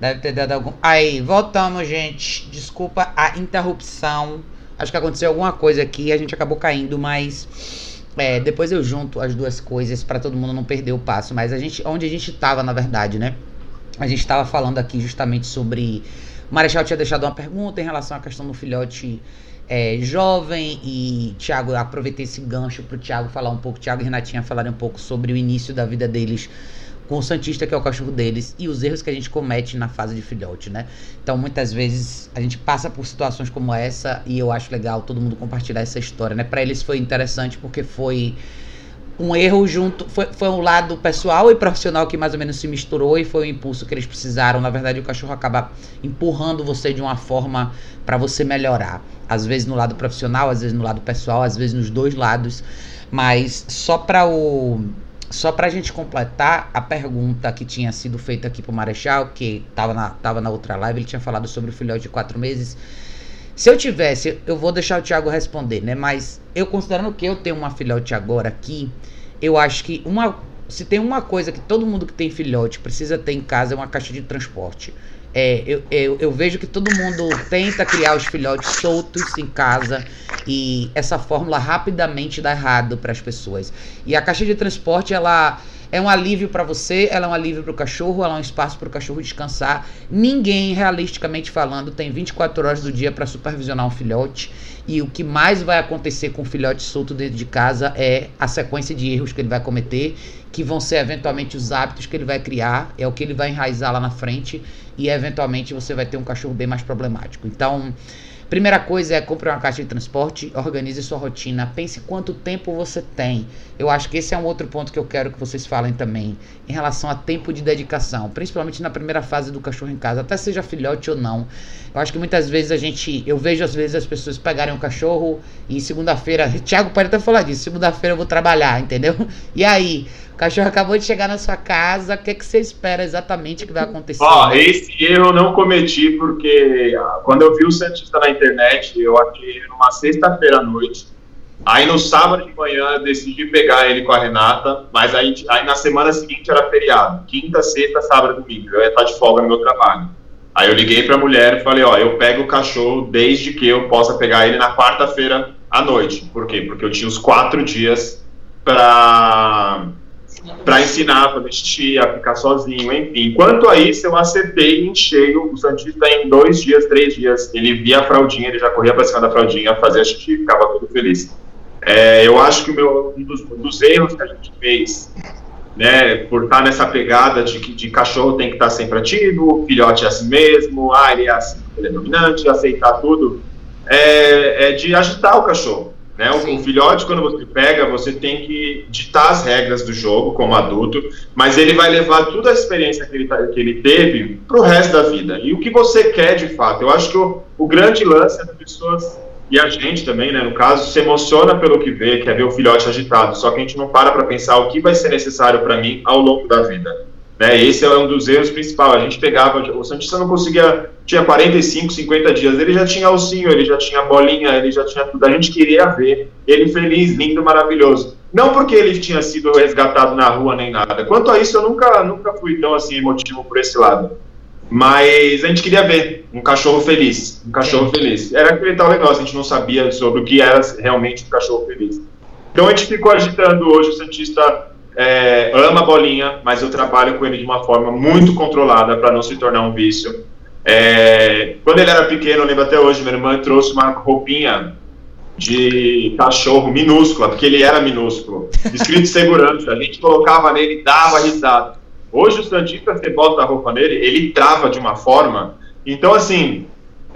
Deve ter dado algum. Aí, voltamos, gente. Desculpa a interrupção. Acho que aconteceu alguma coisa aqui, a gente acabou caindo, mas é, depois eu junto as duas coisas para todo mundo não perder o passo. Mas a gente, onde a gente tava, na verdade, né? A gente tava falando aqui justamente sobre. O Marechal tinha deixado uma pergunta em relação à questão do filhote é, jovem e Thiago, aproveitei esse gancho para o Thiago falar um pouco, Thiago e Renatinha falarem um pouco sobre o início da vida deles com o Santista, que é o cachorro deles, e os erros que a gente comete na fase de filhote, né? Então, muitas vezes, a gente passa por situações como essa, e eu acho legal todo mundo compartilhar essa história, né? Para eles foi interessante porque foi um erro junto. Foi, foi um lado pessoal e profissional que mais ou menos se misturou e foi o impulso que eles precisaram. Na verdade, o cachorro acaba empurrando você de uma forma para você melhorar. Às vezes no lado profissional, às vezes no lado pessoal, às vezes nos dois lados. Mas só para o. Só pra gente completar a pergunta que tinha sido feita aqui pro Marechal, que tava na, tava na outra live, ele tinha falado sobre o filhote de quatro meses. Se eu tivesse, eu vou deixar o Thiago responder, né? Mas eu considerando que eu tenho uma filhote agora aqui, eu acho que uma se tem uma coisa que todo mundo que tem filhote precisa ter em casa é uma caixa de transporte. É, eu, eu, eu, vejo que todo mundo tenta criar os filhotes soltos em casa e essa fórmula rapidamente dá errado para as pessoas. E a caixa de transporte, ela é um alívio para você, ela é um alívio para o cachorro, ela é um espaço para o cachorro descansar. Ninguém, realisticamente falando, tem 24 horas do dia para supervisionar um filhote. E o que mais vai acontecer com o filhote solto dentro de casa é a sequência de erros que ele vai cometer, que vão ser eventualmente os hábitos que ele vai criar, é o que ele vai enraizar lá na frente, e eventualmente você vai ter um cachorro bem mais problemático. Então, Primeira coisa é compre uma caixa de transporte, organize sua rotina, pense quanto tempo você tem. Eu acho que esse é um outro ponto que eu quero que vocês falem também, em relação a tempo de dedicação, principalmente na primeira fase do cachorro em casa, até seja filhote ou não. Eu acho que muitas vezes a gente, eu vejo às vezes as pessoas pegarem um cachorro e segunda-feira, Thiago pode até falar disso, segunda-feira eu vou trabalhar, entendeu? E aí, o cachorro acabou de chegar na sua casa, o que, é que você espera exatamente que vai acontecer? Ó, esse erro eu não cometi, porque ah, quando eu vi o Santista na internet, eu achei numa sexta-feira à noite. Aí no sábado de manhã decidi pegar ele com a Renata, mas aí, aí na semana seguinte era feriado. Quinta, sexta, sábado, domingo. Eu ia estar de folga no meu trabalho. Aí eu liguei para a mulher e falei, ó, eu pego o cachorro desde que eu possa pegar ele na quarta-feira à noite. Por quê? Porque eu tinha os quatro dias para para ensinar, para vestir, a ficar sozinho, enfim. Quanto a isso, eu acertei em cheio o Santista em dois dias, três dias. Ele via a fraldinha, ele já corria para cima da fraldinha, fazia xixi, ficava todo feliz. É, eu acho que meu, um dos, dos, erros que a gente fez, né, por estar nessa pegada de que de cachorro tem que estar sempre ativo, filhote é assim mesmo, ah, ele é assim, ele é dominante, aceitar tudo, é, é de agitar o cachorro. Né? O, o, filhote, quando você pega, você tem que ditar as regras do jogo como adulto, mas ele vai levar toda a experiência que ele, tá, que ele teve para o resto da vida. E o que você quer de fato? Eu acho que o, o grande lance é as pessoas, e a gente também, né, no caso, se emociona pelo que vê, quer ver o filhote agitado, só que a gente não para para pensar o que vai ser necessário para mim ao longo da vida. Né? Esse é um dos erros principais. A gente pegava, o Santista não conseguia, tinha 45, 50 dias, ele já tinha alcinho, ele já tinha bolinha, ele já tinha tudo. A gente queria ver ele feliz, lindo, maravilhoso. Não porque ele tinha sido resgatado na rua nem nada. Quanto a isso, eu nunca, nunca fui tão assim emotivo por esse lado. Mas a gente queria ver um cachorro feliz, um cachorro feliz. Era aquele tal negócio, a gente não sabia sobre o que era realmente um cachorro feliz. Então a gente ficou agitando hoje o Santista é, ama a bolinha, mas eu trabalho com ele de uma forma muito controlada para não se tornar um vício. É, quando ele era pequeno, eu lembro até hoje, minha irmã trouxe uma roupinha de cachorro minúscula, porque ele era minúsculo, escrito segurança. A gente colocava nele e dava risada. Hoje o Santista, você bota a roupa nele, ele trava de uma forma. Então, assim,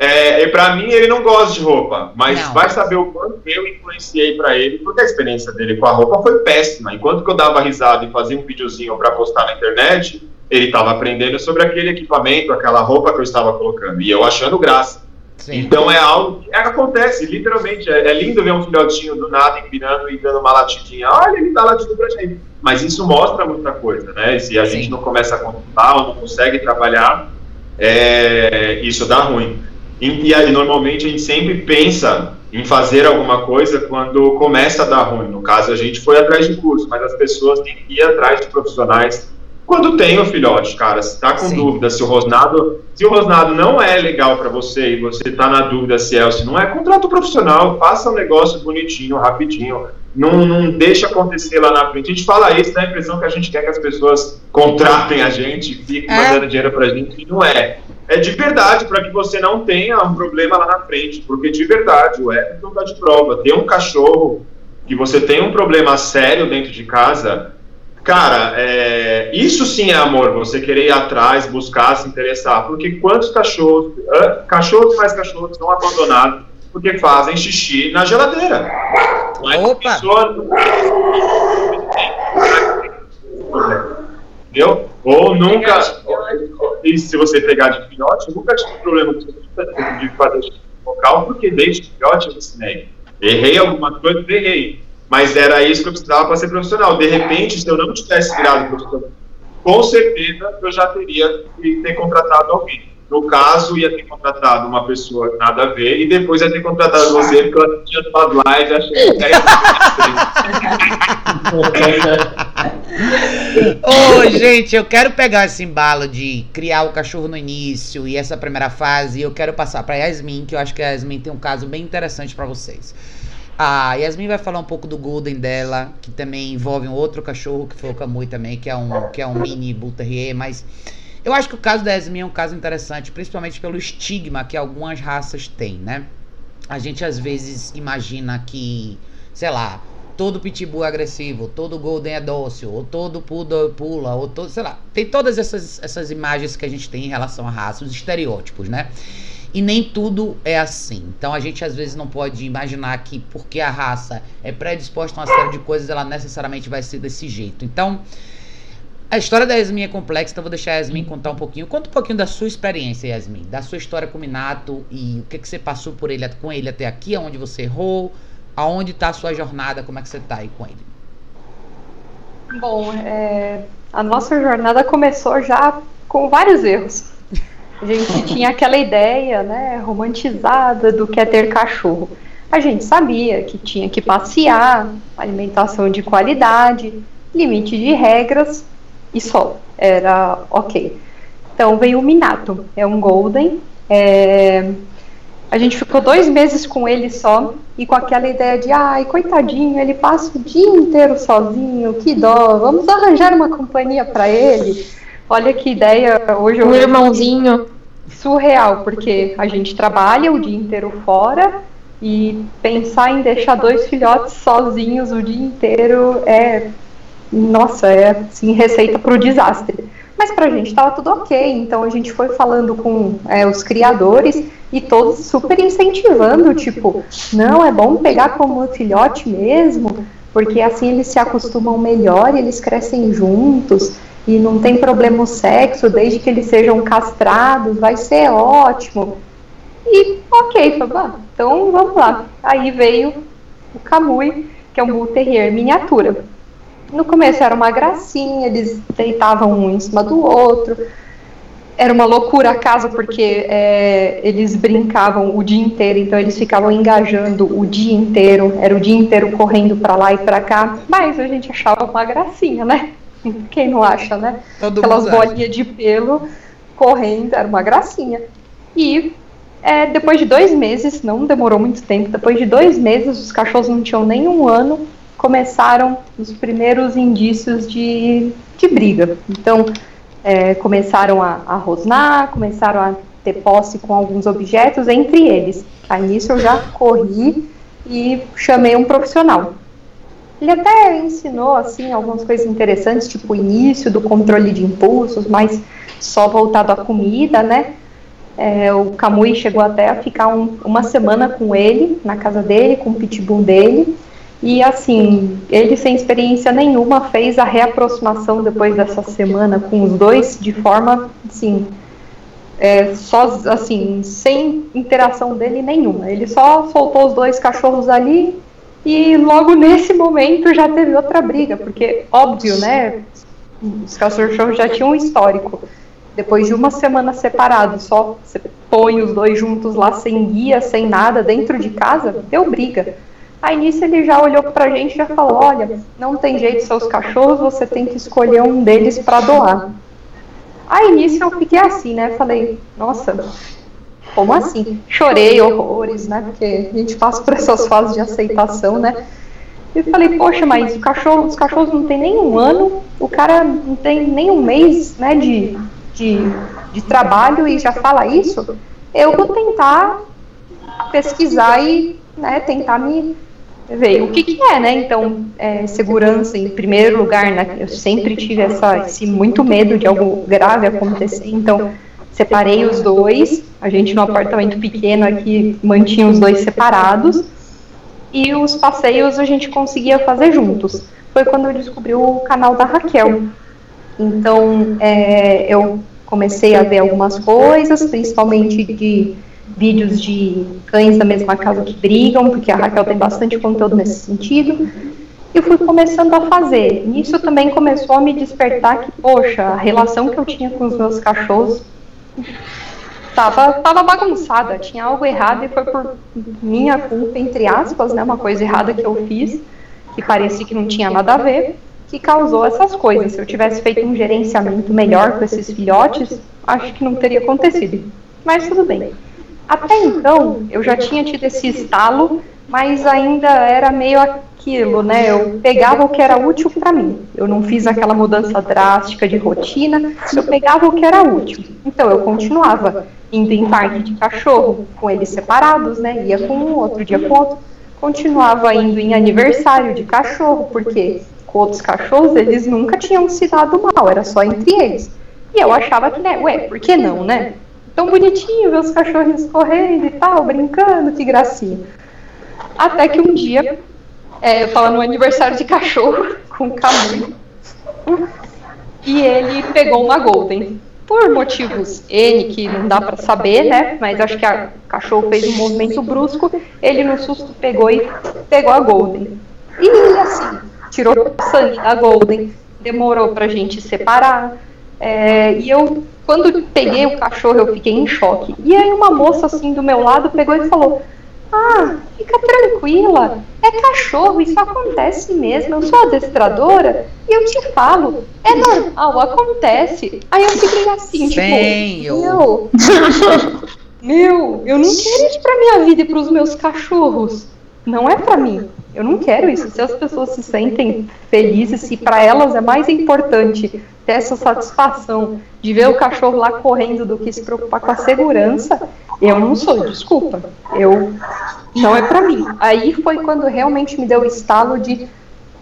é, para mim, ele não gosta de roupa, mas não. vai saber o quanto eu influenciei para ele, porque a experiência dele com a roupa foi péssima. Enquanto que eu dava risada e fazia um videozinho para postar na internet, ele estava aprendendo sobre aquele equipamento, aquela roupa que eu estava colocando, e eu achando graça. Sim. Então é algo que acontece, literalmente. É, é, lindo ver um filhotinho do nada empinando e dando uma latidinha. Olha, ele dá latindo pra gente. Mas isso mostra muita coisa, né? Se a Sim. gente não começa a contar ou não consegue trabalhar, é, isso dá ruim. E, e aí, normalmente, a gente sempre pensa em fazer alguma coisa quando começa a dar ruim. No caso, a gente foi atrás de curso, mas as pessoas têm que ir atrás de profissionais quando tem o filhote, cara. Se tá com Sim. dúvida se o rosnado, se o rosnado não é legal para você e você tá na dúvida se é ou se não é, contrata um profissional, faça um negócio bonitinho, rapidinho. Não, não deixa acontecer lá na frente. A gente fala isso, dá a impressão que a gente quer que as pessoas contratem a gente, fiquem é. mandando dinheiro pra gente, e não é. É de verdade, para que você não tenha um problema lá na frente, porque de verdade, o Everton tá de prova. Ter um cachorro que você tem um problema sério dentro de casa, Cara, é, isso sim é amor, você querer ir atrás, buscar, se interessar. Porque quantos cachorros, cachorros mais cachorros são abandonados porque fazem xixi na geladeira? Opa! Pessoa... Entendeu? Ou nunca. E se você pegar de filhote, nunca tive problema de fazer xixi local, porque desde filhote eu ensinei. Errei alguma coisa, errei mas era isso que eu precisava para ser profissional. De repente, se eu não tivesse virado profissional, com certeza eu já teria que ter contratado alguém. No caso, ia ter contratado uma pessoa nada a ver e depois ia ter contratado você, porque eu tinha tomado live achei que Ô, oh, gente, eu quero pegar esse embalo de criar o cachorro no início e essa primeira fase, e eu quero passar para Yasmin, que eu acho que a Yasmin tem um caso bem interessante para vocês. A Yasmin vai falar um pouco do Golden dela, que também envolve um outro cachorro, que foi o Kamui também, que é um, que é um mini Bull Terrier, mas eu acho que o caso da Yasmin é um caso interessante, principalmente pelo estigma que algumas raças têm, né? A gente às vezes imagina que, sei lá, todo pitbull é agressivo, todo golden é dócil, ou todo poodle pula, ou todo, sei lá, tem todas essas, essas imagens que a gente tem em relação à raça, os estereótipos, né? E nem tudo é assim. Então a gente às vezes não pode imaginar que porque a raça é predisposta a uma série de coisas, ela necessariamente vai ser desse jeito. Então, a história da Yasmin é complexa, então vou deixar a Yasmin contar um pouquinho. Conta um pouquinho da sua experiência, Yasmin, da sua história com o Minato e o que, que você passou por ele, com ele até aqui, aonde você errou, aonde está a sua jornada, como é que você está aí com ele. Bom, é, a nossa jornada começou já com vários erros. A gente tinha aquela ideia, né, romantizada do que é ter cachorro. A gente sabia que tinha que passear, alimentação de qualidade, limite de regras e só. Era ok. Então veio o Minato, é um Golden. É... A gente ficou dois meses com ele só e com aquela ideia de, ai, coitadinho, ele passa o dia inteiro sozinho, que dó, vamos arranjar uma companhia para ele. Olha que ideia hoje. Um irmãozinho. Surreal, porque a gente trabalha o dia inteiro fora e pensar em deixar dois filhotes sozinhos o dia inteiro é. Nossa, é assim, receita para o desastre. Mas para a gente estava tudo ok, então a gente foi falando com é, os criadores e todos super incentivando, tipo, não, é bom pegar como filhote mesmo, porque assim eles se acostumam melhor, eles crescem juntos e não tem problema o sexo, desde que eles sejam castrados, vai ser ótimo. E ok, ah, então vamos lá. Aí veio o Kamui, que é um Bull Terrier miniatura. No começo era uma gracinha, eles deitavam um em cima do outro. Era uma loucura a casa, porque é, eles brincavam o dia inteiro, então eles ficavam engajando o dia inteiro, era o dia inteiro correndo para lá e para cá. Mas a gente achava uma gracinha, né? Quem não acha, né? Todo Aquelas bolinhas de pelo correndo, era uma gracinha. E é, depois de dois meses, não demorou muito tempo, depois de dois meses, os cachorros não tinham nem um ano, começaram os primeiros indícios de, de briga. Então, é, começaram a, a rosnar, começaram a ter posse com alguns objetos, entre eles. Aí nisso eu já corri e chamei um profissional. Ele até ensinou assim algumas coisas interessantes, tipo o início do controle de impulsos, mas só voltado à comida, né? É, o Kamui chegou até a ficar um, uma semana com ele, na casa dele, com o pitbull dele. E assim, ele sem experiência nenhuma fez a reaproximação depois dessa semana com os dois de forma assim, é, só assim, sem interação dele nenhuma. Ele só soltou os dois cachorros ali e logo nesse momento já teve outra briga, porque óbvio, né? Os cachorros já tinham um histórico. Depois de uma semana separados, só você põe os dois juntos lá sem guia, sem nada, dentro de casa, deu briga. Aí nisso ele já olhou pra gente e já falou: Olha, não tem jeito, seus cachorros, você tem que escolher um deles para doar. Aí nisso eu fiquei assim, né? Falei: Nossa, como assim? Chorei horrores, né? Porque a gente passa por essas fases de aceitação, né? E falei, poxa, mas o cachorro, os cachorros não tem nem um ano, o cara não tem nem um mês né, de, de, de trabalho e já fala isso. Eu vou tentar pesquisar e né, tentar me o que, que é, né? Então, é, segurança em primeiro lugar, né? Eu sempre tive essa, esse muito medo de algo grave acontecer, então separei os dois. A gente no apartamento pequeno aqui mantinha os dois separados e os passeios a gente conseguia fazer juntos. Foi quando eu descobri o canal da Raquel. Então, é, eu comecei a ver algumas coisas, principalmente de vídeos de cães da mesma casa que brigam, porque a Raquel tem bastante conteúdo nesse sentido. E fui começando a fazer. Nisso também começou a me despertar que, poxa, a relação que eu tinha com os meus cachorros tava, tava bagunçada, tinha algo errado e foi por minha culpa, entre aspas, né, uma coisa errada que eu fiz, que parecia que não tinha nada a ver, que causou essas coisas. Se eu tivesse feito um gerenciamento melhor com esses filhotes, acho que não teria acontecido. Mas tudo bem. Até então, eu já tinha tido esse estalo, mas ainda era meio aquilo, né? Eu pegava o que era útil para mim. Eu não fiz aquela mudança drástica de rotina, eu pegava o que era útil. Então eu continuava indo em parque de cachorro, com eles separados, né? Ia com um, outro dia com outro. Continuava indo em aniversário de cachorro, porque com outros cachorros eles nunca tinham se dado mal, era só entre eles. E eu achava que, né, ué, por que não, né? Tão bonitinho ver os cachorrinhos correndo e tal, brincando, que gracinha. Até que um dia, é, eu tava no aniversário de cachorro com o Camus e ele pegou uma Golden. Por motivos N, que não dá para saber, né? Mas acho que o cachorro fez um movimento brusco, ele no susto pegou e pegou a Golden. E assim, tirou sangue da Golden, demorou pra gente separar. É, e eu quando peguei o cachorro, eu fiquei em choque. E aí uma moça assim do meu lado pegou e falou: Ah, fica tranquila, é cachorro, isso acontece mesmo. Eu sou adestradora e eu te falo, é normal, acontece. Aí eu fiquei assim, tipo, meu, meu, eu não quero isso pra minha vida e pros meus cachorros. Não é pra mim. Eu não quero isso. Se as pessoas se sentem felizes, se para elas é mais importante ter essa satisfação de ver o cachorro lá correndo do que se preocupar com a segurança, eu não sou, desculpa. Eu não é para mim. Aí foi quando realmente me deu o estalo de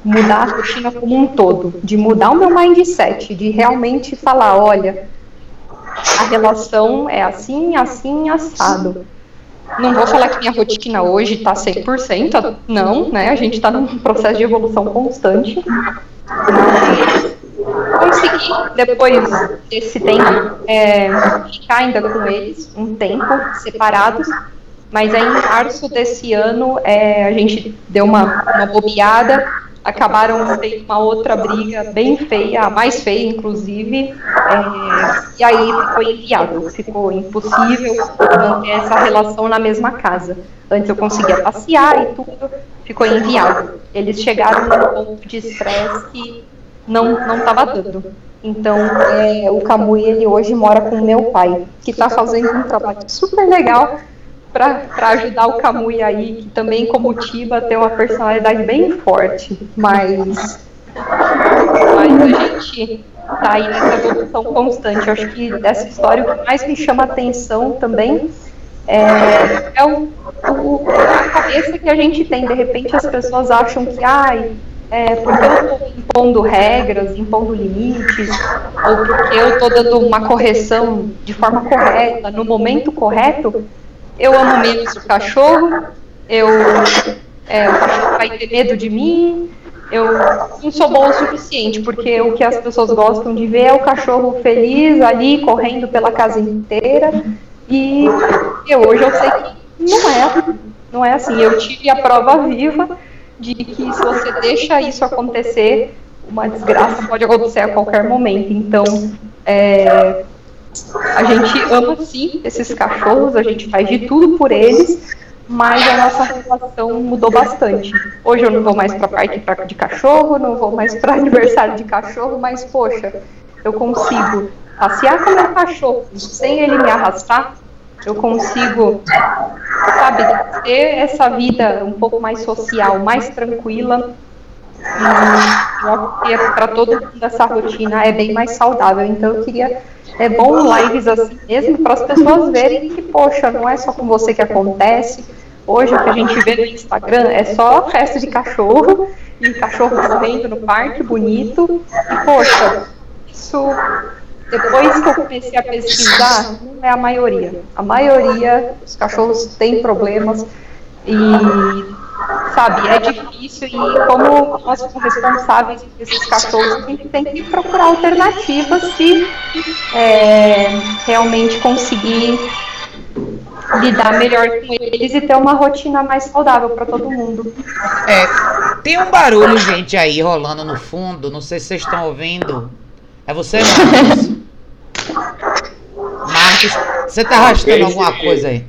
mudar a rotina como um todo, de mudar o meu mindset, de realmente falar, olha, a relação é assim, assim, assado. Não vou falar que minha rotina hoje está 100%, não, né? A gente está num processo de evolução constante. Consegui, depois desse tempo, é, ficar ainda com eles um tempo, separados, mas aí em março desse ano é, a gente deu uma, uma bobeada acabaram tendo uma outra briga bem feia, a mais feia, inclusive, é, e aí ficou inviável, ficou impossível manter essa relação na mesma casa. Antes eu conseguia passear e tudo, ficou inviável. Eles chegaram num ponto de estresse que não não estava dando. Então, é, o Camui, ele hoje mora com meu pai, que está fazendo um trabalho super legal para ajudar o Kamui aí, que também como Tiba tem uma personalidade bem forte, mas, mas a gente tá aí nessa evolução constante. Eu acho que dessa história o que mais me chama atenção também é, é o, o, a cabeça que a gente tem. De repente as pessoas acham que, ai, é, porque eu estou impondo regras, impondo limites, ou porque eu estou dando uma correção de forma correta, no momento correto, eu amo menos o cachorro, eu, é, o cachorro vai ter medo de mim, eu não sou bom o suficiente, porque o que as pessoas gostam de ver é o cachorro feliz ali, correndo pela casa inteira, e eu, hoje eu sei que não é, não é assim, eu tive a prova viva de que se você deixa isso acontecer, uma desgraça pode acontecer a qualquer momento, então, é, a gente ama sim esses cachorros, a gente faz de tudo por eles, mas a nossa relação mudou bastante. Hoje eu não vou mais para parque de cachorro, não vou mais para aniversário de cachorro, mas poxa, eu consigo passear com meu cachorro sem ele me arrastar, eu consigo, sabe, ter essa vida um pouco mais social, mais tranquila. E para todo mundo essa rotina é bem mais saudável. Então eu queria é bom lives assim mesmo para as pessoas verem que, poxa, não é só com você que acontece. Hoje o que a gente vê no Instagram é só festa de cachorro e cachorro correndo no parque bonito. E, poxa, isso depois que eu comecei a pesquisar, não é a maioria. A maioria dos cachorros tem problemas e sabe, é difícil e como nós somos responsáveis por esses cachorros, a gente tem que procurar alternativas se é, realmente conseguir lidar melhor com eles e ter uma rotina mais saudável para todo mundo. É, tem um barulho, gente, aí rolando no fundo, não sei se vocês estão ouvindo. É você, Marcos? Marcos, você tá arrastando alguma coisa aí?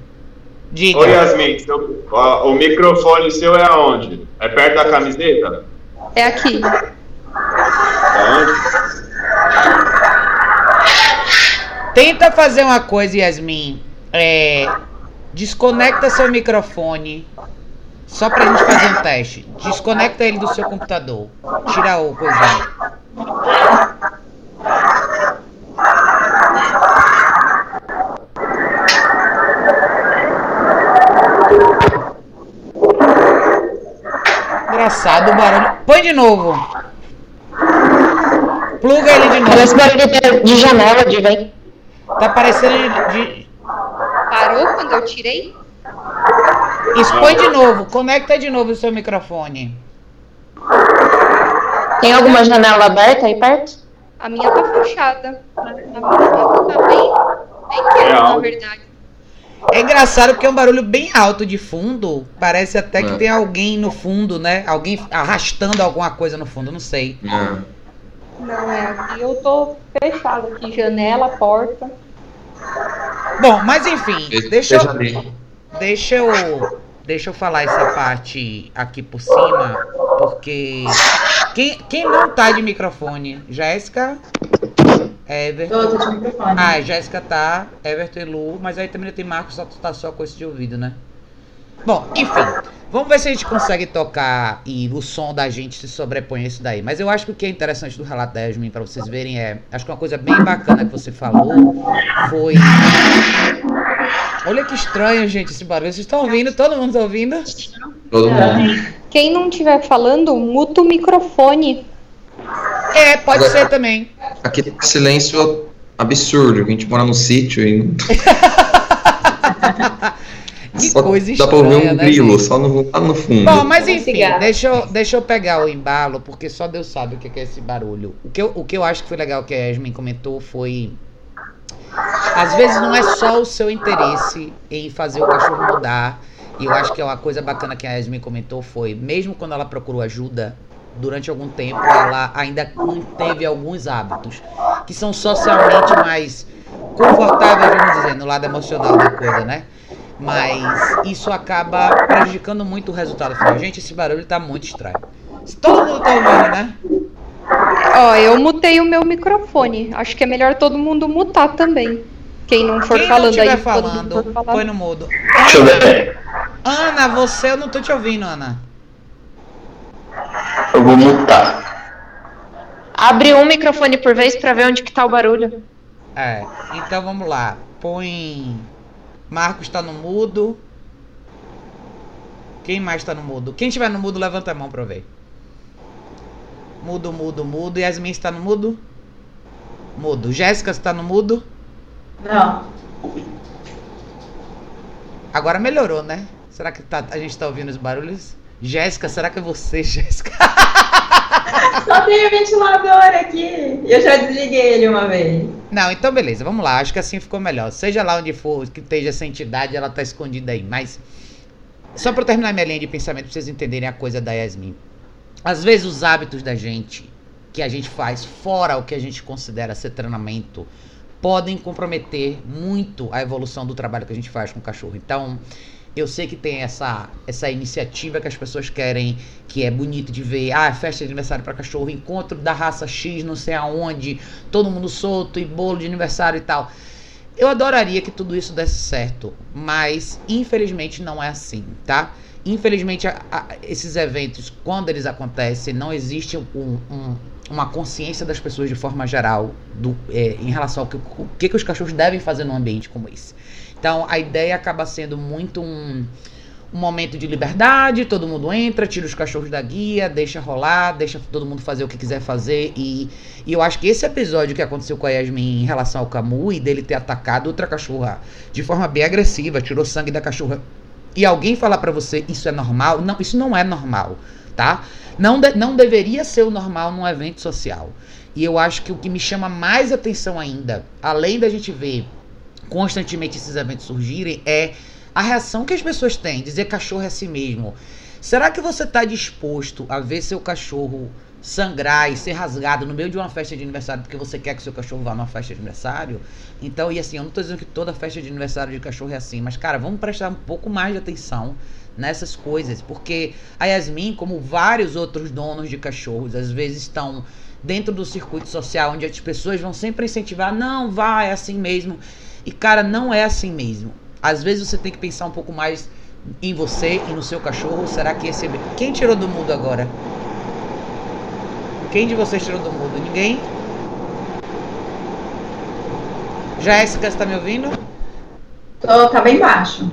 Diga. Oi, Yasmin, seu, o, o microfone seu é aonde? É perto da camiseta? É aqui. Onde? Tenta fazer uma coisa, Yasmin. É, desconecta seu microfone. Só pra gente fazer um teste. Desconecta ele do seu computador. Tira o coisinho. Engraçado o barulho. Põe de novo. Pluga ele de novo. Parece barulho de janela de vem. Tá parecendo de, de... Parou quando eu tirei? Expõe de novo. Conecta de novo o seu microfone. Tem alguma janela aberta aí perto? A minha tá fechada. A minha tá bem, bem quieta, na verdade. É engraçado porque é um barulho bem alto de fundo. Parece até que é. tem alguém no fundo, né? Alguém arrastando alguma coisa no fundo, não sei. É. Não, é aqui eu tô fechado aqui, janela, porta. Bom, mas enfim, deixa eu, deixa eu deixa eu falar essa parte aqui por cima, porque quem, quem não tá de microfone, Jéssica, Everton. Tô, tô de microfone. Ah, Jéssica tá, Everton e Lu, mas aí também tem Marcos, só tá só com esse de ouvido, né? Bom, enfim, vamos ver se a gente consegue tocar e o som da gente se sobrepõe a isso daí. Mas eu acho que o que é interessante do relato da Yasmin pra vocês verem é. Acho que uma coisa bem bacana que você falou foi. Olha que estranho, gente, esse barulho. Vocês estão ouvindo? Todo mundo tá ouvindo? Todo mundo. Quem não estiver falando, muta o microfone. É, pode Agora, ser também. Aquele silêncio absurdo, que a gente mora no sítio e. Que só coisa estranha, Dá pra ouvir um né, grilo, gente? só no, lá no fundo. Bom, mas enfim, deixa eu, deixa eu pegar o embalo, porque só Deus sabe o que é esse barulho. O que eu, o que eu acho que foi legal que a Yasmin comentou foi. Às vezes não é só o seu interesse em fazer o cachorro mudar. E eu acho que é uma coisa bacana que a Yasmin comentou foi, mesmo quando ela procurou ajuda, durante algum tempo ela ainda manteve alguns hábitos que são socialmente mais confortáveis, vamos dizer, no lado emocional da coisa, né? Mas isso acaba prejudicando muito o resultado final. Gente, esse barulho tá muito estranho. Todo mundo tá ouvindo, né? Ó, eu mutei o meu microfone. Acho que é melhor todo mundo mutar também. Quem não for Quem falando não aí, falando, for põe no mudo. Deixa eu ver. Ana, você eu não tô te ouvindo, Ana. Eu vou mutar. Abre um microfone por vez para ver onde que tá o barulho. É, então vamos lá. Põe Marcos está no mudo. Quem mais está no mudo? Quem estiver no mudo, levanta a mão para ver. Mudo, mudo, mudo. Yasmin está no mudo? Mudo. Jéssica está no mudo? Não. Agora melhorou, né? Será que tá, a gente está ouvindo os barulhos? Jéssica, será que é você, Jéssica? Só tem o ventilador aqui. Eu já desliguei ele uma vez. Não, então beleza, vamos lá. Acho que assim ficou melhor. Seja lá onde for que esteja essa entidade, ela tá escondida aí. Mas, só pra eu terminar minha linha de pensamento, pra vocês entenderem a coisa da Yasmin. Às vezes os hábitos da gente, que a gente faz fora o que a gente considera ser treinamento, podem comprometer muito a evolução do trabalho que a gente faz com o cachorro. Então, eu sei que tem essa, essa iniciativa que as pessoas querem, que é bonito de ver. Ah, festa de aniversário para cachorro, encontro da raça X, não sei aonde, todo mundo solto e bolo de aniversário e tal. Eu adoraria que tudo isso desse certo, mas infelizmente não é assim, tá? Infelizmente, a, a, esses eventos, quando eles acontecem, não existe um, um, uma consciência das pessoas de forma geral do, é, em relação ao que, o que, que os cachorros devem fazer num ambiente como esse. Então a ideia acaba sendo muito um, um momento de liberdade, todo mundo entra, tira os cachorros da guia, deixa rolar, deixa todo mundo fazer o que quiser fazer. E, e eu acho que esse episódio que aconteceu com a Yasmin em relação ao Camu e dele ter atacado outra cachorra de forma bem agressiva, tirou sangue da cachorra. E alguém falar para você isso é normal? Não, isso não é normal, tá? Não, de, não deveria ser o normal num evento social. E eu acho que o que me chama mais atenção ainda, além da gente ver constantemente esses eventos surgirem é a reação que as pessoas têm, dizer cachorro é assim mesmo. Será que você está disposto a ver seu cachorro sangrar e ser rasgado no meio de uma festa de aniversário porque você quer que seu cachorro vá numa festa de aniversário? Então, e assim, eu não estou dizendo que toda festa de aniversário de cachorro é assim, mas cara, vamos prestar um pouco mais de atenção nessas coisas, porque a Yasmin, como vários outros donos de cachorros, às vezes estão dentro do circuito social onde as pessoas vão sempre incentivar, não, vai, é assim mesmo. E, cara, não é assim mesmo. Às vezes você tem que pensar um pouco mais em você e no seu cachorro. Será que esse. Quem tirou do mudo agora? Quem de vocês tirou do mudo? Ninguém? Jéssica, você tá me ouvindo? Tô, tá bem baixo.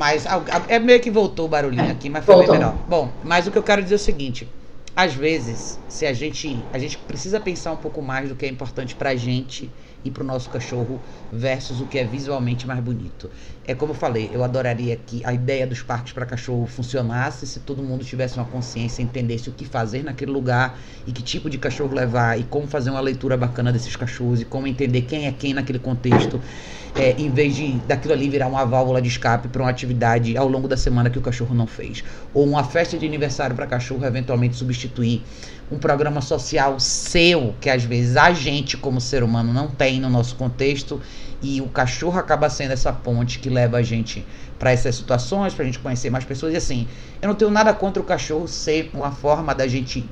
Mas é meio que voltou o barulhinho aqui, mas foi Voltou. bem melhor. Bom, mas o que eu quero dizer é o seguinte: às vezes, se a gente a gente precisa pensar um pouco mais do que é importante pra gente e pro nosso cachorro versus o que é visualmente mais bonito. É como eu falei, eu adoraria que a ideia dos parques para cachorro funcionasse se todo mundo tivesse uma consciência, entendesse o que fazer naquele lugar e que tipo de cachorro levar e como fazer uma leitura bacana desses cachorros e como entender quem é quem naquele contexto. É, em vez de daquilo ali virar uma válvula de escape para uma atividade ao longo da semana que o cachorro não fez. Ou uma festa de aniversário para cachorro eventualmente substituir um programa social seu, que às vezes a gente, como ser humano, não tem no nosso contexto, e o cachorro acaba sendo essa ponte que leva a gente para essas situações, para a gente conhecer mais pessoas. E assim, eu não tenho nada contra o cachorro ser uma forma da gente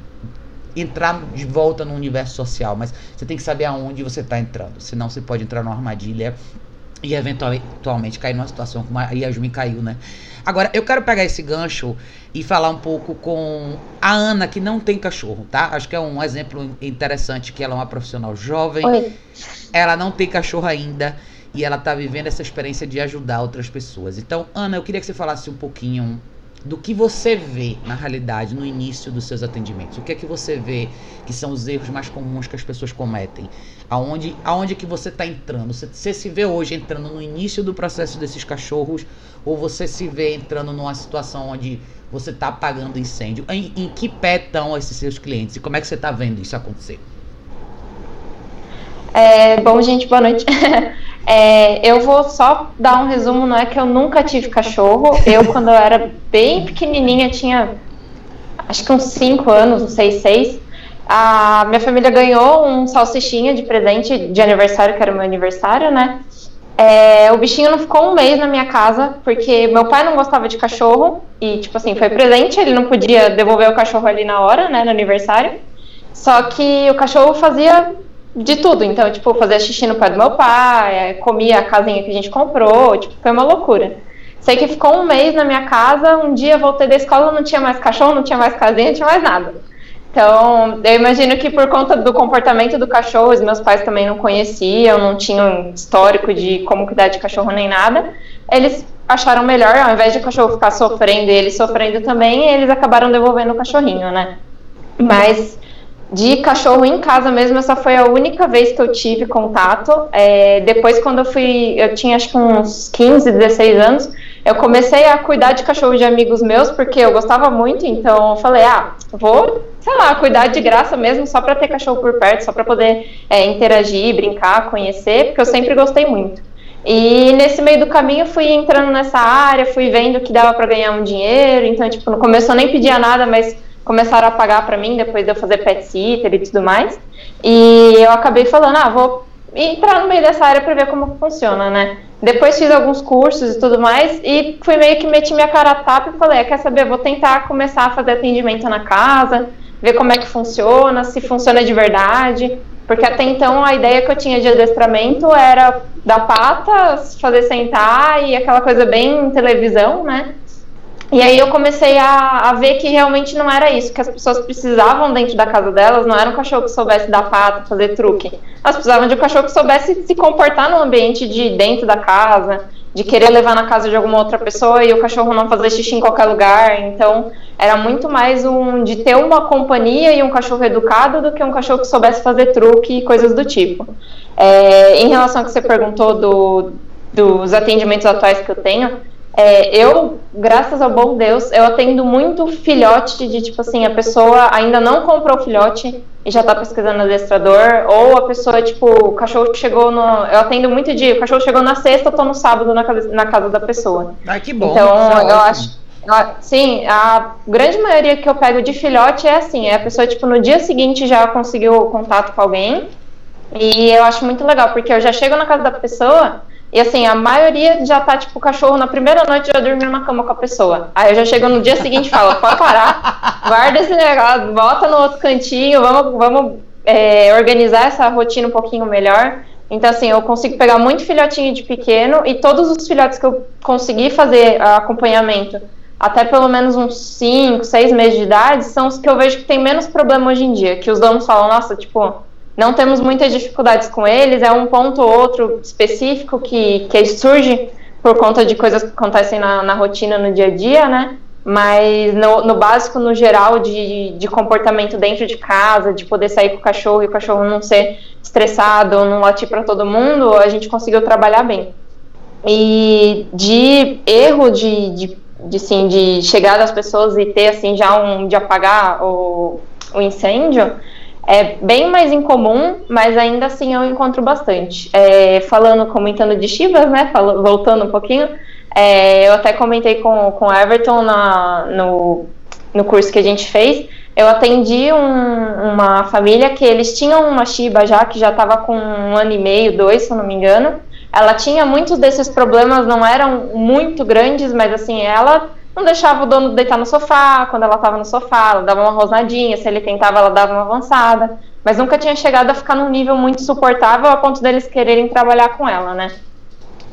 entrar de volta no universo social, mas você tem que saber aonde você está entrando, senão você pode entrar numa armadilha e eventualmente cair numa situação como a Yasmin caiu, né? Agora, eu quero pegar esse gancho e falar um pouco com a Ana, que não tem cachorro, tá? Acho que é um exemplo interessante que ela é uma profissional jovem. Oi. Ela não tem cachorro ainda e ela tá vivendo essa experiência de ajudar outras pessoas. Então, Ana, eu queria que você falasse um pouquinho do que você vê na realidade no início dos seus atendimentos. O que é que você vê que são os erros mais comuns que as pessoas cometem? Aonde, aonde que você está entrando? Você, você se vê hoje entrando no início do processo desses cachorros ou você se vê entrando numa situação onde você está apagando incêndio? Em, em que pé estão esses seus clientes e como é que você está vendo isso acontecer? É, bom, gente, boa noite. É, eu vou só dar um resumo, não é que eu nunca tive cachorro. Eu, quando eu era bem pequenininha, tinha acho que uns 5 anos, uns 6, 6. A minha família ganhou um salsichinha de presente de aniversário, que era meu aniversário, né? É, o bichinho não ficou um mês na minha casa, porque meu pai não gostava de cachorro, e, tipo assim, foi presente, ele não podia devolver o cachorro ali na hora, né, no aniversário. Só que o cachorro fazia de tudo. Então, tipo, fazia xixi no pé do meu pai, é, comia a casinha que a gente comprou, tipo, foi uma loucura. Sei que ficou um mês na minha casa, um dia voltei da escola, não tinha mais cachorro, não tinha mais casinha, não tinha mais nada. Então, eu imagino que por conta do comportamento do cachorro, os meus pais também não conheciam, não tinham histórico de como cuidar de cachorro nem nada. Eles acharam melhor, ao invés de o cachorro ficar sofrendo e ele sofrendo também, eles acabaram devolvendo o cachorrinho, né? Mas de cachorro em casa mesmo, essa foi a única vez que eu tive contato. É, depois, quando eu fui, eu tinha acho que uns 15, 16 anos, eu comecei a cuidar de cachorro de amigos meus, porque eu gostava muito, então eu falei, ah, vou, sei lá, cuidar de graça mesmo, só para ter cachorro por perto, só para poder é, interagir, brincar, conhecer, porque eu sempre gostei muito. E nesse meio do caminho fui entrando nessa área, fui vendo que dava para ganhar um dinheiro, então, tipo, no começo eu nem pedia nada, mas começaram a pagar para mim depois de eu fazer pet sitter e tudo mais. E eu acabei falando, ah, vou entrar no meio dessa área para ver como funciona, né? Depois fiz alguns cursos e tudo mais e fui meio que meti minha cara a tapa e falei, ah, quer saber, vou tentar começar a fazer atendimento na casa, ver como é que funciona, se funciona de verdade, porque até então a ideia que eu tinha de adestramento era dar patas, fazer sentar e aquela coisa bem televisão, né? E aí eu comecei a, a, ver que realmente não era isso, que as pessoas precisavam dentro da casa delas, não era um cachorro que soubesse dar pata, fazer truque. Elas precisavam de um cachorro que soubesse se comportar no ambiente de dentro da casa, de querer levar na casa de alguma outra pessoa e o cachorro não fazer xixi em qualquer lugar. Então, era muito mais um de ter uma companhia e um cachorro educado do que um cachorro que soubesse fazer truque e coisas do tipo. É, em relação ao que você perguntou do, dos atendimentos atuais que eu tenho, é, eu, graças ao bom Deus, eu atendo muito filhote de tipo assim, a pessoa ainda não comprou o filhote e já tá pesquisando adestrador, ou a pessoa, tipo, o cachorro chegou no. Eu atendo muito de. O cachorro chegou na sexta, eu tô no sábado na casa, na casa da pessoa. Ah, que bom. Então, é eu acho. Sim, a grande maioria que eu pego de filhote é assim, é a pessoa, tipo, no dia seguinte já conseguiu contato com alguém. E eu acho muito legal, porque eu já chego na casa da pessoa, e assim, a maioria já tá, tipo, cachorro na primeira noite já dormiu na cama com a pessoa. Aí eu já chego no dia seguinte e falo, pode parar, guarda esse negócio, volta no outro cantinho, vamos, vamos é, organizar essa rotina um pouquinho melhor. Então, assim, eu consigo pegar muito filhotinho de pequeno e todos os filhotes que eu consegui fazer acompanhamento até pelo menos uns 5, 6 meses de idade são os que eu vejo que tem menos problema hoje em dia. Que os donos falam, nossa, tipo, não temos muitas dificuldades com eles, é um ponto ou outro específico que, que surge por conta de coisas que acontecem na, na rotina, no dia a dia, né? Mas no, no, básico, no geral, de, de comportamento dentro de casa, de poder sair com o cachorro e o cachorro não ser estressado, não latir para todo mundo, a gente conseguiu trabalhar bem. E de erro de, de, de, sim, de chegar das pessoas e ter assim já um de apagar o, o incêndio, é bem mais incomum, mas ainda assim eu encontro bastante. É, falando, comentando de Chivas, né? Voltando um pouquinho, é, eu até comentei com, com o Everton na, no, no curso que a gente fez. Eu atendi um, uma família que eles tinham uma Shiba já, que já estava com um ano e meio, dois, se eu não me engano. Ela tinha muitos desses problemas, não eram muito grandes, mas assim, ela não deixava o dono deitar no sofá, quando ela estava no sofá, ela dava uma rosnadinha, se ele tentava, ela dava uma avançada, mas nunca tinha chegado a ficar num nível muito suportável a ponto deles quererem trabalhar com ela, né?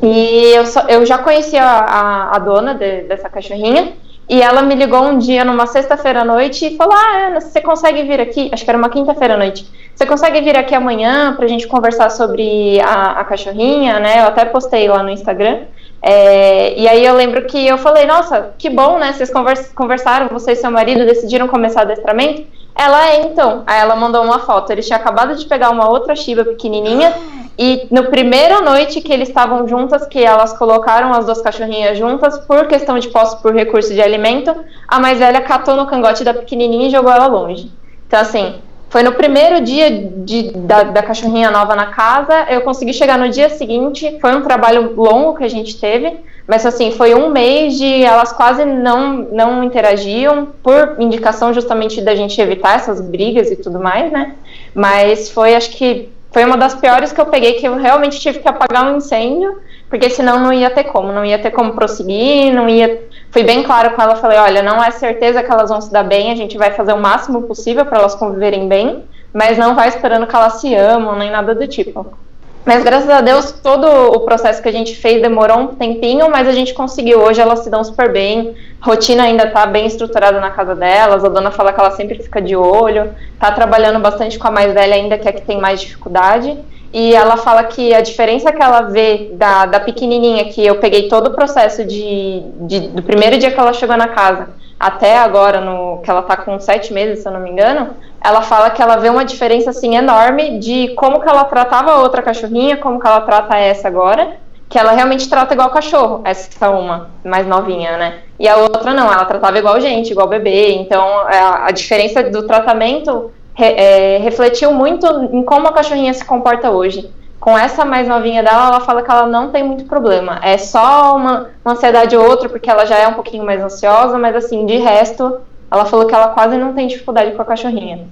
E eu, só, eu já conhecia a, a dona de, dessa cachorrinha, e ela me ligou um dia, numa sexta-feira à noite, e falou: Ah, Ana, você consegue vir aqui? Acho que era uma quinta-feira à noite. Você consegue vir aqui amanhã pra gente conversar sobre a, a cachorrinha, né? Eu até postei lá no Instagram. É, e aí eu lembro que eu falei, nossa, que bom, né? Vocês conversaram, você e seu marido decidiram começar adestramento. Ela é, então. Aí ela mandou uma foto. Eles tinham acabado de pegar uma outra Shiba pequenininha. E no primeira noite que eles estavam juntas, que elas colocaram as duas cachorrinhas juntas, por questão de posse por recurso de alimento, a mais velha catou no cangote da pequenininha e jogou ela longe. Então, assim, foi no primeiro dia de, da, da, cachorrinha nova na casa, eu consegui chegar no dia seguinte. Foi um trabalho longo que a gente teve, mas assim, foi um mês de elas quase não, não interagiam, por indicação justamente da gente evitar essas brigas e tudo mais, né? Mas foi, acho que, foi uma das piores que eu peguei, que eu realmente tive que apagar um incêndio porque senão não ia ter como, não ia ter como prosseguir, não ia. Fui bem claro com ela, falei, olha, não é certeza que elas vão se dar bem, a gente vai fazer o máximo possível para elas conviverem bem, mas não vai esperando que elas se amam, nem nada do tipo. Mas graças a Deus, todo o processo que a gente fez demorou um tempinho, mas a gente conseguiu. Hoje elas se dão super bem, a rotina ainda está bem estruturada na casa delas, a dona fala que ela sempre fica de olho, está trabalhando bastante com a mais velha ainda, que é que tem mais dificuldade e ela fala que a diferença que ela vê da, da pequenininha, que eu peguei todo o processo de, de, do primeiro dia que ela chegou na casa até agora, no, que ela tá com sete meses, se eu não me engano, ela fala que ela vê uma diferença, assim, enorme de como que ela tratava a outra cachorrinha, como que ela trata essa agora, que ela realmente trata igual cachorro, essa uma, mais novinha, né? E a outra não, ela tratava igual gente, igual bebê, então a, a diferença do tratamento re, é, refletiu muito em como a cachorrinha se comporta hoje. Com essa mais novinha dela, ela fala que ela não tem muito problema. É só uma, uma ansiedade ou outra, porque ela já é um pouquinho mais ansiosa, mas assim, de resto, ela falou que ela quase não tem dificuldade com a cachorrinha.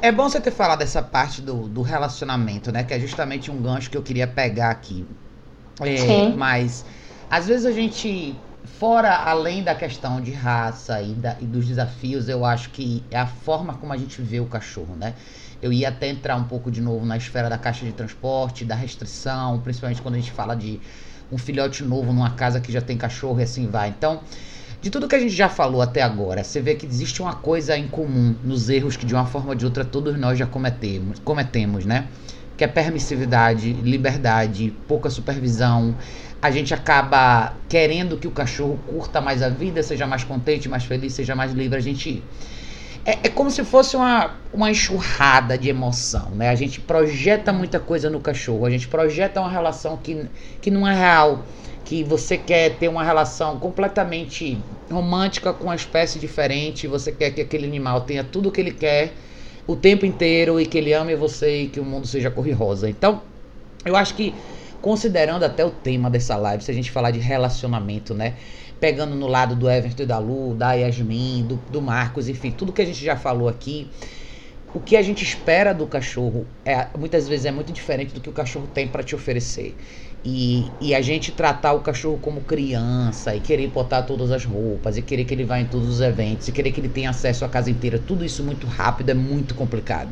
É bom você ter falado dessa parte do, do relacionamento, né? Que é justamente um gancho que eu queria pegar aqui. É, Sim. mas às vezes a gente, fora além da questão de raça e, da- e dos desafios, eu acho que é a forma como a gente vê o cachorro, né? Eu ia até entrar um pouco de novo na esfera da caixa de transporte, da restrição, principalmente quando a gente fala de um filhote novo numa casa que já tem cachorro e assim vai. Então, de tudo que a gente já falou até agora, você vê que existe uma coisa em comum nos erros que de uma forma ou de outra todos nós já cometemos, cometemos, né? Que é permissividade, liberdade, pouca supervisão. A gente acaba querendo que o cachorro curta mais a vida, seja mais contente, mais feliz, seja mais livre. A gente é, é como se fosse uma, uma enxurrada de emoção, né? A gente projeta muita coisa no cachorro, a gente projeta uma relação que, que não é real, que você quer ter uma relação completamente romântica com uma espécie diferente, você quer que aquele animal tenha tudo o que ele quer o tempo inteiro e que ele ame você e que o mundo seja cor e rosa. Então, eu acho que considerando até o tema dessa live, se a gente falar de relacionamento, né? Pegando no lado do Everton e da Lu, da Yasmin, do, do Marcos, enfim, tudo que a gente já falou aqui, o que a gente espera do cachorro é muitas vezes é muito diferente do que o cachorro tem para te oferecer. E, e a gente tratar o cachorro como criança e querer botar todas as roupas e querer que ele vá em todos os eventos e querer que ele tenha acesso à casa inteira, tudo isso muito rápido é muito complicado.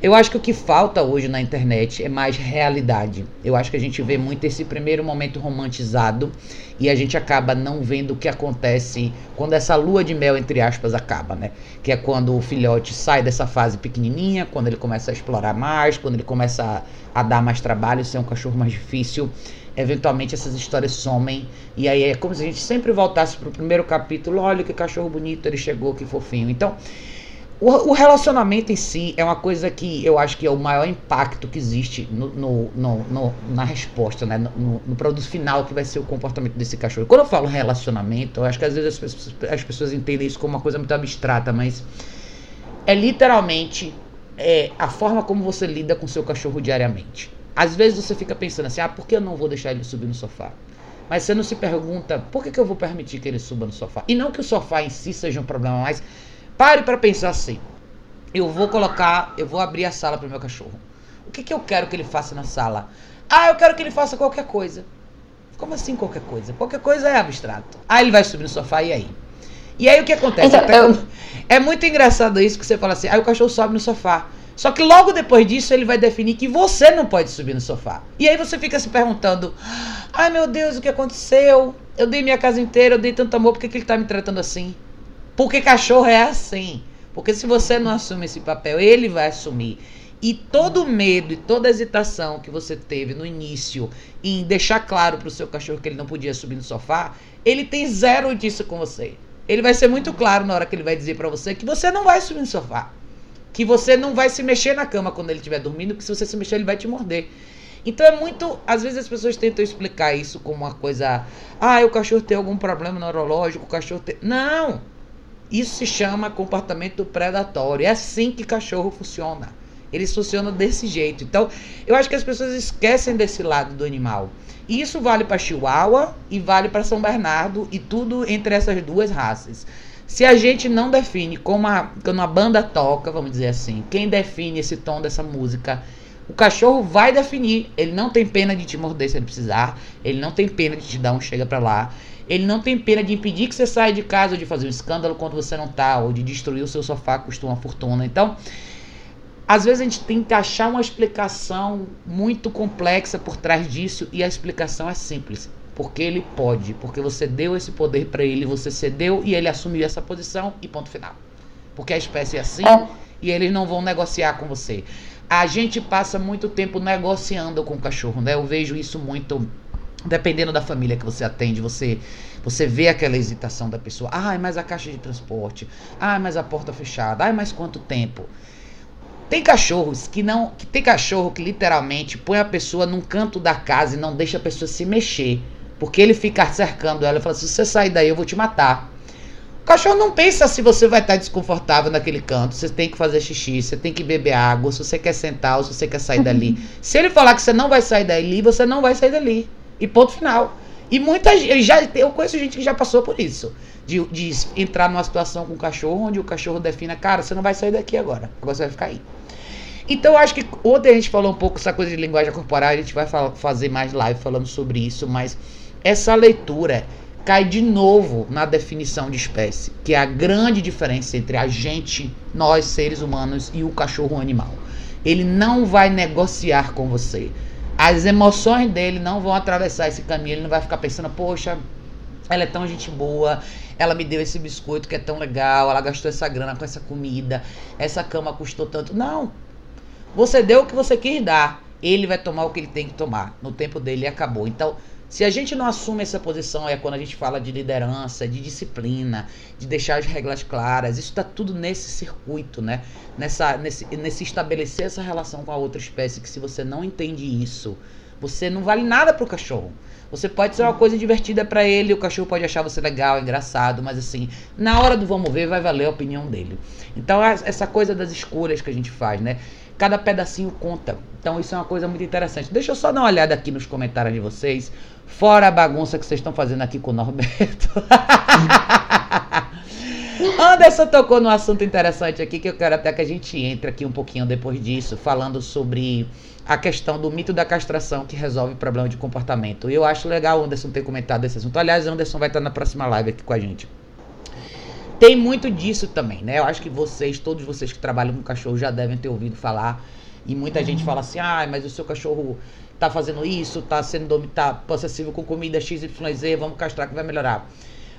Eu acho que o que falta hoje na internet é mais realidade. Eu acho que a gente vê muito esse primeiro momento romantizado e a gente acaba não vendo o que acontece quando essa lua de mel, entre aspas, acaba, né? Que é quando o filhote sai dessa fase pequenininha, quando ele começa a explorar mais, quando ele começa a, a dar mais trabalho, ser um cachorro mais difícil. Eventualmente essas histórias somem e aí é como se a gente sempre voltasse pro primeiro capítulo. Olha que cachorro bonito ele chegou, que fofinho. Então, o, o relacionamento em si é uma coisa que eu acho que é o maior impacto que existe no, no- no- no- na resposta, né? No, produto final que vai ser o comportamento desse cachorro. Quando eu falo relacionamento, eu acho que às vezes as as pessoas entendem isso como uma coisa muito abstrata, mas é literalmente é, a forma como você lida com seu cachorro diariamente. Às vezes você fica pensando assim, ah, por que eu não vou deixar ele subir no sofá? Mas você não se pergunta, por que, que eu vou permitir que ele suba no sofá? E não que o sofá em si seja um problema, mas pare para pensar assim. Eu vou colocar, eu vou abrir a sala para meu cachorro. O que, que eu quero que ele faça na sala? Ah, eu quero que ele faça qualquer coisa. Como assim qualquer coisa? Qualquer coisa é abstrato. Ah, ele vai subir no sofá e aí? E aí o que acontece? Então, eu- É muito engraçado isso que você fala assim, aí o cachorro sobe no sofá. Só que logo depois disso ele vai definir que você não pode subir no sofá. E aí você fica se perguntando: ai meu Deus, o que aconteceu? Eu dei minha casa inteira, eu dei tanto amor, por que, que ele tá me tratando assim? Porque cachorro é assim. Porque se você não assume esse papel, ele vai assumir. E todo o medo e toda a hesitação que você teve no início em deixar claro pro seu cachorro que ele não podia subir no sofá, ele tem zero disso com você. Ele vai ser muito claro na hora que ele vai dizer pra você que você não vai subir no sofá. Que você não vai se mexer na cama quando ele estiver dormindo, que se você se mexer ele vai te morder. Então é muito. Às vezes as pessoas tentam explicar isso como uma coisa. Ah, o cachorro tem algum problema neurológico, o cachorro tem. Não! Isso se chama comportamento predatório. É assim que cachorro funciona. Eles funcionam desse jeito. Então, eu acho que as pessoas esquecem desse lado do animal. E isso vale para Chihuahua e vale para São Bernardo e tudo entre essas duas raças. Se a gente não define como a, a banda toca, vamos dizer assim, quem define esse tom dessa música, o cachorro vai definir. Ele não tem pena de te morder se ele precisar. Ele não tem pena de te dar um chega pra lá. Ele não tem pena de impedir que você saia de casa, ou de fazer um escândalo quando você não tá, ou de destruir o seu sofá, que custa uma fortuna. Então, às vezes a gente tem que achar uma explicação muito complexa por trás disso e a explicação é simples. Porque ele pode, porque você deu esse poder pra ele, você cedeu e ele assumiu essa posição e ponto final. Porque a espécie é assim É. e eles não vão negociar com você. A gente passa muito tempo negociando com o cachorro, né? Eu vejo isso muito dependendo da família que você atende, você você vê aquela hesitação da pessoa. Ai, mas a caixa de transporte. Ai, mas a porta fechada. Ai, mas quanto tempo? Tem cachorros que não. Que tem cachorro que literalmente põe a pessoa num canto da casa e não deixa a pessoa se mexer. Porque ele fica cercando ela e fala: se você sair daí, eu vou te matar. O cachorro não pensa se você vai estar desconfortável naquele canto. Você tem que fazer xixi, você tem que beber água, se você quer sentar ou se você quer sair dali. se ele falar que você não vai sair dali, você não vai sair dali. E ponto final. E muita gente, já, eu conheço gente que já passou por isso. De, de entrar numa situação com o cachorro, onde o cachorro defina, cara, você não vai sair daqui agora, agora você vai ficar aí. Então eu acho que ontem a gente falou um pouco essa coisa de linguagem corporal, a gente vai fazer mais live falando sobre isso, mas essa leitura cai de novo na definição de espécie, que é a grande diferença entre a gente, nós seres humanos e o cachorro animal. Ele não vai negociar com você. As emoções dele não vão atravessar esse caminho, ele não vai ficar pensando, poxa, ela é tão gente boa, ela me deu esse biscoito que é tão legal, ela gastou essa grana com essa comida, essa cama custou tanto. Não, você deu o que você quis dar. Ele vai tomar o que ele tem que tomar. No tempo dele acabou. Então, se a gente não assume essa posição, é quando a gente fala de liderança, de disciplina, de deixar as regras claras, isso está tudo nesse circuito, né? Nessa, nesse, nesse estabelecer essa relação com a outra espécie, que se você não entende isso, você não vale nada pro cachorro. Você pode ser uma coisa divertida para ele, o cachorro pode achar você legal, engraçado, mas assim, na hora do vamos ver, vai valer a opinião dele. Então, essa coisa das escolhas que a gente faz, né? Cada pedacinho conta. Então isso é uma coisa muito interessante. Deixa eu só dar uma olhada aqui nos comentários de vocês. Fora a bagunça que vocês estão fazendo aqui com o Norberto. Anderson tocou num assunto interessante aqui que eu quero até que a gente entre aqui um pouquinho depois disso, falando sobre a questão do mito da castração que resolve problema de comportamento. Eu acho legal o Anderson ter comentado esse assunto. Aliás, o Anderson vai estar na próxima live aqui com a gente. Tem muito disso também, né? Eu acho que vocês, todos vocês que trabalham com cachorro já devem ter ouvido falar. E muita gente fala assim: ah, mas o seu cachorro tá fazendo isso, tá sendo tá possessivo com comida XYZ, vamos castrar que vai melhorar.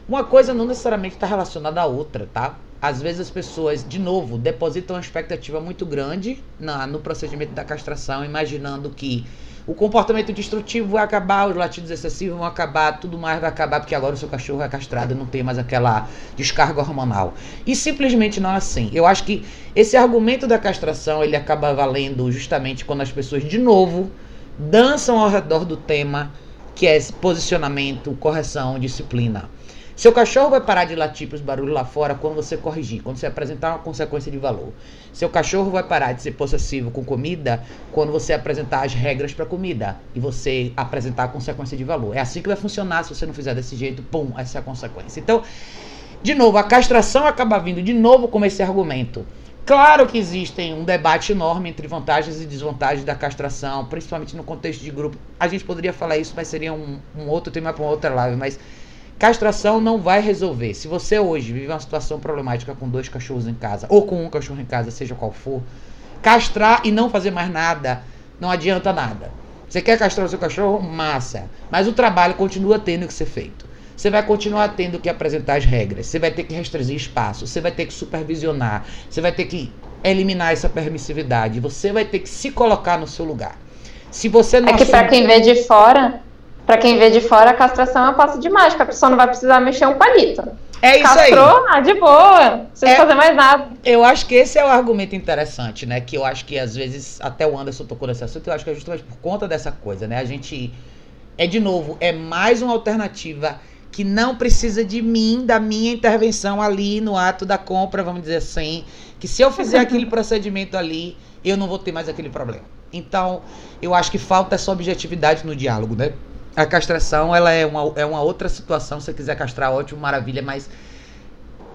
Uma coisa não necessariamente está relacionada à outra, tá? Às vezes as pessoas, de novo, depositam uma expectativa muito grande na, no procedimento da castração, imaginando que o comportamento destrutivo vai acabar, os latidos excessivos vão acabar, tudo mais vai acabar, porque agora o seu cachorro é castrado e não tem mais aquela descarga hormonal. E simplesmente não é assim. Eu acho que esse argumento da castração ele acaba valendo justamente quando as pessoas, de novo, dançam ao redor do tema que é posicionamento, correção, disciplina. Seu cachorro vai parar de latir para os barulhos lá fora quando você corrigir, quando você apresentar uma consequência de valor. Seu cachorro vai parar de ser possessivo com comida quando você apresentar as regras para comida e você apresentar a consequência de valor. É assim que vai funcionar se você não fizer desse jeito, pum, essa é a consequência. Então, de novo, a castração acaba vindo de novo com esse argumento. Claro que existem um debate enorme entre vantagens e desvantagens da castração, principalmente no contexto de grupo. A gente poderia falar isso, mas seria um, um outro tema para uma outra live, mas Castração não vai resolver. Se você hoje vive uma situação problemática com dois cachorros em casa, ou com um cachorro em casa, seja qual for, castrar e não fazer mais nada não adianta nada. Você quer castrar o seu cachorro? Massa. Mas o trabalho continua tendo que ser feito. Você vai continuar tendo que apresentar as regras. Você vai ter que restringir espaço. Você vai ter que supervisionar. Você vai ter que eliminar essa permissividade. Você vai ter que se colocar no seu lugar. Se você não é que para quem vê de fora, para quem vê de fora, a castração é um passo de mágica. A pessoa não vai precisar mexer um palito. É isso Castrou, aí. Ah, de boa. Não precisa é, fazer mais nada. Eu acho que esse é o argumento interessante, né? Que eu acho que às vezes, até o Anderson tocou nesse assunto, eu acho que é justamente por conta dessa coisa, né? A gente. É de novo, é mais uma alternativa que não precisa de mim, da minha intervenção ali no ato da compra, vamos dizer assim. Que se eu fizer aquele procedimento ali, eu não vou ter mais aquele problema. Então, eu acho que falta essa objetividade no diálogo, né? A castração, ela é uma, é uma outra situação. Se você quiser castrar, ótimo, maravilha, mas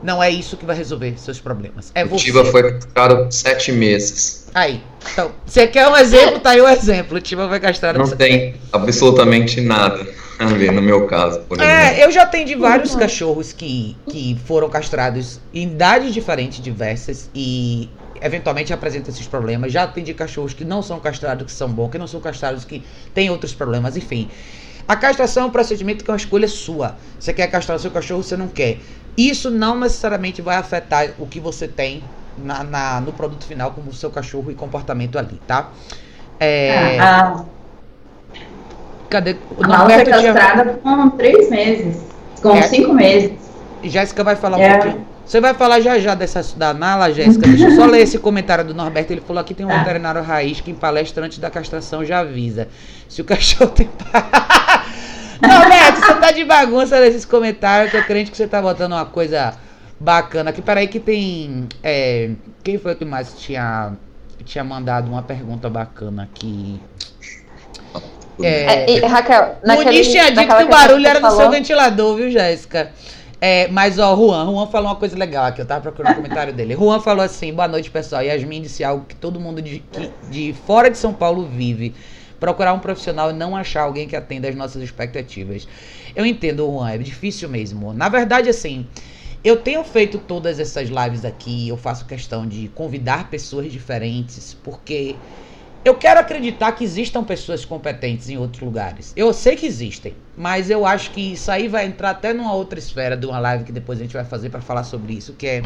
não é isso que vai resolver seus problemas. É o Tiva foi castrado sete meses. Aí. Então, você quer um exemplo? Tá aí o exemplo. O Tiva foi castrado Não tem absolutamente nada a ver no meu caso. Por é, eu já atendi vários cachorros que, que foram castrados em idades diferentes, diversas, e eventualmente apresentam esses problemas. Já atendi cachorros que não são castrados, que são bons, que não são castrados, que têm outros problemas, enfim. A castração é um procedimento que é uma escolha sua. Você quer castrar o seu cachorro, você não quer. Isso não necessariamente vai afetar o que você tem na, na no produto final, como o seu cachorro e comportamento ali, tá? É... Ah, Cadê? O a Norberto castrada tinha... com três meses. Com é. cinco meses. Jéssica vai falar é. um pouquinho. Você vai falar já já dessa da Nala, Jéssica. Deixa eu só ler esse comentário do Norberto. Ele falou aqui tem um tá. veterinário raiz que em palestra antes da castração já avisa. Se o cachorro tem. Norberto, você tá de bagunça nesses comentários. Eu tô crente que você tá botando uma coisa bacana aqui. Peraí que tem. É, quem foi que mais tinha, tinha mandado uma pergunta bacana aqui? É, é, Raquel, naquele, Muniz tinha dito que o barulho era do falou. seu ventilador, viu, Jéssica? É, mas, ó, Juan, Juan falou uma coisa legal aqui, eu tava procurando o comentário dele. Juan falou assim: boa noite, pessoal. Yasmin disse algo que todo mundo de, de fora de São Paulo vive. Procurar um profissional e não achar alguém que atenda às nossas expectativas. Eu entendo, Juan, é difícil mesmo. Na verdade, assim, eu tenho feito todas essas lives aqui, eu faço questão de convidar pessoas diferentes, porque eu quero acreditar que existam pessoas competentes em outros lugares. Eu sei que existem, mas eu acho que isso aí vai entrar até numa outra esfera de uma live que depois a gente vai fazer para falar sobre isso, que é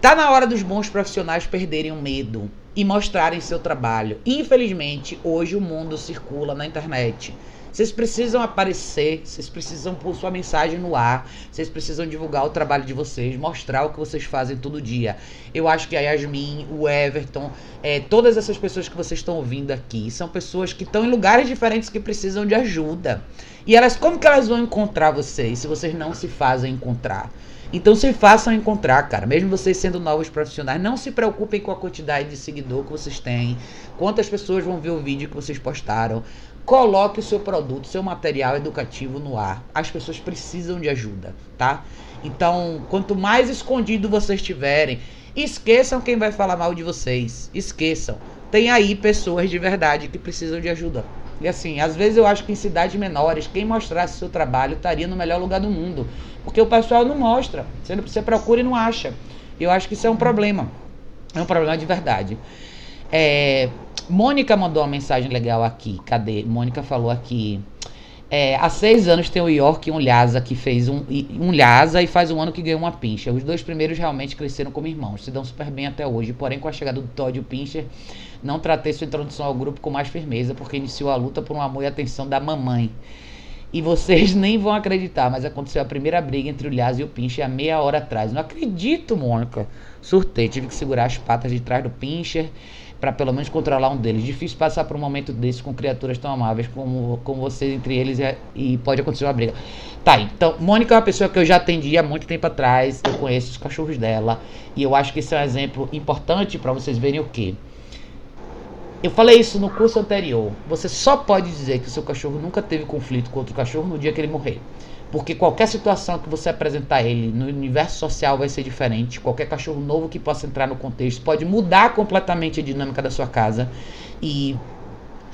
tá na hora dos bons profissionais perderem o medo e mostrarem seu trabalho. Infelizmente, hoje o mundo circula na internet. Vocês precisam aparecer, vocês precisam pôr sua mensagem no ar, vocês precisam divulgar o trabalho de vocês, mostrar o que vocês fazem todo dia. Eu acho que a Yasmin, o Everton, é, todas essas pessoas que vocês estão ouvindo aqui, são pessoas que estão em lugares diferentes que precisam de ajuda. E elas, como que elas vão encontrar vocês se vocês não se fazem encontrar? Então se façam encontrar, cara. Mesmo vocês sendo novos profissionais, não se preocupem com a quantidade de seguidor que vocês têm, quantas pessoas vão ver o vídeo que vocês postaram. Coloque o seu produto, seu material educativo no ar. As pessoas precisam de ajuda, tá? Então, quanto mais escondido vocês estiverem, esqueçam quem vai falar mal de vocês. Esqueçam. Tem aí pessoas de verdade que precisam de ajuda. E assim, às vezes eu acho que em cidades menores, quem mostrasse seu trabalho estaria no melhor lugar do mundo. Porque o pessoal não mostra. Você, você procura e não acha. Eu acho que isso é um problema. É um problema de verdade. É, Mônica mandou uma mensagem legal aqui. Cadê? Mônica falou aqui. É, há seis anos tem o York e um Lhasa que fez um, um Lhasa e faz um ano que ganhou uma Pincher. Os dois primeiros realmente cresceram como irmãos, se dão super bem até hoje. Porém, com a chegada do Todd e o Pincher, não tratei sua introdução ao grupo com mais firmeza, porque iniciou a luta por um amor e atenção da mamãe. E vocês nem vão acreditar, mas aconteceu a primeira briga entre o Lhasa e o Pincher há meia hora atrás. Não acredito, Mônica. Surtei, tive que segurar as patas de trás do Pincher para pelo menos controlar um deles. Difícil passar por um momento desse com criaturas tão amáveis como, como vocês entre eles e, e pode acontecer uma briga. Tá, então, Mônica é uma pessoa que eu já atendi há muito tempo atrás, eu conheço os cachorros dela e eu acho que esse é um exemplo importante para vocês verem o que. Eu falei isso no curso anterior. Você só pode dizer que o seu cachorro nunca teve conflito com outro cachorro no dia que ele morrer. Porque qualquer situação que você apresentar ele no universo social vai ser diferente. Qualquer cachorro novo que possa entrar no contexto pode mudar completamente a dinâmica da sua casa. E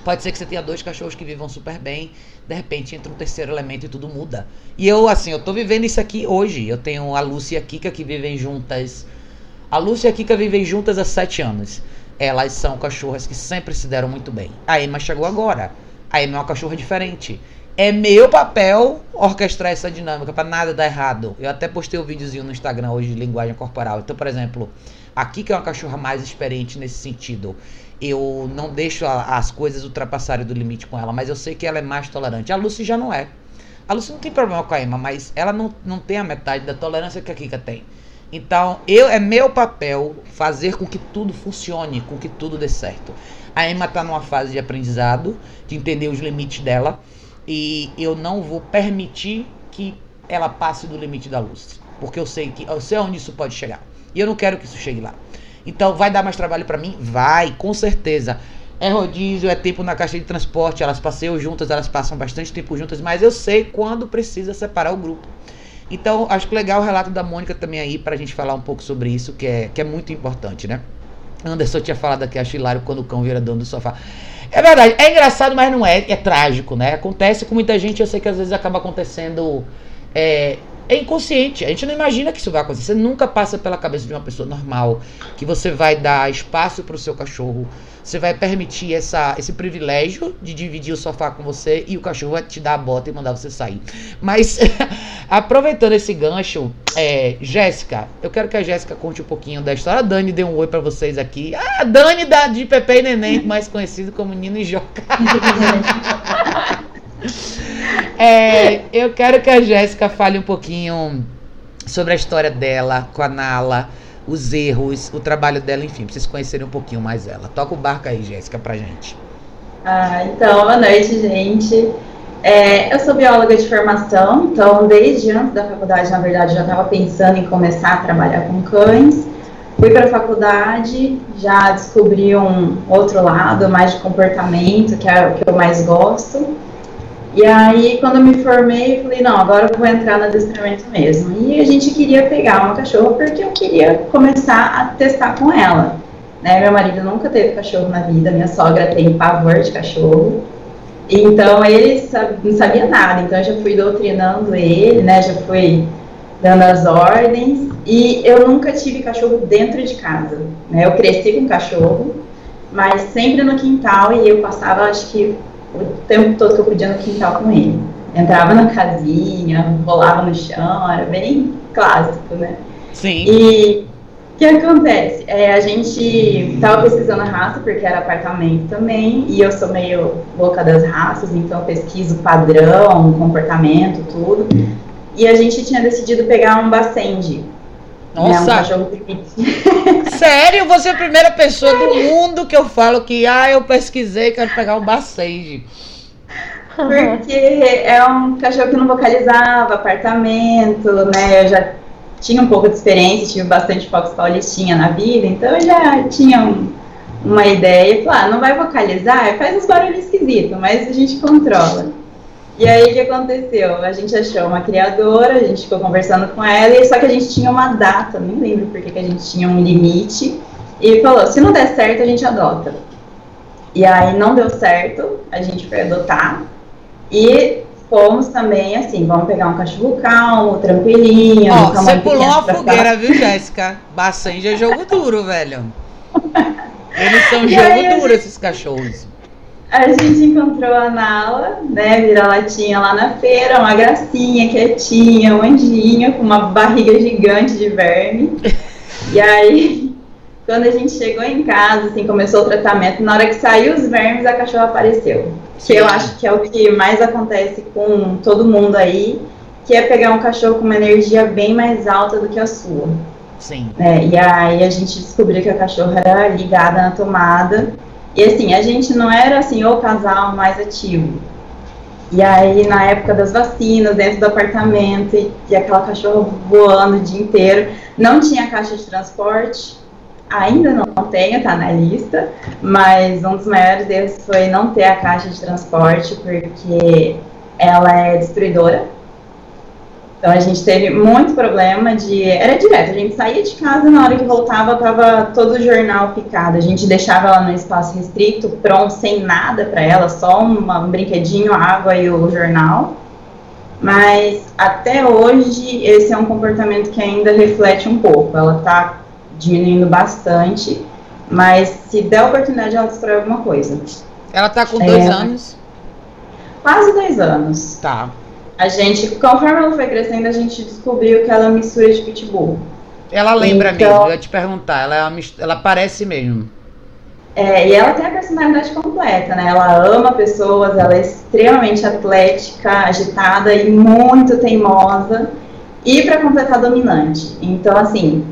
pode ser que você tenha dois cachorros que vivam super bem, de repente entra um terceiro elemento e tudo muda. E eu, assim, eu tô vivendo isso aqui hoje. Eu tenho a Lúcia e a Kika que vivem juntas. A Lúcia e a Kika vivem juntas há sete anos. Elas são cachorras que sempre se deram muito bem. A Emma chegou agora. A Emma é uma cachorra diferente é meu papel orquestrar essa dinâmica para nada dar errado. Eu até postei um videozinho no Instagram hoje de linguagem corporal. Então, por exemplo, aqui que é uma cachorra mais experiente nesse sentido, eu não deixo a, as coisas ultrapassarem do limite com ela, mas eu sei que ela é mais tolerante. A Lucy já não é. A Lucy não tem problema com a Emma, mas ela não, não tem a metade da tolerância que a Kika tem. Então, eu é meu papel fazer com que tudo funcione, com que tudo dê certo. A Emma está numa fase de aprendizado, de entender os limites dela e eu não vou permitir que ela passe do limite da luz, porque eu sei que eu sei onde isso pode chegar. E eu não quero que isso chegue lá. Então vai dar mais trabalho para mim? Vai, com certeza. É rodízio, é tempo na caixa de transporte, elas passeiam juntas, elas passam bastante tempo juntas, mas eu sei quando precisa separar o grupo. Então, acho que legal o relato da Mônica também aí, pra gente falar um pouco sobre isso, que é, que é muito importante, né? Anderson tinha falado aqui, acho hilário, quando o cão vira dono do sofá. É verdade, é engraçado, mas não é, é trágico, né? Acontece com muita gente, eu sei que às vezes acaba acontecendo. É, é inconsciente, a gente não imagina que isso vai acontecer. Você nunca passa pela cabeça de uma pessoa normal que você vai dar espaço para o seu cachorro você vai permitir essa, esse privilégio de dividir o sofá com você e o cachorro vai te dar a bota e mandar você sair. Mas, aproveitando esse gancho, é, Jéssica, eu quero que a Jéssica conte um pouquinho da história. A Dani deu um oi para vocês aqui. Ah, Dani da, de Pepe e Neném, mais conhecido como Nino e Joca. é, eu quero que a Jéssica fale um pouquinho sobre a história dela com a Nala os erros, o trabalho dela, enfim, pra vocês conhecerem um pouquinho mais ela. Toca o barco aí, Jéssica, pra gente. Ah, então, boa noite, gente. É, eu sou bióloga de formação, então desde antes da faculdade, na verdade, já estava pensando em começar a trabalhar com cães. fui para a faculdade, já descobri um outro lado, mais de comportamento, que é o que eu mais gosto. E aí, quando eu me formei, eu falei, não, agora eu vou entrar no adestramento mesmo. E a gente queria pegar uma cachorra porque eu queria começar a testar com ela. Né? Meu marido nunca teve cachorro na vida, minha sogra tem pavor de cachorro. Então, ele não sabia nada, então eu já fui doutrinando ele, né? Já fui dando as ordens. E eu nunca tive cachorro dentro de casa. Né? Eu cresci com cachorro, mas sempre no quintal e eu passava, acho que o tempo todo que eu podia no quintal com ele. Entrava na casinha, rolava no chão, era bem clássico, né? Sim. E o que acontece? É, a gente estava pesquisando a raça, porque era apartamento também, e eu sou meio louca das raças, então eu pesquiso padrão, comportamento, tudo. E a gente tinha decidido pegar um Bacende. Nossa! Um Sério? Você é a primeira pessoa do mundo que eu falo que, ah, eu pesquisei e quero pegar um Bacende. Porque é um cachorro que não vocalizava, apartamento, né? Eu já tinha um pouco de experiência, tive bastante Fox Paulistinha na vida, então eu já tinha um, uma ideia. Falei, ah, não vai vocalizar? Faz uns barulhos esquisitos, mas a gente controla. E aí o que aconteceu? A gente achou uma criadora, a gente ficou conversando com ela, só que a gente tinha uma data, nem lembro porque que a gente tinha um limite, e falou, se não der certo, a gente adota. E aí não deu certo, a gente foi adotar, e fomos também assim, vamos pegar um cachorro calmo, tranquilinho. Ó, você pulou uma fogueira, viu, Jéssica? Bastante é jogo duro, velho. Eles são jogo duro, gente... esses cachorros a gente encontrou a Nala, né, vira-latinha lá na feira, uma gracinha, quietinha, um anjinho, com uma barriga gigante de verme. E aí, quando a gente chegou em casa, assim, começou o tratamento, na hora que saiu os vermes, a cachorra apareceu. Que eu acho que é o que mais acontece com todo mundo aí, que é pegar um cachorro com uma energia bem mais alta do que a sua. Sim. É, e aí a gente descobriu que a cachorra era ligada na tomada e assim, a gente não era assim o casal mais ativo. E aí, na época das vacinas, dentro do apartamento, e, e aquela cachorra voando o dia inteiro, não tinha caixa de transporte, ainda não tenho, tá na lista, mas um dos maiores erros foi não ter a caixa de transporte, porque ela é destruidora, então a gente teve muito problema de. Era direto, a gente saía de casa na hora que voltava, tava todo o jornal picado. A gente deixava ela no espaço restrito, pronto, sem nada para ela, só uma, um brinquedinho, água e o jornal. Mas até hoje esse é um comportamento que ainda reflete um pouco. Ela tá diminuindo bastante, mas se der oportunidade ela destrói alguma coisa. Ela tá com dois é, anos? Quase dois anos. Tá a gente, conforme ela foi crescendo, a gente descobriu que ela é uma mistura de pitbull. Ela lembra então, mesmo, eu ia te perguntar, ela, é uma, ela parece mesmo. É, e ela tem a personalidade completa, né? Ela ama pessoas, ela é extremamente atlética, agitada e muito teimosa. E para completar, dominante. Então, assim,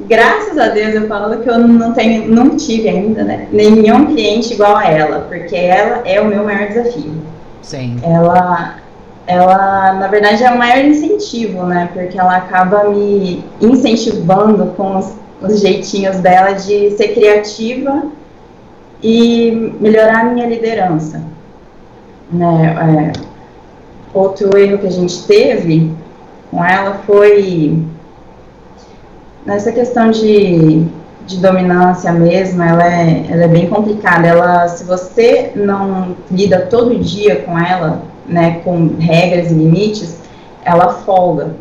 graças a Deus eu falo que eu não tenho, não tive ainda, né? Nenhum cliente igual a ela, porque ela é o meu maior desafio. Sim. Ela, ela, na verdade, é o maior incentivo, né? Porque ela acaba me incentivando com os, os jeitinhos dela de ser criativa e melhorar a minha liderança. Né? É, outro erro que a gente teve com ela foi nessa questão de, de dominância mesmo, ela é, ela é bem complicada. Ela, se você não lida todo dia com ela, né, com regras e limites, ela folga.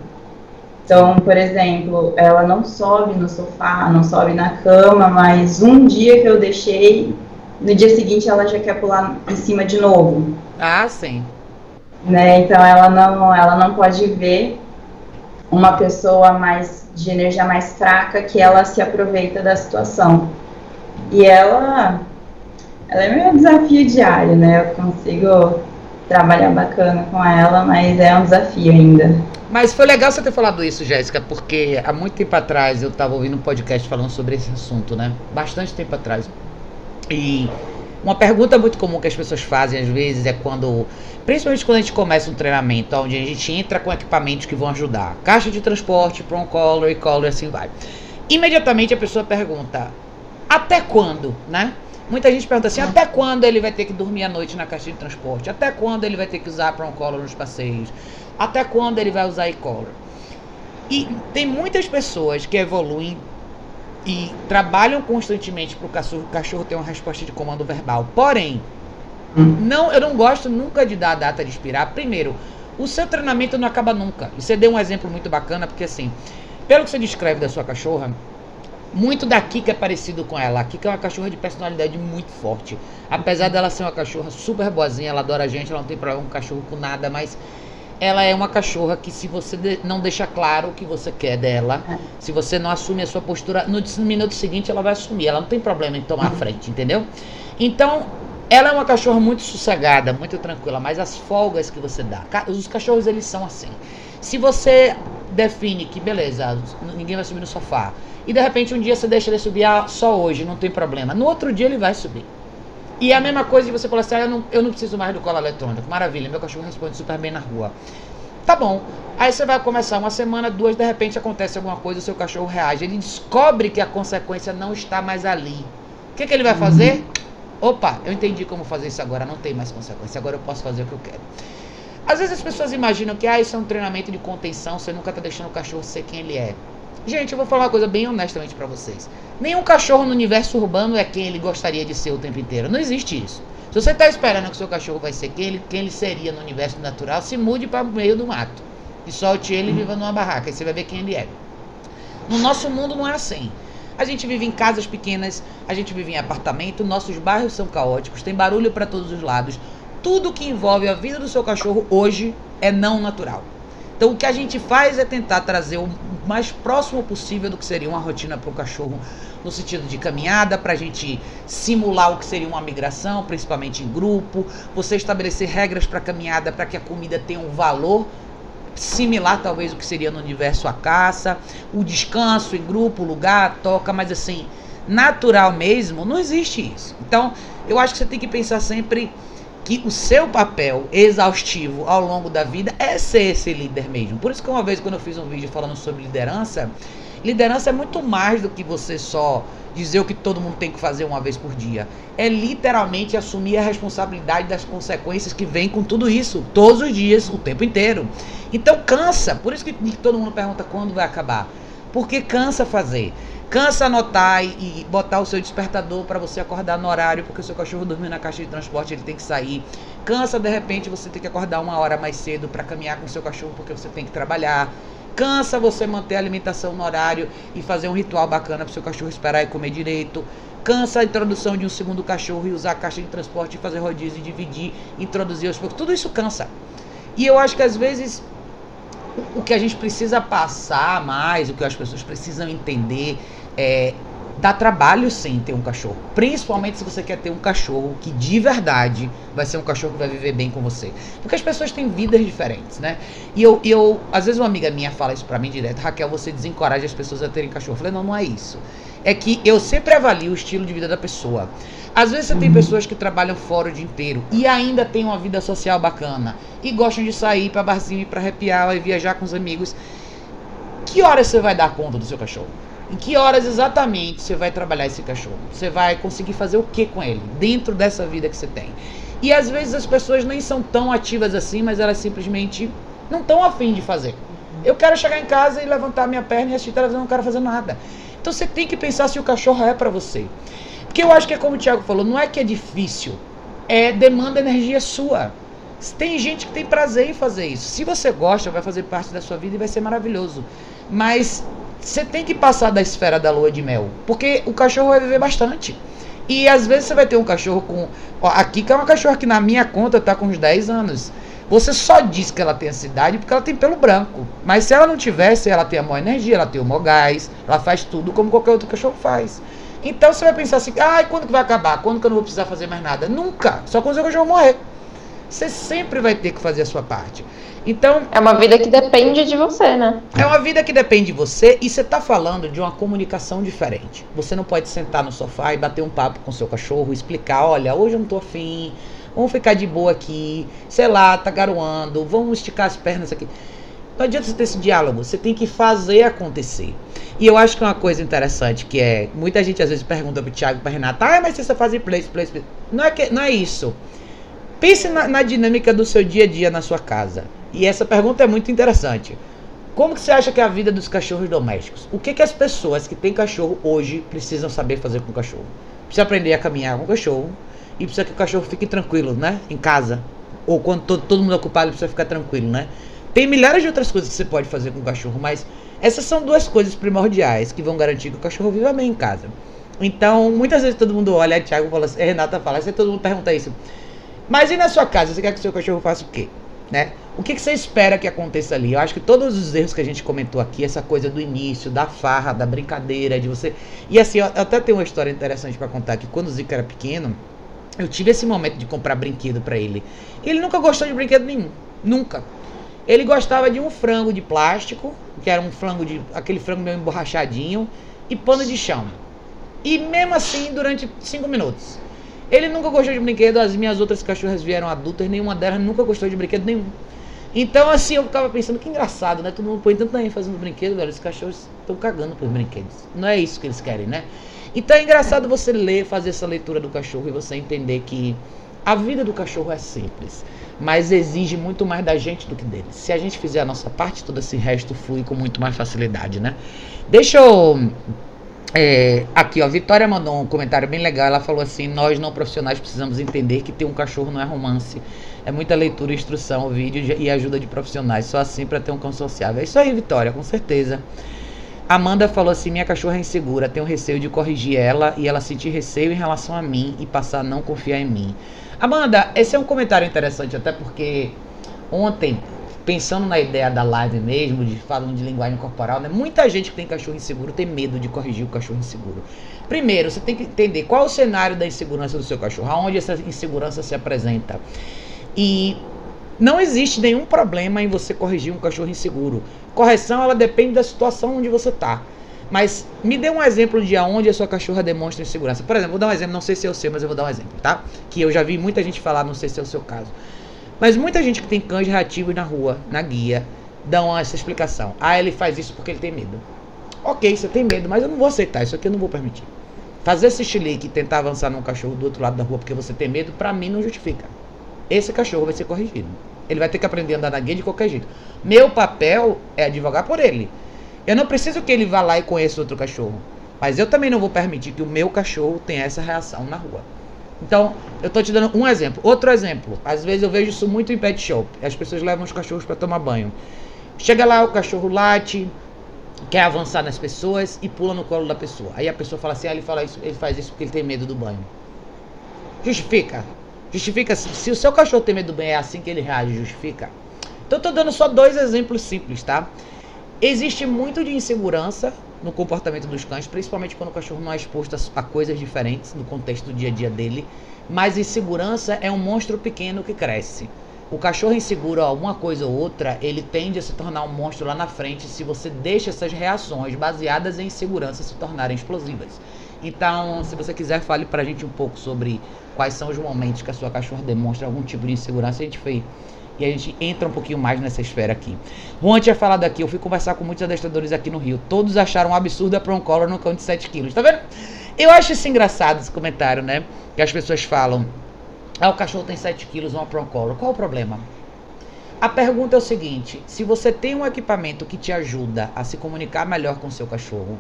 Então, por exemplo, ela não sobe no sofá, não sobe na cama, mas um dia que eu deixei, no dia seguinte ela já quer pular em cima de novo. Ah, sim. Né? Então ela não, ela não pode ver uma pessoa mais de energia mais fraca que ela se aproveita da situação. E ela, ela é meu desafio diário, né? Eu consigo trabalhar bacana com ela, mas é um desafio ainda. Mas foi legal você ter falado isso, Jéssica, porque há muito tempo atrás eu estava ouvindo um podcast falando sobre esse assunto, né? Bastante tempo atrás. E uma pergunta muito comum que as pessoas fazem às vezes é quando, principalmente quando a gente começa um treinamento, onde a gente entra com equipamentos que vão ajudar, caixa de transporte, prong collar e collar, assim vai. imediatamente a pessoa pergunta: até quando, né? Muita gente pergunta assim: até quando ele vai ter que dormir à noite na caixa de transporte? Até quando ele vai ter que usar prom collar nos passeios? Até quando ele vai usar e-collar? E tem muitas pessoas que evoluem e trabalham constantemente para o cachorro, cachorro ter uma resposta de comando verbal. Porém, não, eu não gosto nunca de dar a data de expirar. Primeiro, o seu treinamento não acaba nunca. E você deu um exemplo muito bacana, porque assim, pelo que você descreve da sua cachorra, muito da Kika é parecido com ela. A Kika é uma cachorra de personalidade muito forte. Apesar dela ser uma cachorra super boazinha, ela adora a gente, ela não tem problema com cachorro com nada, mas ela é uma cachorra que se você não deixa claro o que você quer dela, é. se você não assume a sua postura, no minuto seguinte ela vai assumir. Ela não tem problema em tomar a uhum. frente, entendeu? Então, ela é uma cachorra muito sossegada, muito tranquila, mas as folgas que você dá, os cachorros eles são assim. Se você define que beleza, ninguém vai subir no sofá, e de repente um dia você deixa ele subir ah, só hoje, não tem problema. No outro dia ele vai subir. E é a mesma coisa de você falar assim, ah, eu, não, eu não preciso mais do cola eletrônico. Maravilha, meu cachorro responde super bem na rua. Tá bom. Aí você vai começar uma semana, duas, de repente acontece alguma coisa, o seu cachorro reage. Ele descobre que a consequência não está mais ali. O que, que ele vai fazer? Opa, eu entendi como fazer isso agora, não tem mais consequência, agora eu posso fazer o que eu quero. Às vezes as pessoas imaginam que ah, isso é um treinamento de contenção, você nunca está deixando o cachorro ser quem ele é. Gente, eu vou falar uma coisa bem honestamente para vocês. Nenhum cachorro no universo urbano é quem ele gostaria de ser o tempo inteiro. Não existe isso. Se você está esperando que seu cachorro vai ser quem ele, quem ele seria no universo natural, se mude para o meio do mato. E solte ele e viva numa barraca. Aí você vai ver quem ele é. No nosso mundo não é assim. A gente vive em casas pequenas, a gente vive em apartamento, nossos bairros são caóticos, tem barulho para todos os lados. Tudo que envolve a vida do seu cachorro hoje é não natural. Então o que a gente faz é tentar trazer o mais próximo possível do que seria uma rotina para o cachorro, no sentido de caminhada, para a gente simular o que seria uma migração, principalmente em grupo, você estabelecer regras para caminhada para que a comida tenha um valor similar talvez o que seria no universo a caça, o descanso em grupo, lugar, toca, mas assim, natural mesmo, não existe isso. Então, eu acho que você tem que pensar sempre que o seu papel exaustivo ao longo da vida é ser esse líder mesmo. Por isso que uma vez quando eu fiz um vídeo falando sobre liderança, liderança é muito mais do que você só dizer o que todo mundo tem que fazer uma vez por dia. É literalmente assumir a responsabilidade das consequências que vem com tudo isso, todos os dias, o tempo inteiro. Então cansa, por isso que todo mundo pergunta quando vai acabar. Porque cansa fazer. Cansa anotar e, botar o seu despertador para você acordar no horário, porque o seu cachorro dormiu na caixa de transporte, ele tem que sair. Cansa de repente você ter que acordar uma hora mais cedo para caminhar com o seu cachorro, porque você tem que trabalhar. Cansa você manter a alimentação no horário e fazer um ritual bacana para o seu cachorro esperar e comer direito. Cansa a introdução de um segundo cachorro e usar a caixa de transporte fazer rodízio e dividir, introduzir aos poucos. Tudo isso cansa. E eu acho que às vezes o que a gente precisa passar mais, o que as pessoas precisam entender é dá trabalho sim ter um cachorro. Principalmente se você quer ter um cachorro que de verdade vai ser um cachorro que vai viver bem com você. Porque as pessoas têm vidas diferentes, né? E eu, eu às vezes uma amiga minha fala isso pra mim direto, Raquel, você desencoraja as pessoas a terem cachorro. Eu falei, não, não é isso. É que eu sempre avalio o estilo de vida da pessoa. Às vezes você tem uhum. pessoas que trabalham fora o dia inteiro e ainda tem uma vida social bacana e gostam de sair para barzinho e para arrepiar e viajar com os amigos. Que horas você vai dar conta do seu cachorro? Em que horas exatamente você vai trabalhar esse cachorro? Você vai conseguir fazer o que com ele dentro dessa vida que você tem? E às vezes as pessoas nem são tão ativas assim, mas elas simplesmente não estão afim de fazer. Eu quero chegar em casa e levantar minha perna e assistir televisão, não quero fazer nada. Então você tem que pensar se o cachorro é para você. Porque eu acho que é como o Thiago falou, não é que é difícil, é demanda energia sua. Tem gente que tem prazer em fazer isso. Se você gosta, vai fazer parte da sua vida e vai ser maravilhoso. Mas você tem que passar da esfera da lua de mel, porque o cachorro vai viver bastante. E às vezes você vai ter um cachorro com. Ó, aqui que é uma cachorra que na minha conta tá com uns 10 anos. Você só diz que ela tem essa idade porque ela tem pelo branco. Mas se ela não tivesse, ela tem a maior energia, ela tem o maior gás, ela faz tudo como qualquer outro cachorro faz. Então você vai pensar assim, ah, quando que vai acabar? Quando que eu não vou precisar fazer mais nada? Nunca. Só quando o seu cachorro morrer. Você sempre vai ter que fazer a sua parte. Então. É uma vida que depende de você, né? É uma vida que depende de você e você está falando de uma comunicação diferente. Você não pode sentar no sofá e bater um papo com seu cachorro, explicar, olha, hoje eu não tô afim, vamos ficar de boa aqui, sei lá, tá garoando, vamos esticar as pernas aqui. Não adianta você ter esse diálogo, você tem que fazer acontecer. E eu acho que uma coisa interessante que é, muita gente às vezes pergunta pro Thiago e pra Renata, ah, mas você só faz place, place, place. Não é, que, não é isso. Pense na, na, dinâmica do seu dia a dia na sua casa. E essa pergunta é muito interessante. Como que você acha que é a vida dos cachorros domésticos? O que que as pessoas que têm cachorro hoje precisam saber fazer com o cachorro? Precisa aprender a caminhar com o cachorro e precisa que o cachorro fique tranquilo, né? Em casa. Ou quando todo, todo mundo é ocupado, precisa ficar tranquilo, né? Tem milhares de outras coisas que você pode fazer com o cachorro, mas essas são duas coisas primordiais que vão garantir que o cachorro viva bem em casa. Então, muitas vezes todo mundo olha, Thiago fala assim, Renata fala, assim, todo mundo pergunta isso. Mas e na sua casa, você quer que o seu cachorro faça o quê? Né? O que, que você espera que aconteça ali? Eu acho que todos os erros que a gente comentou aqui, essa coisa do início, da farra, da brincadeira, de você. E assim, eu até tenho uma história interessante para contar que quando o Zico era pequeno, eu tive esse momento de comprar brinquedo para ele. Ele nunca gostou de brinquedo nenhum. Nunca. Ele gostava de um frango de plástico, que era um frango de. aquele frango meio emborrachadinho, e pano de chão. E mesmo assim, durante cinco minutos. Ele nunca gostou de brinquedo, as minhas outras cachorras vieram adultas, nenhuma delas nunca gostou de brinquedo nenhum. Então, assim, eu ficava pensando que engraçado, né? Todo mundo põe tanta ênfase no brinquedo, velho. Os cachorros estão cagando por brinquedos. Não é isso que eles querem, né? Então é engraçado você ler, fazer essa leitura do cachorro e você entender que a vida do cachorro é simples mas exige muito mais da gente do que dele. Se a gente fizer a nossa parte, todo esse resto flui com muito mais facilidade, né? Deixa eu. É, aqui, ó, Vitória mandou um comentário bem legal. Ela falou assim: Nós não profissionais precisamos entender que ter um cachorro não é romance. É muita leitura, instrução, vídeo e ajuda de profissionais. Só assim para ter um cão sociável. É isso aí, Vitória, com certeza. Amanda falou assim: Minha cachorra é insegura, tenho receio de corrigir ela e ela sentir receio em relação a mim e passar a não confiar em mim. Amanda, esse é um comentário interessante, até porque ontem, pensando na ideia da live mesmo, de falando de linguagem corporal, né? Muita gente que tem cachorro inseguro tem medo de corrigir o cachorro inseguro. Primeiro, você tem que entender qual o cenário da insegurança do seu cachorro, aonde essa insegurança se apresenta. E não existe nenhum problema em você corrigir um cachorro inseguro. Correção, ela depende da situação onde você está. Mas me dê um exemplo de aonde a sua cachorra demonstra insegurança. Por exemplo, vou dar um exemplo, não sei se é o seu, mas eu vou dar um exemplo, tá? Que eu já vi muita gente falar, não sei se é o seu caso. Mas muita gente que tem cães reativos na rua, na guia, dão essa explicação. Ah, ele faz isso porque ele tem medo. Ok, você tem medo, mas eu não vou aceitar, isso aqui eu não vou permitir. Fazer esse chilique e tentar avançar num cachorro do outro lado da rua porque você tem medo, pra mim não justifica. Esse cachorro vai ser corrigido. Ele vai ter que aprender a andar na guia de qualquer jeito. Meu papel é advogar por ele. Eu não preciso que ele vá lá e conheça outro cachorro. Mas eu também não vou permitir que o meu cachorro tenha essa reação na rua. Então, eu estou te dando um exemplo. Outro exemplo. Às vezes eu vejo isso muito em pet shop. As pessoas levam os cachorros para tomar banho. Chega lá, o cachorro late, quer avançar nas pessoas e pula no colo da pessoa. Aí a pessoa fala assim: ah, ele, fala isso, ele faz isso porque ele tem medo do banho. Justifica. Justifica. Se o seu cachorro tem medo do banho, é assim que ele reage, justifica. Então, tô dando só dois exemplos simples, tá? Existe muito de insegurança no comportamento dos cães, principalmente quando o cachorro não é exposto a, coisas diferentes no contexto do dia a dia dele. Mas insegurança é um monstro pequeno que cresce. O cachorro inseguro a alguma coisa ou outra, ele tende a se tornar um monstro lá na frente se você deixa essas reações baseadas em insegurança se tornarem explosivas. Então, se você quiser, fale pra gente um pouco sobre quais são os momentos que a sua cachorra demonstra algum tipo de insegurança. A gente fez e a gente entra um pouquinho mais nessa esfera aqui. Juan tinha falado aqui, eu fui conversar com muitos adestradores aqui no Rio. Todos acharam um absurdo a Color no cão de 7 quilos. Tá vendo? Eu acho isso engraçado, esse comentário, né? Que as pessoas falam. Ah, o cachorro tem 7 quilos, uma Color. Qual o problema? A pergunta é o seguinte: se você tem um equipamento que te ajuda a se comunicar melhor com seu cachorro,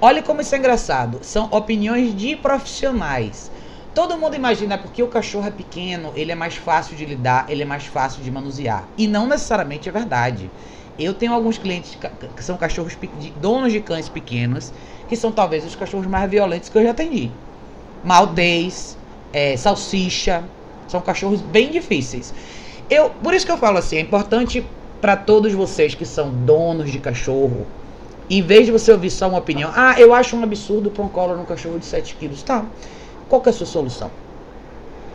olhe como isso é engraçado. São opiniões de profissionais. Todo mundo imagina porque o cachorro é pequeno, ele é mais fácil de lidar, ele é mais fácil de manusear. E não necessariamente é verdade. Eu tenho alguns clientes que são cachorros de, donos de cães pequenos, que são talvez os cachorros mais violentos que eu já atendi. Maldez, é, salsicha, são cachorros bem difíceis. Eu, por isso que eu falo assim, é importante para todos vocês que são donos de cachorro, em vez de você ouvir só uma opinião, ah, eu acho um absurdo para um colo no cachorro de 7 quilos, tá? Qual que é a sua solução?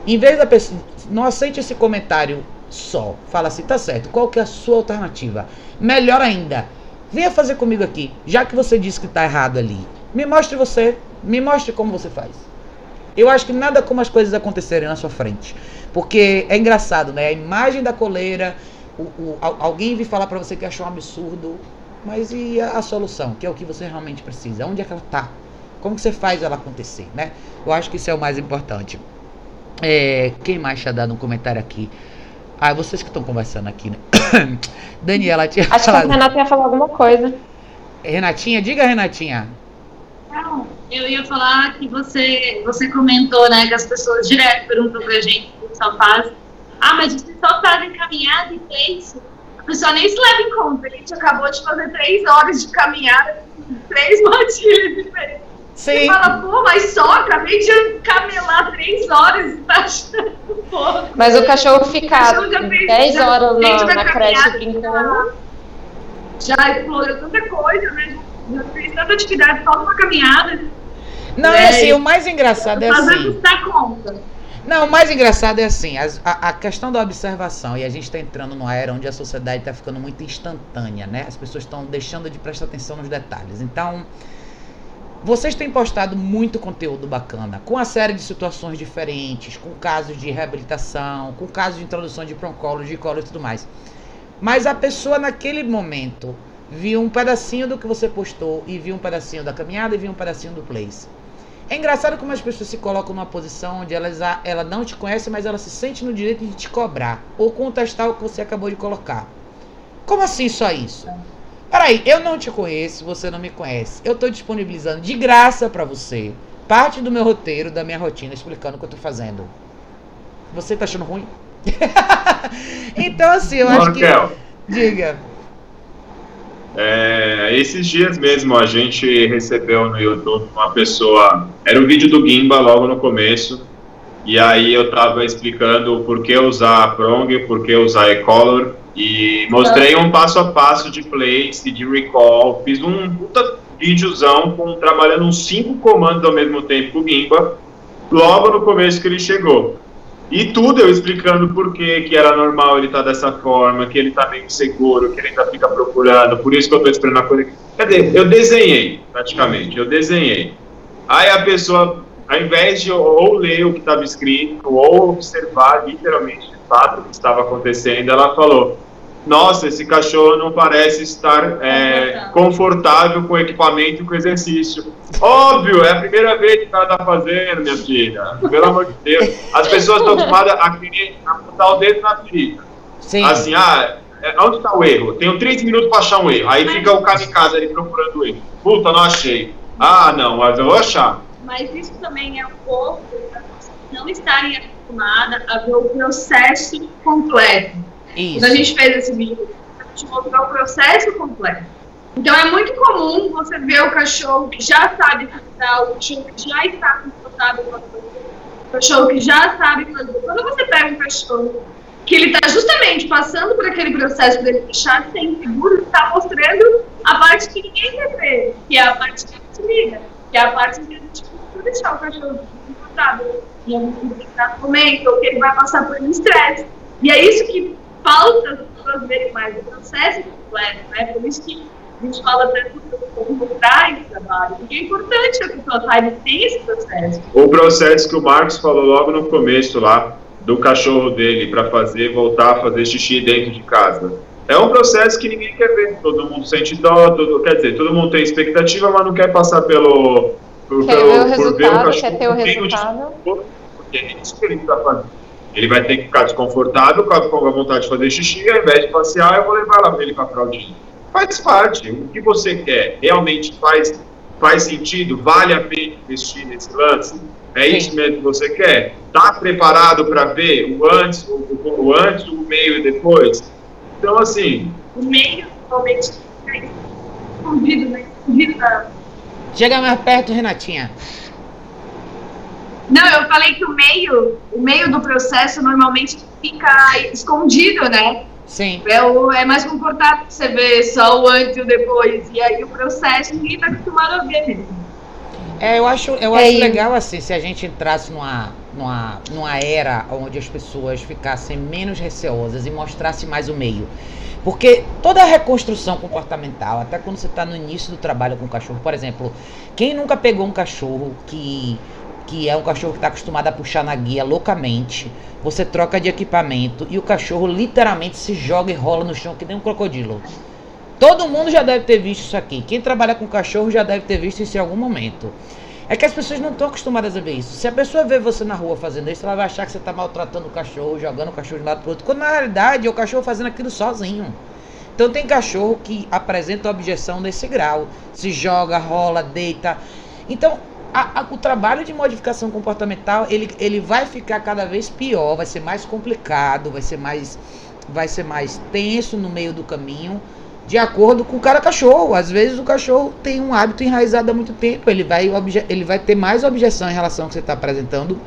Em vez da pessoa. Não aceite esse comentário só. Fala assim, tá certo. Qual que é a sua alternativa? Melhor ainda, venha fazer comigo aqui. Já que você disse que está errado ali. Me mostre você. Me mostre como você faz. Eu acho que nada como as coisas acontecerem na sua frente. Porque é engraçado, né? A imagem da coleira, o, o, alguém vir falar para você que achou um absurdo, Mas e a, a solução, que é o que você realmente precisa? Onde é que ela tá? Como que você faz ela acontecer, né? Eu acho que isso é o mais importante. É, quem mais tinha dado um comentário aqui? Ah, vocês que estão conversando aqui, né? Daniela tinha Acho falado. que a Renata ia falar alguma coisa. Renatinha, diga Renatinha. Não, eu ia falar que você, você comentou, né, que as pessoas direto perguntam pra gente o que só faz. Ah, mas vocês só fazem caminhada e isso. A pessoa nem se leva em conta. A gente acabou de fazer três horas de caminhada três matilhas diferentes. Você Sim. fala, pô, mas só, acabei de camelar três horas e tá achando pouco. Mas o cachorro fica cachorro já fez- 10 já horas na, na creche caminhada, brincando. Já explorou tanta coisa, né? Já fez tanta atividade só numa caminhada. Não, é assim, o mais engraçado é assim. se dar conta. Não, o mais engraçado é assim, as- a, a questão da observação, e a gente está entrando numa era onde a sociedade está ficando muito instantânea, né? As pessoas estão deixando de prestar atenção nos detalhes. Então, vocês têm postado muito conteúdo bacana, com a série de situações diferentes, com casos de reabilitação, com casos de introdução de broncolo, de colo e tudo mais. Mas a pessoa naquele momento viu um pedacinho do que você postou, e viu um pedacinho da caminhada, e viu um pedacinho do place. É engraçado como as pessoas se colocam numa posição onde elas, ela não te conhece, mas ela se sente no direito de te cobrar ou contestar o que você acabou de colocar. Como assim só isso? Peraí, eu não te conheço, você não me conhece. Eu tô disponibilizando de graça pra você parte do meu roteiro, da minha rotina, explicando o que eu tô fazendo. Você tá achando ruim? então, assim, eu acho que. Raquel, Diga. é, esses dias mesmo a gente recebeu no YouTube uma pessoa. Era o vídeo do Gimba logo no começo. E aí eu tava explicando por que usar a Prong, por que usar a Ecolor. E mostrei um passo a passo de place, de recall. Fiz um puta videozão com, trabalhando uns cinco comandos ao mesmo tempo com o Gimba. Logo no começo que ele chegou. E tudo eu explicando por que que era normal ele estar dessa forma, que ele está meio inseguro, que ele ainda fica procurando, por isso que eu estou esperando a coisa. Quer dizer, eu desenhei, praticamente, eu desenhei. Aí a pessoa, ao invés de ou ler o que estava escrito, ou observar literalmente fato o que estava acontecendo, ela falou: Nossa, esse cachorro não parece estar é, confortável com o equipamento e com o exercício. Óbvio, é a primeira vez que ela está fazendo, minha filha. Pelo amor de Deus. As pessoas estão acostumadas a querer apontar o dedo na ferida. Sim. Assim, ah, é, onde está o erro? Tenho três minutos para achar um erro. Aí fica o kamikaze ali procurando o erro. Puta, não achei. Ah, não, mas eu vou achar. Mas isso também é um pouco não estarem acostumadas a ver o processo completo. Isso. Quando a gente fez esse vídeo, a gente mostrou o processo completo. Então é muito comum você ver o cachorro que já sabe cuidar, o cachorro que já está confortável com a coisa, o cachorro que já sabe fazer. Quando você pega um cachorro que ele está justamente passando por aquele processo dele deixar de ser inseguro, ele está mostrando a parte que ninguém quer ver, que é a parte que a gente liga, que é a parte que a gente precisa deixar o cachorro confortável em algum momento, ou que ele vai passar por um estresse. E é isso que falta as pessoas verem mais o processo completo, né? Por isso que a gente fala tanto como traz trabalho, porque é importante a pessoa que tem esse processo. O processo que o Marcos falou logo no começo lá, do cachorro dele para fazer, voltar a fazer xixi dentro de casa. É um processo que ninguém quer ver. Todo mundo sente dó, todo, quer dizer, todo mundo tem expectativa, mas não quer passar pelo. Por- Quer pelo- ver o resultado, quer ter o resultado. Porque é isso que ele está fazendo. Ele vai ter que ficar desconfortável, com a, com a vontade de fazer xixi, ao invés de passear, eu vou levar lá para ele com a fraldinha. Faz parte. O que você quer realmente faz, faz sentido? Vale a pena investir nesse lance? É Sim. isso mesmo que você quer? Tá preparado para ver o antes, o, o- o antes, o meio e depois? Então, assim, O meio, totalmente, é escondido, né? Escondido na, Chega mais perto, Renatinha. Não, eu falei que o meio, o meio do processo normalmente fica escondido, né? Sim. É, o, é mais confortável você ver só o antes e o depois. E aí o processo ninguém tá acostumado a ver mesmo. É, eu acho, eu É acho isso. legal assim, se a gente entrasse numa, numa, numa era onde as pessoas ficassem menos receosas e mostrasse mais o meio. Porque toda a reconstrução comportamental, até quando você está no início do trabalho com o cachorro, por exemplo, quem nunca pegou um cachorro que, que é um cachorro que está acostumado a puxar na guia loucamente, você troca de equipamento e o cachorro literalmente se joga e rola no chão que nem um crocodilo. Todo mundo já deve ter visto isso aqui. Quem trabalha com cachorro já deve ter visto isso em algum momento. É que as pessoas não estão acostumadas a ver isso. Se a pessoa vê você na rua fazendo isso, ela vai achar que você está maltratando o cachorro, jogando o cachorro de um lado para outro. Quando na realidade é o cachorro fazendo aquilo sozinho. Então tem cachorro que apresenta objeção nesse grau. Se joga, rola, deita. Então a, a, o trabalho de modificação comportamental ele, ele vai ficar cada vez pior, vai ser mais complicado, vai ser mais, vai ser mais tenso no meio do caminho de acordo com cada cachorro. Às vezes o cachorro tem um hábito enraizado há muito tempo, ele vai, ele vai ter mais objeção em relação ao que você está apresentando,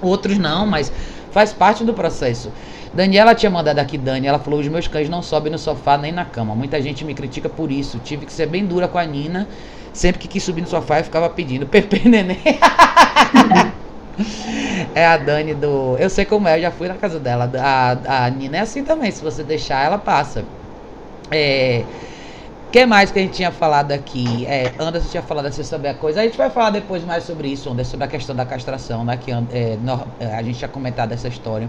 outros não, mas faz parte do processo. Daniela tinha mandado aqui, Dani, ela falou: os meus cães não sobem no sofá nem na cama. Muita gente me critica por isso. Tive que ser bem dura com a Nina. Sempre que quis subir no sofá, eu ficava pedindo Pepe Neném. é a Dani do. Eu sei como é, eu já fui na casa dela. A, a Nina é assim também. Se você deixar, ela passa. É, que mais que a gente tinha falado aqui? É, Anderson tinha falado assim sobre a coisa. A gente vai falar depois mais sobre isso, Anderson, sobre a questão da castração, né? Que é, é, a gente tinha comentado essa história.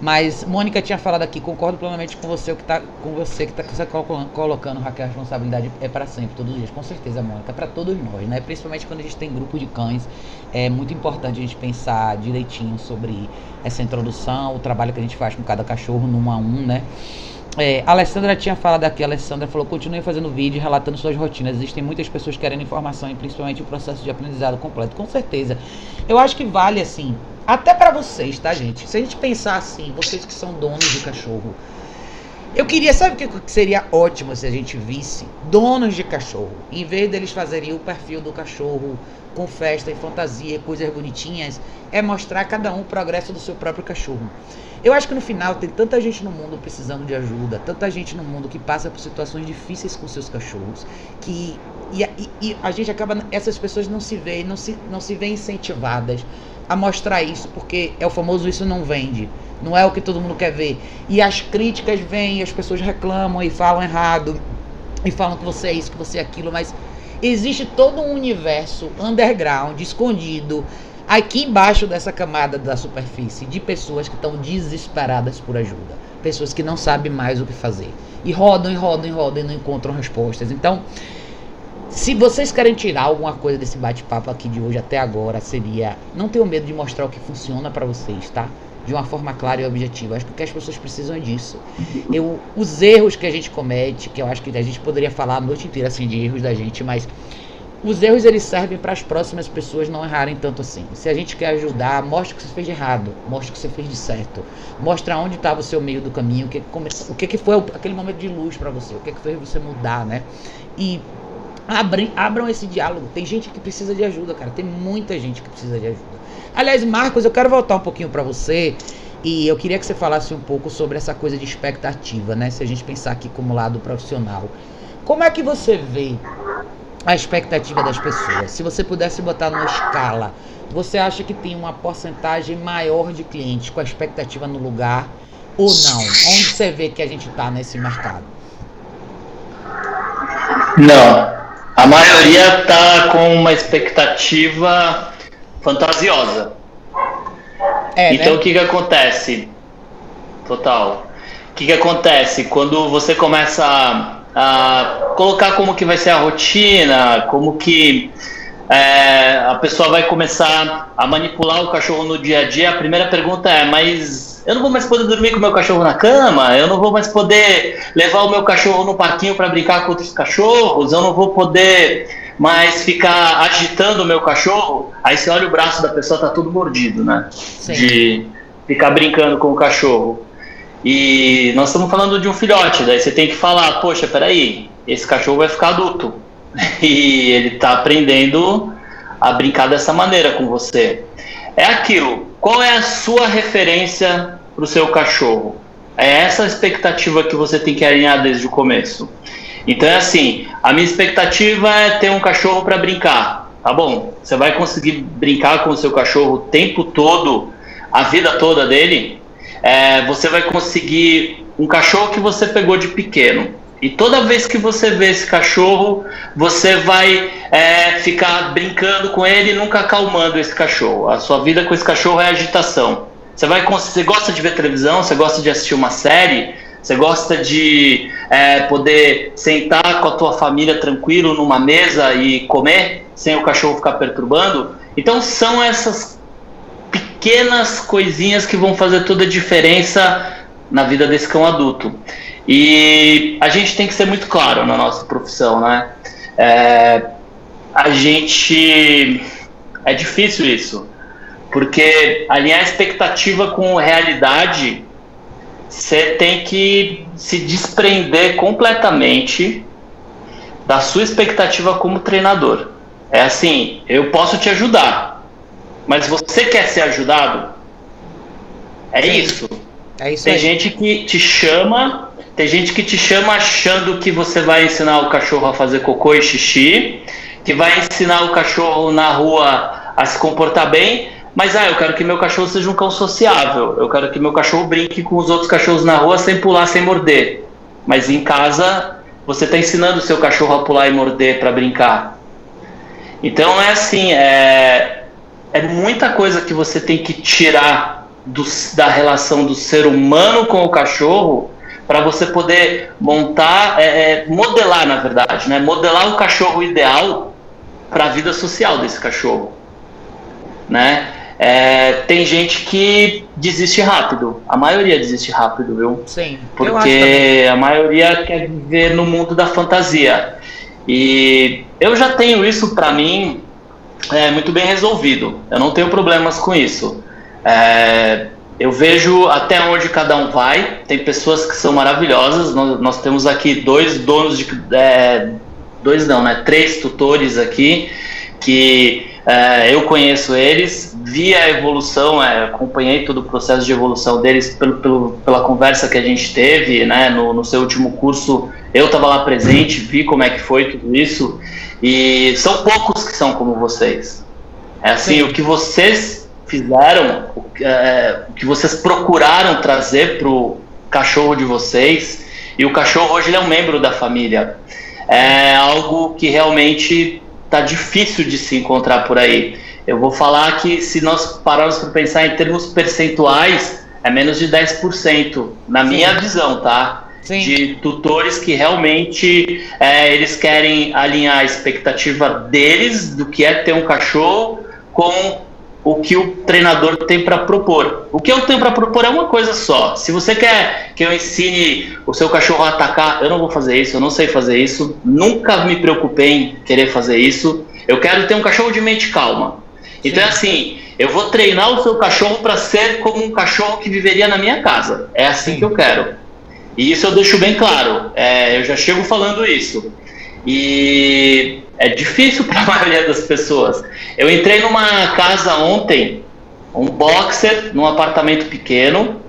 Mas Mônica tinha falado aqui, concordo plenamente com você, que tá, com você que está colocando, Raquel, a responsabilidade é para sempre, todos os dias. Com certeza, Mônica, para todos nós, né? Principalmente quando a gente tem grupo de cães, é muito importante a gente pensar direitinho sobre essa introdução, o trabalho que a gente faz com cada cachorro, num a um, né? É, a Alessandra tinha falado aqui, a Alessandra falou, continue fazendo vídeo relatando suas rotinas. Existem muitas pessoas querendo informação e principalmente o processo de aprendizado completo. Com certeza. Eu acho que vale assim, até para vocês, tá, gente? Se a gente pensar assim, vocês que são donos de cachorro, eu queria, sabe o que seria ótimo se a gente visse donos de cachorro, em vez deles fazerem o perfil do cachorro com festa e fantasia, coisas bonitinhas, é mostrar cada um o progresso do seu próprio cachorro. Eu acho que no final tem tanta gente no mundo precisando de ajuda, tanta gente no mundo que passa por situações difíceis com seus cachorros, que e, e, e a gente acaba essas pessoas não se veem, não se não se veem incentivadas a mostrar isso, porque é o famoso isso não vende. Não é o que todo mundo quer ver. E as críticas vêm, as pessoas reclamam e falam errado e falam que você é isso, que você é aquilo, mas existe todo um universo underground, escondido, aqui embaixo dessa camada da superfície de pessoas que estão desesperadas por ajuda, pessoas que não sabem mais o que fazer e rodam e rodam e rodam e não encontram respostas. Então, se vocês querem tirar alguma coisa desse bate-papo aqui de hoje até agora, seria não tenham medo de mostrar o que funciona para vocês, tá? De uma forma clara e objetiva. Acho que as pessoas precisam disso. Eu, os erros que a gente comete, que eu acho que a gente poderia falar a noite inteira assim de erros da gente, mas os erros eles servem para as próximas pessoas não errarem tanto assim. Se a gente quer ajudar, mostre o que você fez de errado, mostre o que você fez de certo, mostre onde estava o seu meio do caminho, o que, o que, que foi aquele momento de luz para você, o que, que fez você mudar, né? E abrem, abram esse diálogo. Tem gente que precisa de ajuda, cara. Tem muita gente que precisa de ajuda. Aliás, Marcos, eu quero voltar um pouquinho para você. E eu queria que você falasse um pouco sobre essa coisa de expectativa, né? Se a gente pensar aqui como lado profissional. Como é que você vê a expectativa das pessoas. Se você pudesse botar numa escala, você acha que tem uma porcentagem maior de clientes com a expectativa no lugar ou não? Onde você vê que a gente está nesse mercado? Não. A maioria está com uma expectativa fantasiosa. É, né? então né? o que, que acontece? Total. O que, que acontece? Quando você começa a colocar como que vai ser a rotina, como que é, a pessoa vai começar a manipular o cachorro no dia a dia, a primeira pergunta é: mas eu não vou mais poder dormir com o meu cachorro na cama? Eu não vou mais poder levar o meu cachorro no parquinho para brincar com outros cachorros? Eu não vou poder mais ficar agitando o meu cachorro? Aí você olha o braço da pessoa, tá todo mordido, né? Sim. De ficar brincando com o cachorro. E nós estamos falando de um filhote, daí você tem que falar, poxa, peraí, esse cachorro vai ficar adulto. E ele está aprendendo a brincar dessa maneira com você. É aquilo, qual é a sua referência para o seu cachorro? É essa a expectativa que você tem que alinhar desde o começo. Então é assim, a minha expectativa é ter um cachorro para brincar. Tá bom, você vai conseguir brincar com o seu cachorro o tempo todo, a vida toda dele? É, você vai conseguir um cachorro que você pegou de pequeno. E toda vez que você vê esse cachorro, você vai é, ficar brincando com ele e nunca acalmando esse cachorro. A sua vida com esse cachorro é agitação. Você, vai, você gosta de ver televisão, você gosta de assistir uma série, Você gosta de é, poder sentar com a tua família tranquilo numa mesa e comer sem o cachorro ficar perturbando? Então são essas pequenas coisinhas que vão fazer toda a diferença na vida desse cão adulto. E a gente tem que ser muito claro na nossa profissão, né? É, a gente. É difícil isso, porque alinhar expectativa com realidade você tem que se desprender completamente da sua expectativa como treinador. É assim, eu posso te ajudar, mas você quer ser ajudado? É Sim. isso. É isso tem aí. gente que te chama, tem gente que te chama achando que você vai ensinar o cachorro a fazer cocô e xixi, que vai ensinar o cachorro na rua a se comportar bem, mas ah, eu quero que meu cachorro seja um cão sociável. Eu quero que meu cachorro brinque com os outros cachorros na rua sem pular, sem morder. Mas em casa você está ensinando o seu cachorro a pular e morder para brincar. Então é assim, é, é muita coisa que você tem que tirar do, da relação do ser humano com o cachorro para você poder montar, é, é, modelar na verdade, né? Modelar o cachorro ideal para a vida social desse cachorro, né? É, tem gente que desiste rápido. A maioria desiste rápido, viu? Sim. Porque a maioria quer viver no mundo da fantasia. E eu já tenho isso para mim é, muito bem resolvido. Eu não tenho problemas com isso. É, eu vejo até onde cada um vai. Tem pessoas que são maravilhosas. Nós, nós temos aqui dois donos de. É, dois não, né? Três tutores aqui que é, eu conheço eles, vi a evolução, é, acompanhei todo o processo de evolução deles pelo, pelo, pela conversa que a gente teve né, no, no seu último curso. Eu estava lá presente, vi como é que foi tudo isso. E são poucos que são como vocês. É assim, Sim. o que vocês fizeram, o, é, o que vocês procuraram trazer para o cachorro de vocês, e o cachorro hoje é um membro da família. É algo que realmente tá difícil de se encontrar por aí. Eu vou falar que se nós pararmos para pensar em termos percentuais, é menos de 10%, na Sim. minha visão, tá? Sim. De tutores que realmente é, eles querem alinhar a expectativa deles do que é ter um cachorro com o que o treinador tem para propor. O que eu tenho para propor é uma coisa só. Se você quer que eu ensine o seu cachorro a atacar, eu não vou fazer isso, eu não sei fazer isso, nunca me preocupei em querer fazer isso. Eu quero ter um cachorro de mente calma. Então é assim, eu vou treinar o seu cachorro para ser como um cachorro que viveria na minha casa. É assim Sim. que eu quero. E isso eu deixo bem claro. É, eu já chego falando isso. E é difícil para a maioria das pessoas. Eu entrei numa casa ontem, um boxer num apartamento pequeno,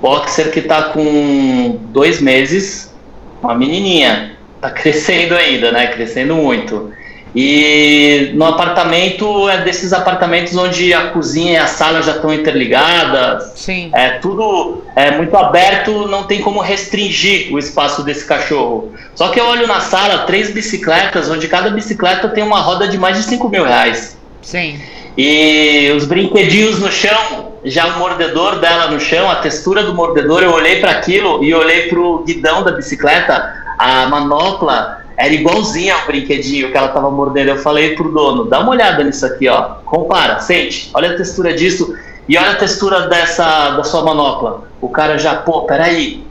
boxer que está com dois meses, uma menininha, está crescendo ainda, né? Crescendo muito. E no apartamento é desses apartamentos onde a cozinha e a sala já estão interligadas. Sim. É tudo é muito aberto, não tem como restringir o espaço desse cachorro. Só que eu olho na sala três bicicletas, onde cada bicicleta tem uma roda de mais de 5 mil reais. Sim. E os brinquedinhos no chão, já o mordedor dela no chão, a textura do mordedor, eu olhei para aquilo e olhei para o guidão da bicicleta, a manopla era igualzinha ao brinquedinho que ela tava mordendo. Eu falei pro dono, dá uma olhada nisso aqui, ó. Compara, sente, olha a textura disso e olha a textura dessa da sua manopla. O cara já, pô, peraí.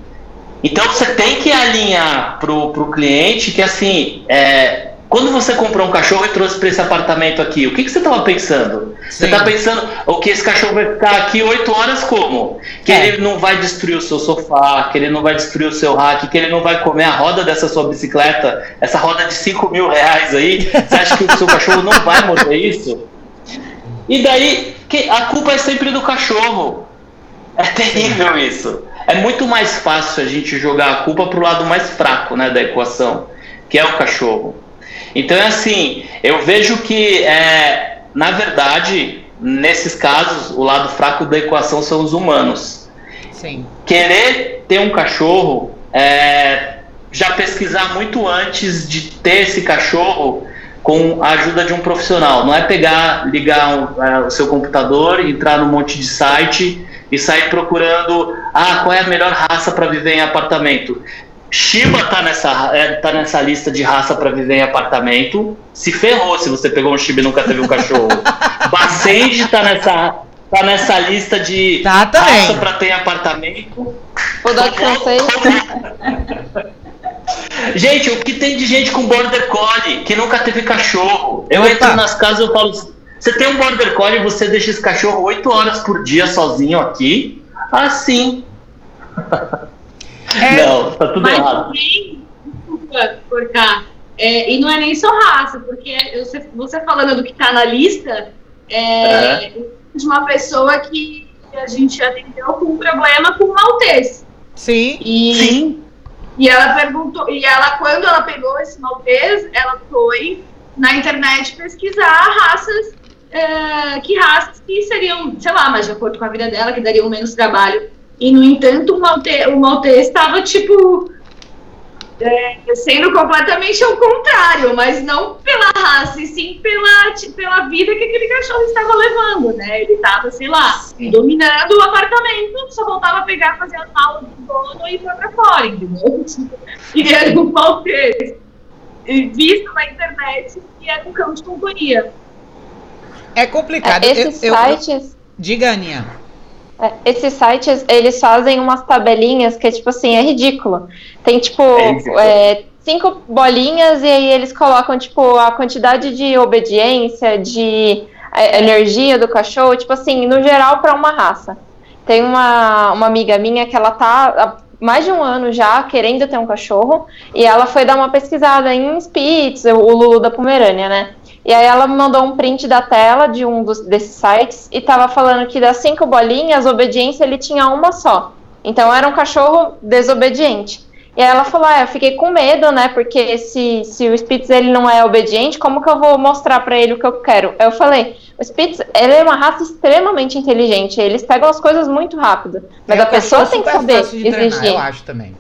Então você tem que alinhar pro, pro cliente que assim, é, quando você comprou um cachorro e trouxe para esse apartamento aqui, o que, que você estava pensando? Sim. Você está pensando o que esse cachorro vai ficar aqui oito horas como? Que é. ele não vai destruir o seu sofá, que ele não vai destruir o seu rack, que ele não vai comer a roda dessa sua bicicleta, essa roda de cinco mil reais aí. Você acha que o seu cachorro não vai morrer isso? E daí, que a culpa é sempre do cachorro. É terrível isso. É muito mais fácil a gente jogar a culpa para o lado mais fraco né, da equação, que é o cachorro. Então é assim, eu vejo que, é, na verdade, nesses casos, o lado fraco da equação são os humanos. Sim. Querer ter um cachorro, é, já pesquisar muito antes de ter esse cachorro, com a ajuda de um profissional. Não é pegar, ligar um, é, o seu computador, entrar num monte de site e sair procurando ah, qual é a melhor raça para viver em apartamento. Shiba tá nessa, é, tá nessa lista de raça para viver em apartamento. Se ferrou se você pegou um Shiba e nunca teve um cachorro. Bacende tá nessa, tá nessa lista de tá, raça para ter em apartamento. Vou dar francês. Gente, o que tem de gente com border collie que nunca teve cachorro? Eu Opa. entro nas casas e eu falo: você tem um border collie e você deixa esse cachorro 8 horas por dia sozinho aqui? Assim. É, não, tá tudo mas errado. Também, desculpa cortar. É, e não é nem só raça, porque você, você falando do que tá na lista, é, é. de uma pessoa que a gente atendeu com um problema com maltês. Sim. E, Sim. E ela perguntou, e ela, quando ela pegou esse maltês, ela foi na internet pesquisar raças, é, que raças que seriam, sei lá, mais de acordo com a vida dela, que dariam menos trabalho. E, no entanto, o maltês, o maltês estava, tipo, é, sendo completamente ao contrário, mas não pela raça, e sim pela, pela vida que aquele cachorro estava levando, né? Ele estava, sei lá, sim. dominando o apartamento, só voltava a pegar, fazer as malas do dono e ir pra fora, entendeu? E era um maltês. Visto na internet que era um cão de companhia. É complicado. É, esses eu, sites. Eu, diga, Aninha. É, esses sites, eles fazem umas tabelinhas que, tipo assim, é ridículo. Tem, tipo, é é, cinco bolinhas e aí eles colocam, tipo, a quantidade de obediência, de é, energia do cachorro, tipo assim, no geral, para uma raça. Tem uma, uma amiga minha que ela tá há mais de um ano já querendo ter um cachorro e ela foi dar uma pesquisada em Spitz, o Lulu da Pomerânia, né? E aí ela me mandou um print da tela de um dos, desses sites e tava falando que das cinco bolinhas, obediência ele tinha uma só. Então era um cachorro desobediente. E aí ela falou, ah, eu fiquei com medo, né, porque se, se o Spitz ele não é obediente, como que eu vou mostrar para ele o que eu quero? Eu falei, o Spitz, ele é uma raça extremamente inteligente, eles pegam as coisas muito rápido, mas é a pessoa tem que saber exigir. Eu acho também.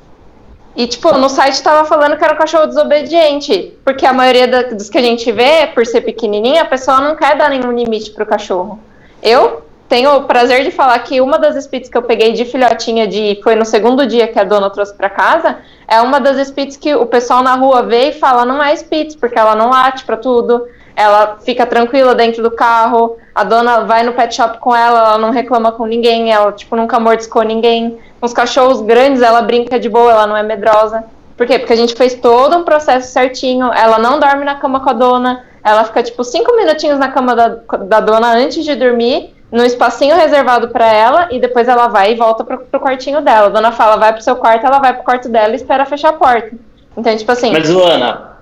E, tipo, no site tava falando que era um cachorro desobediente. Porque a maioria da, dos que a gente vê, por ser pequenininha, a pessoa não quer dar nenhum limite pro cachorro. Eu tenho o prazer de falar que uma das Spitz que eu peguei de filhotinha de foi no segundo dia que a dona trouxe para casa, é uma das Spitz que o pessoal na rua vê e fala não é Spitz, porque ela não late para tudo, ela fica tranquila dentro do carro, a dona vai no pet shop com ela, ela não reclama com ninguém, ela tipo nunca mordiscou ninguém. Com os cachorros grandes ela brinca de boa, ela não é medrosa. Por quê? Porque a gente fez todo um processo certinho, ela não dorme na cama com a dona, ela fica tipo cinco minutinhos na cama da, da dona antes de dormir, no espacinho reservado para ela, e depois ela vai e volta pro, pro quartinho dela. A dona fala, vai pro seu quarto, ela vai pro quarto dela e espera fechar a porta. Então, tipo assim. Mas, Luana.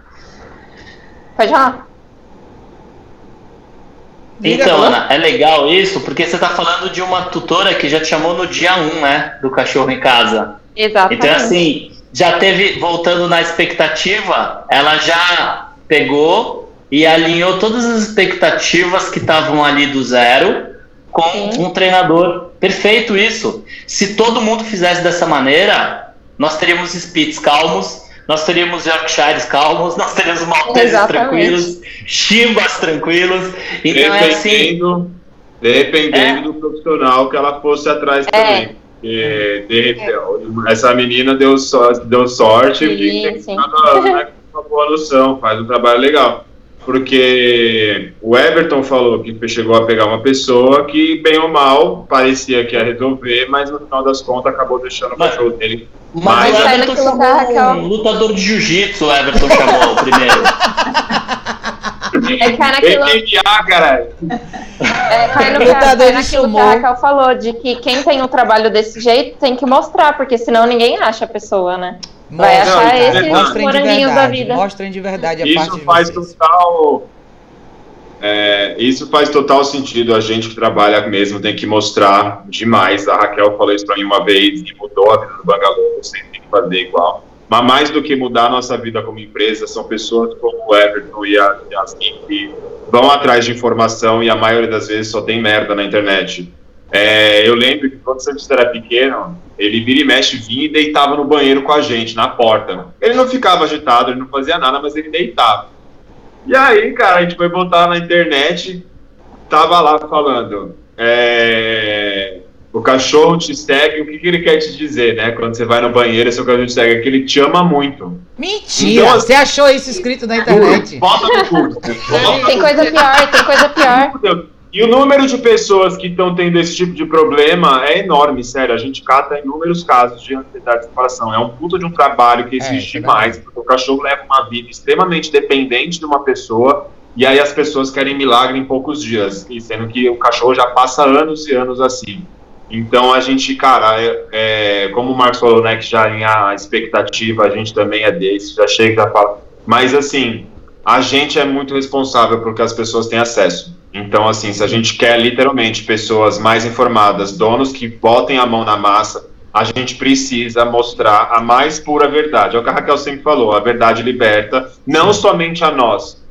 Pode falar. Então, Ana, é legal isso, porque você está falando de uma tutora que já te chamou no dia 1, né? Do cachorro em casa. Exatamente. Então, assim, já teve, voltando na expectativa, ela já pegou e alinhou todas as expectativas que estavam ali do zero com Sim. um treinador. Perfeito isso. Se todo mundo fizesse dessa maneira, nós teríamos Spitz calmos, nós teríamos Yorkshires calmos, nós teríamos Malteses tranquilos, Chimbas tranquilos. Então é assim. Dependendo é? do profissional que ela fosse atrás é. também. de, é. Essa menina deu, so, deu sorte sim, de ter sim. Né, uma boa noção, faz um trabalho legal porque o Everton falou que chegou a pegar uma pessoa que, bem ou mal, parecia que ia resolver, mas no final das contas acabou deixando o cachorro dele. Mas, mas o Everton chamou um lutador de jiu-jitsu, o Everton chamou o primeiro. É, cai naquilo... Caralho. É, cai no lutador cai naquilo que a Raquel falou, de que quem tem um trabalho desse jeito tem que mostrar, porque senão ninguém acha a pessoa, né? Vai achar não, esses mostrem moranguinhos da vida. Mostrem de verdade a isso parte faz total é, isso faz total sentido. A gente que trabalha mesmo tem que mostrar demais. A Raquel falou isso para mim uma vez e mudou a vida do Bangalô. Você tem que fazer igual. Mas mais do que mudar a nossa vida como empresa, são pessoas como o Everton e a que vão atrás de informação e a maioria das vezes só tem merda na internet. É, eu lembro que quando o Santista era pequeno, ele vira e mexe, vinha e deitava no banheiro com a gente, na porta. Ele não ficava agitado, ele não fazia nada, mas ele deitava. E aí, cara, a gente foi botar na internet, tava lá falando. É, o cachorro te segue, o que, que, ele quer te dizer, né? Quando você vai no banheiro, seu cachorro te segue, é que ele te ama muito. Mentira! Então, você achou isso escrito na internet? Bota no curso. Tem coisa pior, tem coisa pior. E o número de pessoas que estão tendo esse tipo de problema é enorme, sério. A gente cata inúmeros casos de ansiedade de separação. É um puta de um trabalho que é, existe é, demais, porque o cachorro leva uma vida extremamente dependente de uma pessoa, e aí as pessoas querem milagre em poucos dias, e sendo que o cachorro já passa anos e anos assim. Então a gente, cara, é, é, como o Marcos falou, né, que já em a expectativa, a gente também é desse, já chega e já fala. Mas assim, a gente é muito responsável porque as pessoas têm acesso. Então, assim, se a gente quer literalmente pessoas mais informadas, donos que botem a mão na massa, a gente precisa mostrar a mais pura verdade. É o que a Raquel sempre falou: a verdade liberta, não somente a nós.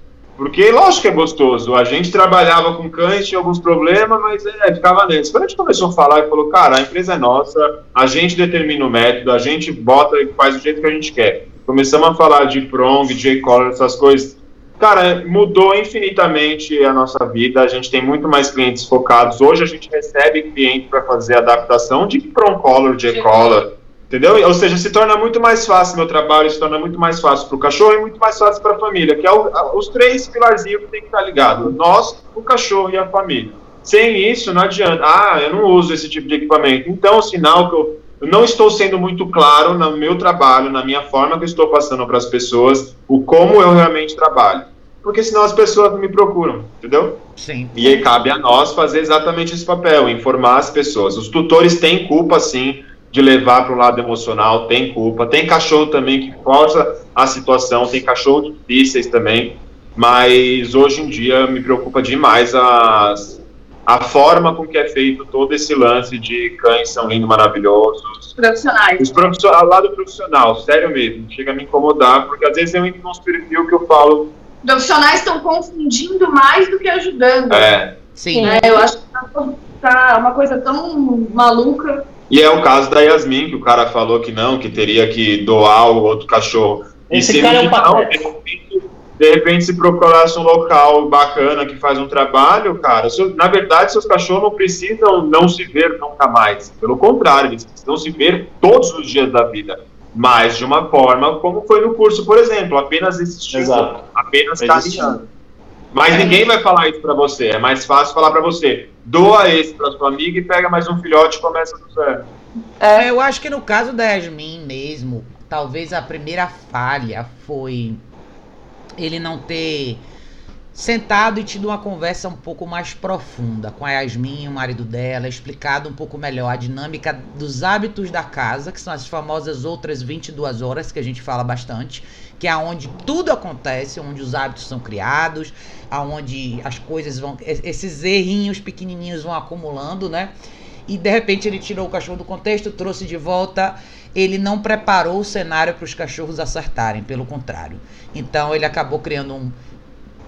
Porque, lógico que é gostoso. A gente trabalhava com cães, tinha alguns problemas, mas é, ficava neles. Quando a gente começou a falar e falou, cara, a empresa é nossa, a gente determina o método, a gente bota e faz do jeito que a gente quer. Começamos a falar de prong, de collar, essas coisas Cara, mudou infinitamente a nossa vida. A gente tem muito mais clientes focados. Hoje a gente recebe cliente para fazer adaptação de Color, de E-Color, entendeu? Ou seja, se torna muito mais fácil meu trabalho, se torna muito mais fácil para o cachorro e muito mais fácil para a família, que é o, os três pilarzinhos que tem que estar ligado: nós, o cachorro e a família. Sem isso, não adianta. Ah, eu não uso esse tipo de equipamento. Então, o sinal que eu, eu não estou sendo muito claro no meu trabalho, na minha forma que eu estou passando para as pessoas, o como eu realmente trabalho porque senão as pessoas me procuram, entendeu? Sim. E aí cabe a nós fazer exatamente esse papel, informar as pessoas. Os tutores têm culpa, sim, de levar para o lado emocional, tem culpa. Tem cachorro também que força a situação, tem cachorro difíceis também, mas hoje em dia me preocupa demais as, a forma com que é feito todo esse lance de cães são lindos, maravilhosos. Os profissionais. Os profissionais, lado profissional, sério mesmo, chega a me incomodar, porque às vezes eu entro num perfil que eu falo, profissionais estão confundindo mais do que ajudando. É. Sim. Né? Eu acho que tá, tá, uma coisa tão maluca. E é o caso da Yasmin, que o cara falou que não, que teria que doar o outro cachorro. Esse e cara é um não, de repente, de repente, se procurasse um local bacana que faz um trabalho, cara, na verdade, seus cachorros não precisam não se ver nunca mais. Pelo contrário, eles precisam se ver todos os dias da vida mas de uma forma como foi no curso, por exemplo, apenas existindo, Exato. apenas caminhando. Mas ninguém vai falar isso para você. É mais fácil falar para você: doa esse para sua amiga e pega mais um filhote e começa do zero. É, eu acho que no caso da Yasmin mesmo, talvez a primeira falha foi ele não ter sentado e tido uma conversa um pouco mais profunda com a Yasmin, o marido dela, explicado um pouco melhor a dinâmica dos hábitos da casa, que são as famosas outras 22 horas que a gente fala bastante, que é onde tudo acontece, onde os hábitos são criados, aonde as coisas vão esses errinhos pequenininhos vão acumulando, né? E de repente ele tirou o cachorro do contexto, trouxe de volta, ele não preparou o cenário para os cachorros acertarem, pelo contrário. Então ele acabou criando um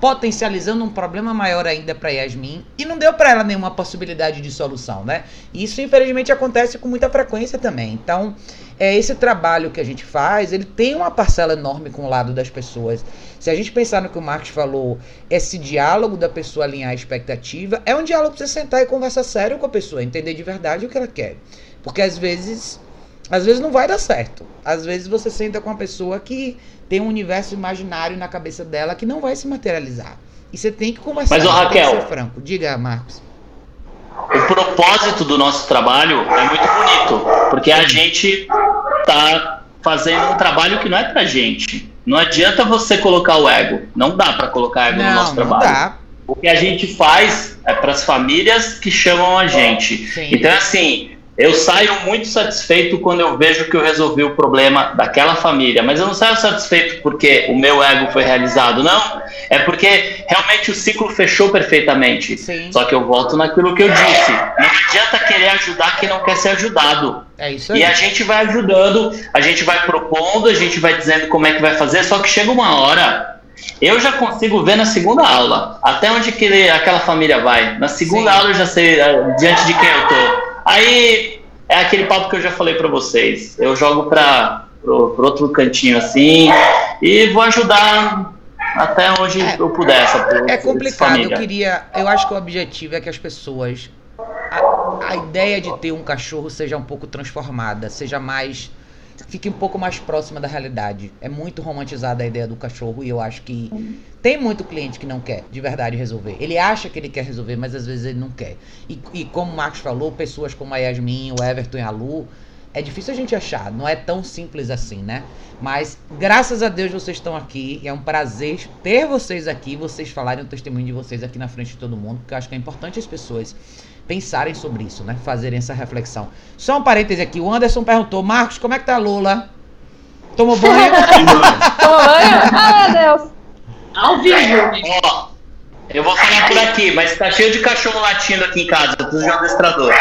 potencializando um problema maior ainda para Yasmin e não deu para ela nenhuma possibilidade de solução, né? Isso infelizmente acontece com muita frequência também. Então, é esse trabalho que a gente faz, ele tem uma parcela enorme com o lado das pessoas. Se a gente pensar no que o Marcos falou, esse diálogo da pessoa alinhar a expectativa, é um diálogo para você sentar e conversar sério com a pessoa, entender de verdade o que ela quer. Porque às vezes, às vezes não vai dar certo. Às vezes você senta com uma pessoa que tem um universo imaginário na cabeça dela que não vai se materializar. E você tem que conversar. Mas, Raquel, ser franco. Diga, Marcos. O propósito do nosso trabalho é muito bonito, porque a gente tá fazendo um trabalho que não é pra gente. Não adianta você colocar o ego. Não dá para colocar ego não, no nosso trabalho. Dá. O que a gente faz é para as famílias que chamam a gente. Sim. Então, assim, eu saio muito satisfeito quando eu vejo que eu resolvi o problema daquela família, mas eu não saio satisfeito porque o meu ego foi realizado, não. É porque realmente o ciclo fechou perfeitamente. Sim. Só que eu volto naquilo que eu disse. Não adianta querer ajudar quem não quer ser ajudado. É isso aí. E a gente vai ajudando, a gente vai propondo, a gente vai dizendo como é que vai fazer, só que chega uma hora eu já consigo ver na segunda aula até onde que aquela família vai. Na segunda Sim. aula eu já sei uh, diante de quem eu tô. Aí é aquele papo que eu já falei para vocês. Eu jogo para outro cantinho assim e vou ajudar até onde é, eu puder. é complicado. Eu queria. Eu acho que o objetivo é que as pessoas. A, a ideia de ter um cachorro seja um pouco transformada, seja mais fique um pouco mais próxima da realidade. É muito romantizada a ideia do cachorro e eu acho que tem muito cliente que não quer de verdade resolver. Ele acha que ele quer resolver, mas às vezes ele não quer. E, e como o Marcos falou, pessoas como a Yasmin, o Everton e a Lu, é difícil a gente achar, não é tão simples assim, né? Mas graças a Deus vocês estão aqui. E é um prazer ter vocês aqui, vocês falarem o testemunho de vocês aqui na frente de todo mundo, porque eu acho que é importante as pessoas pensarem sobre isso, né? Fazerem essa reflexão. Só um parêntese aqui, o Anderson perguntou, Marcos, como é que tá a Lula? Tomou banho? Tomou banho? Ah, meu Deus. Ao vivo. Ó, eu vou falar por aqui, mas tá cheio de cachorro latindo aqui em casa, tudo de adestrador.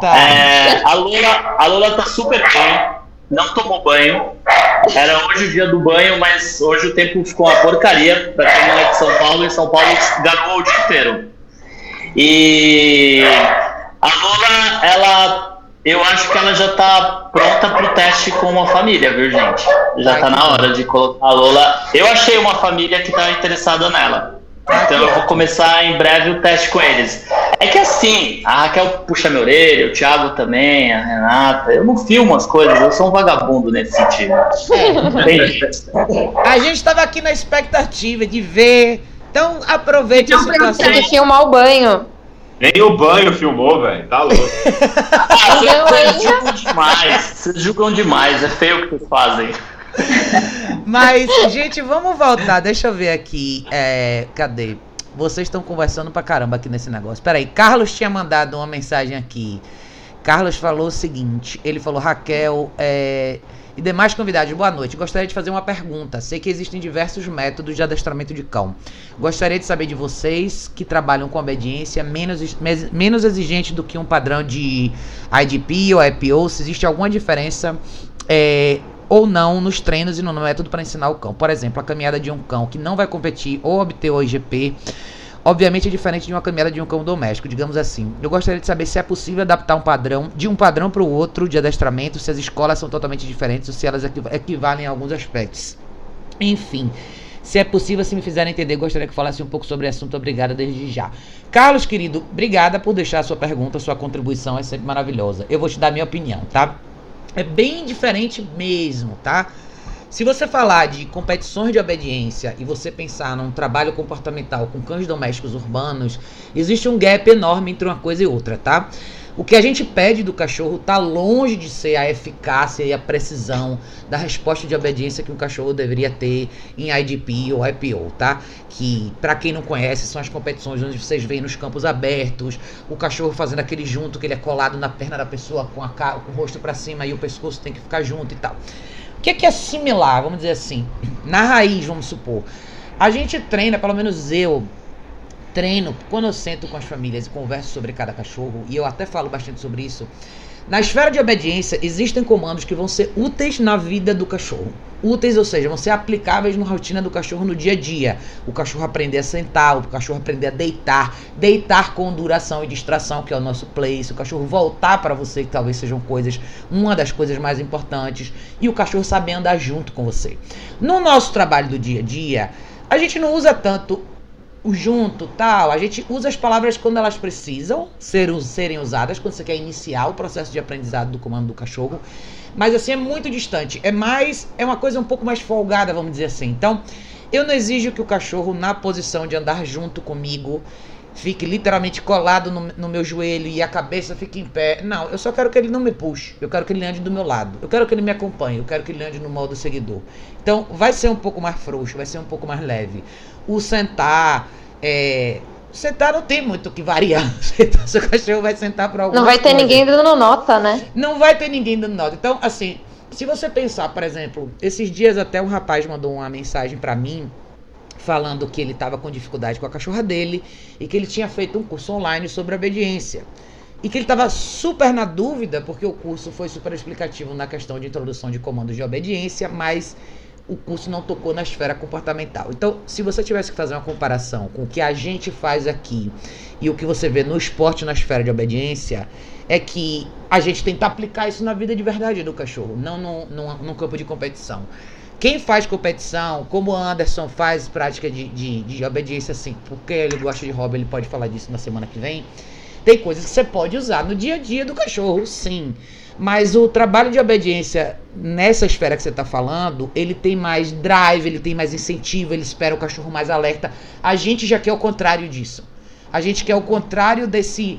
Tá. É, a, Lula, a Lula tá super bem, não tomou banho. Era hoje o dia do banho, mas hoje o tempo ficou uma porcaria pra quem não é de São Paulo, e São Paulo garoou o dia inteiro. E a Lula, ela, eu acho que ela já está pronta para o teste com uma família, viu, gente? Já está na hora de colocar a Lula. Eu achei uma família que está interessada nela. Então eu vou começar em breve o teste com eles. É que assim, a Raquel puxa minha orelha, o Thiago também, a Renata. Eu não filmo as coisas, eu sou um vagabundo nesse sentido. a gente estava aqui na expectativa de ver então aproveite então, a situação. Tem que filmar o banho. Nem o banho filmou, velho. Tá louco. vocês julgam demais. Vocês julgam demais. É feio o que vocês fazem. Mas, gente, vamos voltar. Deixa eu ver aqui. É, cadê? Vocês estão conversando pra caramba aqui nesse negócio. Peraí, Carlos tinha mandado uma mensagem aqui. Carlos falou o seguinte: ele falou, Raquel, é e demais convidados, boa noite. Gostaria de fazer uma pergunta. Sei que existem diversos métodos de adestramento de cão. Gostaria de saber de vocês que trabalham com obediência menos, menos exigente do que um padrão de IDP ou IPO, se existe alguma diferença é, ou não nos treinos e no método para ensinar o cão. Por exemplo, a caminhada de um cão que não vai competir ou obter o IGP Obviamente é diferente de uma caminhada de um cão doméstico, digamos assim. Eu gostaria de saber se é possível adaptar um padrão de um padrão para o outro de adestramento, se as escolas são totalmente diferentes ou se elas equivalem em alguns aspectos. Enfim, se é possível, se me fizerem entender, gostaria que falasse um pouco sobre o assunto. Obrigada desde já. Carlos, querido, obrigada por deixar a sua pergunta, sua contribuição é sempre maravilhosa. Eu vou te dar a minha opinião, tá? É bem diferente mesmo, tá? Se você falar de competições de obediência e você pensar num trabalho comportamental com cães domésticos urbanos, existe um gap enorme entre uma coisa e outra, tá? O que a gente pede do cachorro está longe de ser a eficácia e a precisão da resposta de obediência que um cachorro deveria ter em IDP ou IPO, tá? Que, para quem não conhece, são as competições onde vocês veem nos campos abertos, o cachorro fazendo aquele junto que ele é colado na perna da pessoa com, a, com o rosto para cima e o pescoço tem que ficar junto e tal. O que é, que é similar, vamos dizer assim? Na raiz, vamos supor. A gente treina, pelo menos eu treino, quando eu sento com as famílias e converso sobre cada cachorro, e eu até falo bastante sobre isso, na esfera de obediência, existem comandos que vão ser úteis na vida do cachorro. Úteis, ou seja, vão ser aplicáveis na rotina do cachorro no dia a dia. O cachorro aprender a sentar, o cachorro aprender a deitar, deitar com duração e distração, que é o nosso place, o cachorro voltar para você, que talvez sejam coisas, uma das coisas mais importantes, e o cachorro saber andar junto com você. No nosso trabalho do dia a dia, a gente não usa tanto o junto, tal. A gente usa as palavras quando elas precisam ser, serem usadas, quando você quer iniciar o processo de aprendizado do comando do cachorro. Mas assim é muito distante. É mais, é uma coisa um pouco mais folgada, vamos dizer assim. Então, eu não exijo que o cachorro na posição de andar junto comigo fique literalmente colado no, no, meu joelho e a cabeça fique em pé. Não, eu só quero que ele não me puxe. Eu quero que ele ande do meu lado. Eu quero que ele me acompanhe. Eu quero que ele ande no modo seguidor. Então, vai ser um pouco mais frouxo, vai ser um pouco mais leve o sentar. É, sentar não tem muito que variar. Seu cachorro vai sentar para alguma Não vai ter coisa. ninguém dando nota, né? Não vai ter ninguém dando nota. Então, assim, se você pensar, por exemplo, esses dias até um rapaz mandou uma mensagem para mim falando que ele estava com dificuldade com a cachorra dele e que ele tinha feito um curso online sobre obediência. E que ele estava super na dúvida, porque o curso foi super explicativo na questão de introdução de comandos de obediência, mas o curso não tocou na esfera comportamental. Então, se você tivesse que fazer uma comparação com o que a gente faz aqui e o que você vê no esporte na esfera de obediência, é que a gente tenta aplicar isso na vida de verdade do cachorro, não no campo de competição. Quem faz competição, como o Anderson faz prática de, de, de obediência assim, porque ele gosta de hobby, ele pode falar disso na semana que vem. Tem coisas que você pode usar no dia a dia do cachorro, sim. Mas o trabalho de obediência nessa esfera que você está falando, ele tem mais drive, ele tem mais incentivo, ele espera o cachorro mais alerta. A gente já quer o contrário disso. A gente quer o contrário desse,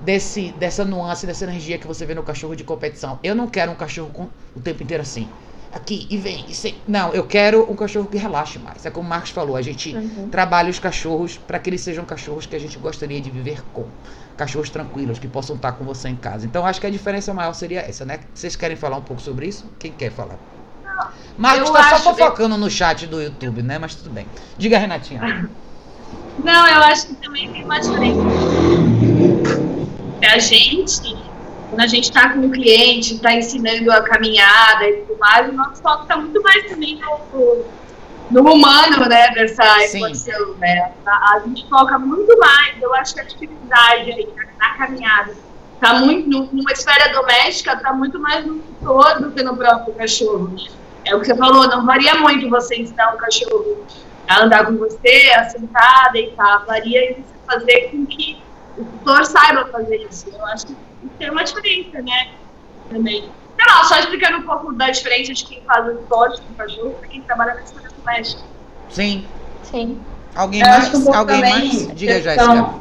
desse, dessa nuance, dessa energia que você vê no cachorro de competição. Eu não quero um cachorro com, o tempo inteiro assim. Aqui e vem. E sem... Não, eu quero um cachorro que relaxe mais. É como o Marcos falou, a gente uhum. trabalha os cachorros para que eles sejam cachorros que a gente gostaria de viver com cachorros tranquilos que possam estar com você em casa. Então acho que a diferença maior seria essa, né? Vocês querem falar um pouco sobre isso? Quem quer falar? Marcos está só fofocando no chat do YouTube, né? Mas tudo bem. Diga, Renatinha. Não, eu acho que também tem uma diferença. A gente, quando a gente está com o cliente, está ensinando a caminhada e tudo mais, o nosso foco está muito mais também no, no humano, né, dessa equação, né? A, a, gente foca muito mais, eu acho que a dificuldade aí na, na caminhada tá muito, numa esfera doméstica, tá muito mais no todo do que no próprio cachorro, né? É o que você falou, não varia muito você ensinar um cachorro a andar com você, a sentar, a deitar, varia você fazer com que o tutor saiba fazer isso. Eu acho que tem uma diferença, né, também. Sei lá, só explicando um pouco da diferença de quem faz o esporte com o cachorro e quem trabalha na esfera doméstica. Sim. Sim. Alguém mais? Um Alguém mais? Diga, Jéssica.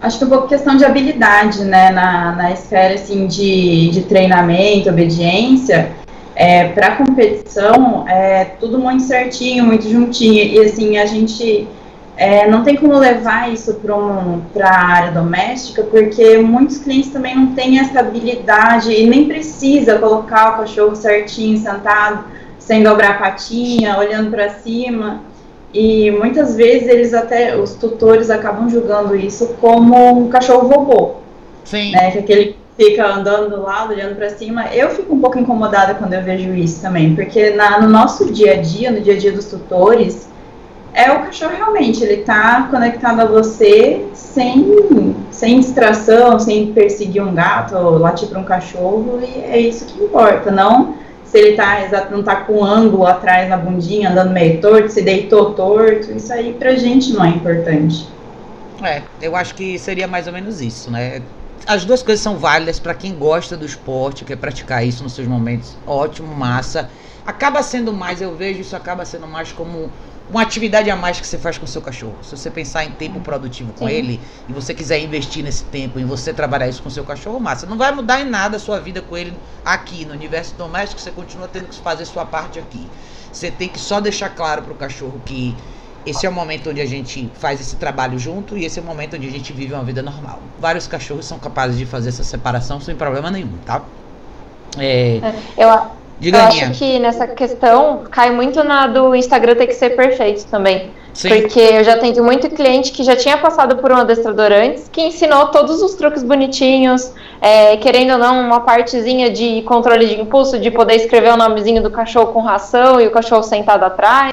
Acho que um pouco questão de habilidade, né, na, na esfera, assim, de, de treinamento, obediência, é, para competição, é tudo muito certinho, muito juntinho, e assim, a gente é, não tem como levar isso para um, a área doméstica, porque muitos clientes também não têm essa habilidade e nem precisa colocar o cachorro certinho, sentado, sem dobrar a patinha, olhando para cima. E muitas vezes eles até, os tutores acabam julgando isso como um cachorro robô. Sim. Né, que aquele fica andando do lado, olhando para cima. Eu fico um pouco incomodada quando eu vejo isso também, porque na, no nosso dia a dia, no dia a dia dos tutores, é o cachorro realmente, ele está conectado a você sem, sem distração, sem perseguir um gato ou latir para um cachorro, e é isso que importa, não se ele tá, não está com um ângulo atrás na bundinha, andando meio torto, se deitou torto, isso aí pra gente não é importante. É, eu acho que seria mais ou menos isso, né? As duas coisas são válidas para quem gosta do esporte, quer praticar isso nos seus momentos, ótimo, massa. Acaba sendo mais, eu vejo isso acaba sendo mais como uma atividade a mais que você faz com o seu cachorro. Se você pensar em tempo produtivo com Sim. ele e você quiser investir nesse tempo em você trabalhar isso com o seu cachorro, massa. Não vai mudar em nada a sua vida com ele aqui no universo doméstico, você continua tendo que fazer sua parte aqui. Você tem que só deixar claro para o cachorro que esse é o momento onde a gente faz esse trabalho junto e esse é o momento onde a gente vive uma vida normal. Vários cachorros são capazes de fazer essa separação sem problema nenhum, tá? É, é eu, Diga eu acho que nessa questão cai muito na do Instagram ter que ser perfeito também. Sim. Porque eu já tenho muito cliente que já tinha passado por um adestrador antes, que ensinou todos os truques bonitinhos, é, querendo ou não, uma partezinha de controle de impulso, de poder escrever o nomezinho do cachorro com ração e o cachorro sentado atrás.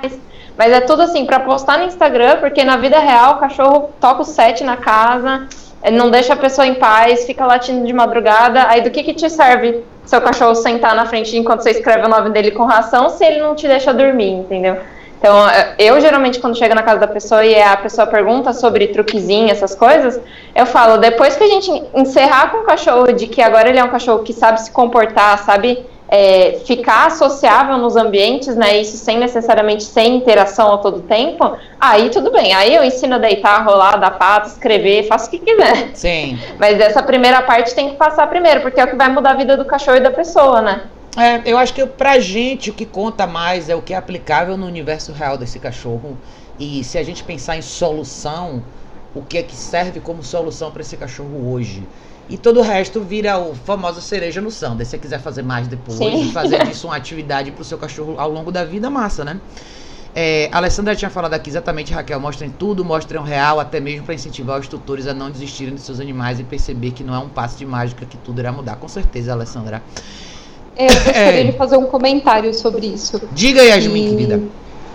Mas é tudo assim, para postar no Instagram, porque na vida real o cachorro toca o set na casa, não deixa a pessoa em paz, fica latindo de madrugada. Aí do que, que te serve seu cachorro sentar na frente enquanto você escreve o nome dele com ração se ele não te deixa dormir, entendeu? Então, eu geralmente, quando chego na casa da pessoa e a pessoa pergunta sobre truquezinho, essas coisas, eu falo, depois que a gente encerrar com o cachorro de que agora ele é um cachorro que sabe se comportar, sabe é, ficar sociável nos ambientes, né? Isso sem necessariamente sem interação a todo tempo, aí tudo bem. Aí eu ensino a deitar, rolar, dar pato, escrever, faço o que quiser. Sim. Mas essa primeira parte tem que passar primeiro, porque é o que vai mudar a vida do cachorro e da pessoa, né? É, eu acho que pra gente o que conta mais é o que é aplicável no universo real desse cachorro. E se a gente pensar em solução, o que é que serve como solução para esse cachorro hoje? E todo o resto vira o famoso cereja no samba. Se você quiser fazer mais depois Sim. fazer disso uma atividade pro seu cachorro ao longo da vida, massa, né? É, a Alessandra tinha falado aqui exatamente, Raquel, mostrem tudo, mostrem o real, até mesmo para incentivar os tutores a não desistirem de seus animais e perceber que não é um passo de mágica que tudo irá mudar. Com certeza, Alessandra. Eu gostaria é. de fazer um comentário sobre isso. Diga, Yasmin, e, querida.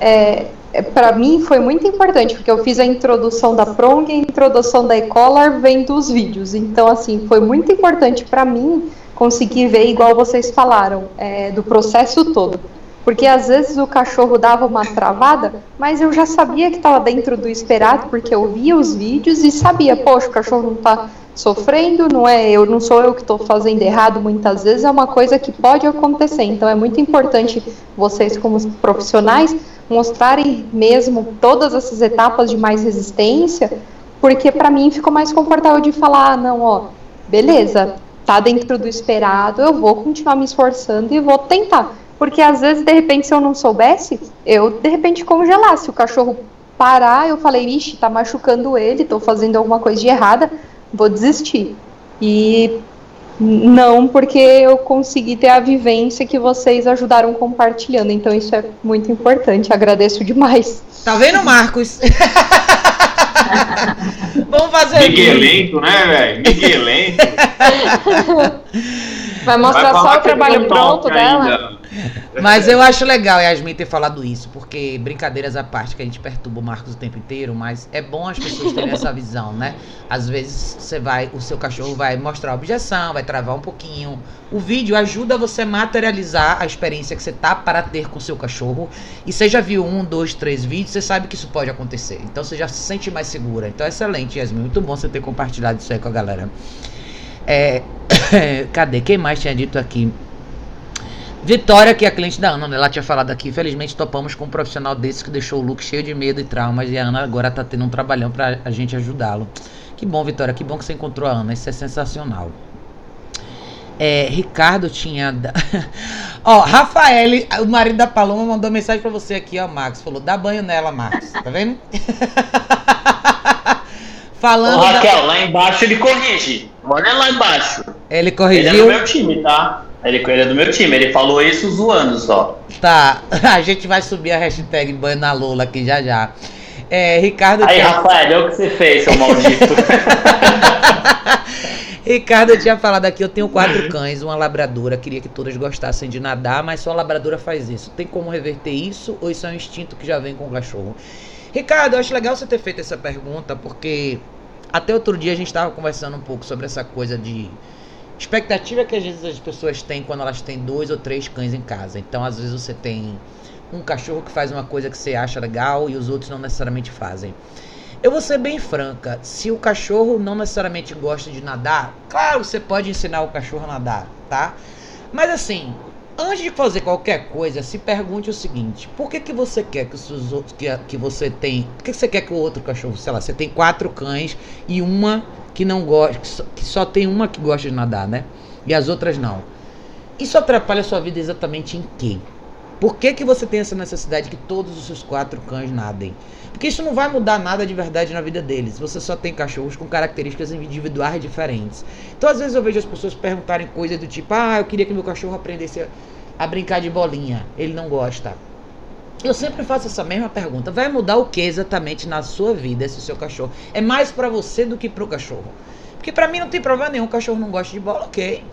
É, é, para mim foi muito importante, porque eu fiz a introdução da Prong e a introdução da Ecolor vem dos vídeos. Então, assim, foi muito importante para mim conseguir ver, igual vocês falaram, é, do processo todo. Porque às vezes o cachorro dava uma travada, mas eu já sabia que estava dentro do esperado, porque eu via os vídeos e sabia, poxa, o cachorro não está sofrendo, não é eu, não sou eu que estou fazendo errado muitas vezes, é uma coisa que pode acontecer. Então é muito importante vocês, como profissionais, mostrarem mesmo todas essas etapas de mais resistência, porque para mim ficou mais confortável de falar, ah, não, ó, beleza, tá dentro do esperado, eu vou continuar me esforçando e vou tentar. Porque às vezes, de repente, se eu não soubesse, eu de repente congelasse. O cachorro parar, eu falei, ixi, tá machucando ele, tô fazendo alguma coisa de errada, vou desistir. E não, porque eu consegui ter a vivência que vocês ajudaram compartilhando. Então isso é muito importante. Agradeço demais. Tá vendo, Marcos? Vamos fazer Miguelento, né, velho? Miguelento. Vai mostrar Vai só o trabalho pronto dela. Ainda. Mas eu acho legal Yasmin ter falado isso, porque brincadeiras à parte que a gente perturba o Marcos o tempo inteiro, mas é bom as pessoas terem essa visão, né? Às vezes você vai, o seu cachorro vai mostrar a objeção, vai travar um pouquinho. O vídeo ajuda você a materializar a experiência que você tá para ter com o seu cachorro. E você já viu um, dois, três vídeos, você sabe que isso pode acontecer. Então você já se sente mais segura. Então é excelente, Yasmin. Muito bom você ter compartilhado isso aí com a galera. É, cadê? Quem mais tinha dito aqui? Vitória, que é a cliente da Ana, né? ela tinha falado aqui. Infelizmente, topamos com um profissional desse que deixou o Luke cheio de medo e traumas. E a Ana agora tá tendo um trabalhão pra a gente ajudá-lo. Que bom, Vitória, que bom que você encontrou a Ana. Isso é sensacional. É, Ricardo tinha. ó, Rafael, o marido da Paloma, mandou mensagem pra você aqui, ó, Max. Falou: dá banho nela, Max. Tá vendo? Falando. Ô, Raquel, da... lá embaixo ele corrige. Olha lá embaixo. Ele corrigiu. Ele é do meu time, tá? Ele, ele é do meu time, ele falou isso zoando só. Tá, a gente vai subir a hashtag banho na Lula aqui já já. É, Ricardo. Aí, Rafael, olha o que você fez, seu maldito. Ricardo tinha falado aqui, eu tenho quatro cães, uma labradora, queria que todas gostassem de nadar, mas só a labradora faz isso. Tem como reverter isso ou isso é um instinto que já vem com o cachorro? Ricardo, eu acho legal você ter feito essa pergunta, porque até outro dia a gente estava conversando um pouco sobre essa coisa de expectativa que às vezes as pessoas têm quando elas têm dois ou três cães em casa. Então, às vezes você tem um cachorro que faz uma coisa que você acha legal e os outros não necessariamente fazem. Eu vou ser bem franca, se o cachorro não necessariamente gosta de nadar, claro, você pode ensinar o cachorro a nadar, tá? Mas assim, antes de fazer qualquer coisa, se pergunte o seguinte: por que, que você quer que os outros que, que você tem, por que, que você quer que o outro cachorro, sei lá, você tem quatro cães e uma que não gosta, que só, que só tem uma que gosta de nadar, né? E as outras não. Isso atrapalha a sua vida exatamente em quê? Por que, que você tem essa necessidade que todos os seus quatro cães nadem? Porque isso não vai mudar nada de verdade na vida deles. Você só tem cachorros com características individuais diferentes. Então, às vezes, eu vejo as pessoas perguntarem coisas do tipo: Ah, eu queria que meu cachorro aprendesse a, brincar de bolinha. Ele não gosta. Eu sempre faço essa mesma pergunta. Vai mudar o que exatamente na sua vida esse seu cachorro? É mais para você do que pro cachorro. Porque para mim não tem problema nenhum. O cachorro não gosta de bola, ok.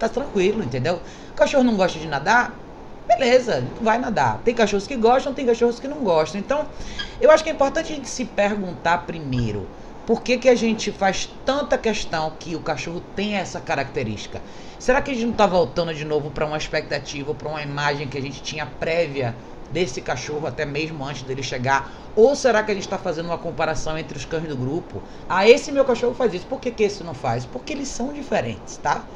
Tá tranquilo, entendeu? O cachorro não gosta de nadar, beleza, vai nadar. Tem cachorros que gostam, tem cachorros que não gostam. Então, eu acho que é importante a gente se perguntar primeiro. Por que, que a gente faz tanta questão que o cachorro tem essa característica? Será que a gente não está voltando de novo para uma expectativa, para uma imagem que a gente tinha prévia desse cachorro até mesmo antes dele chegar? Ou será que a gente está fazendo uma comparação entre os cães do grupo? Ah, esse meu cachorro faz isso. Por que, que esse não faz? Porque eles são diferentes, tá?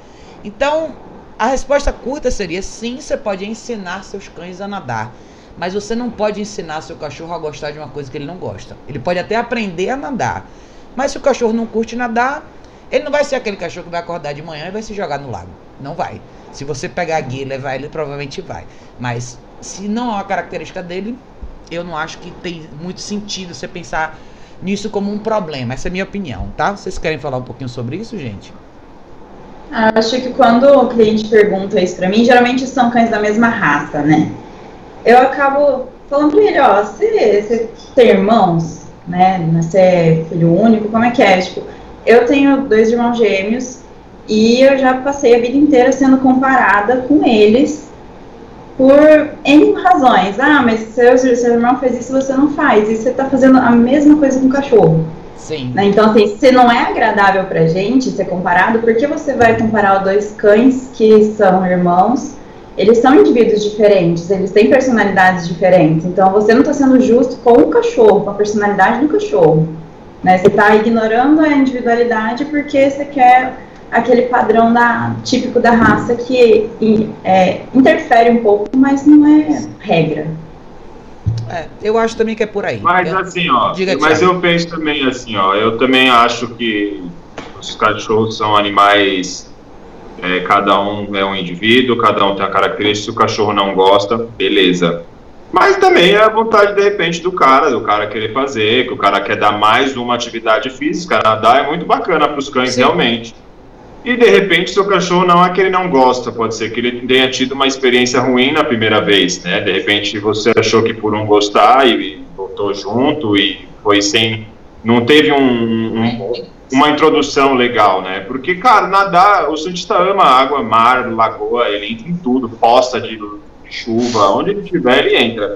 Então, a resposta curta seria sim, você pode ensinar seus cães a nadar. Mas você não pode ensinar seu cachorro a gostar de uma coisa que ele não gosta. Ele pode até aprender a nadar. Mas se o cachorro não curte nadar, ele não vai ser aquele cachorro que vai acordar de manhã e vai se jogar no lago. Não vai. Se você pegar a guia e levar ele, provavelmente vai. Mas se não é uma característica dele, eu não acho que tem muito sentido você pensar nisso como um problema. Essa é a minha opinião, tá? Vocês querem falar um pouquinho sobre isso, gente? Acho que quando o cliente pergunta isso pra mim, geralmente são cães da mesma raça, né? Eu acabo falando pra ele, ó, você, você tem irmãos, né? Você é filho único, como é que é? Tipo, eu tenho dois irmãos gêmeos e eu já passei a vida inteira sendo comparada com eles por N razões. Ah, mas seu, seu irmão fez isso você não faz. E você está fazendo a mesma coisa com o cachorro. Sim. Né? Então, assim, se não é agradável pra gente ser comparado, por que você vai comparar dois cães que são irmãos eles são indivíduos diferentes, eles têm personalidades diferentes. Então você não está sendo justo com o cachorro, com a personalidade do cachorro. Né? Você está ignorando a individualidade porque você quer aquele padrão da, típico da raça que é, interfere um pouco, mas não é regra. É, eu acho também que é por aí. Mas eu, assim, ó, mas eu penso também assim, ó, eu também acho que os cachorros são animais, é, cada um é um indivíduo, cada um tem a característica, se o cachorro não gosta, beleza. Mas também é a vontade, de repente, do cara, do cara querer fazer, que o cara quer dar mais uma atividade física. Nadar é muito bacana para os cães, Sim. realmente. E de repente seu cachorro não é que ele não gosta, pode ser que ele tenha tido uma experiência ruim na primeira vez, né? De repente você achou que por um gostar e voltou junto e foi sem. não teve um, um, uma introdução legal, né? Porque, cara, nadar, o Santista ama água, mar, lagoa, ele entra em tudo, posta de chuva, onde ele estiver, ele entra.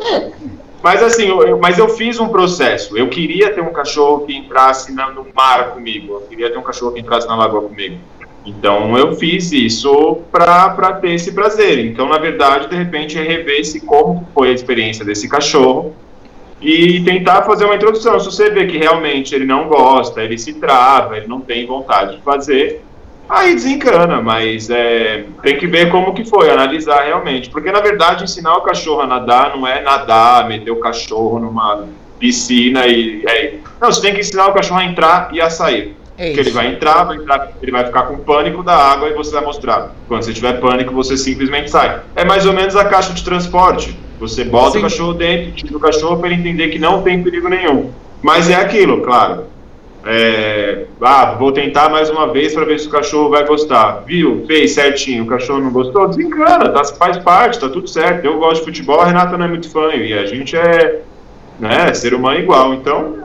Mas assim, eu, mas eu fiz um processo. Eu queria ter um cachorro que entrasse na, no mar comigo. Eu queria ter um cachorro que entrasse na lagoa comigo. Então eu fiz isso para ter esse prazer. Então, na verdade, de repente, é rever se como foi a experiência desse cachorro e tentar fazer uma introdução. Se você vê que realmente ele não gosta, ele se trava, ele não tem vontade de fazer, aí desencana, mas é, tem que ver como que foi, analisar realmente. Porque, na verdade, ensinar o cachorro a nadar não é nadar, meter o cachorro numa piscina e... É, não, você tem que ensinar o cachorro a entrar e a sair. É Porque ele vai entrar, vai entrar, ele vai ficar com pânico da água e você vai mostrar. Quando você tiver pânico, você simplesmente sai. É mais ou menos a caixa de transporte. Você bota Sim. o cachorro dentro, tira o cachorro para ele entender que não tem perigo nenhum. Mas é aquilo, claro. É, ah, vou tentar mais uma vez para ver se o cachorro vai gostar. Viu? Fez certinho, o cachorro não gostou? Desencana, tá, faz parte, tá tudo certo. Eu gosto de futebol, a Renata não é muito fã e a gente é né, ser humano igual. Então,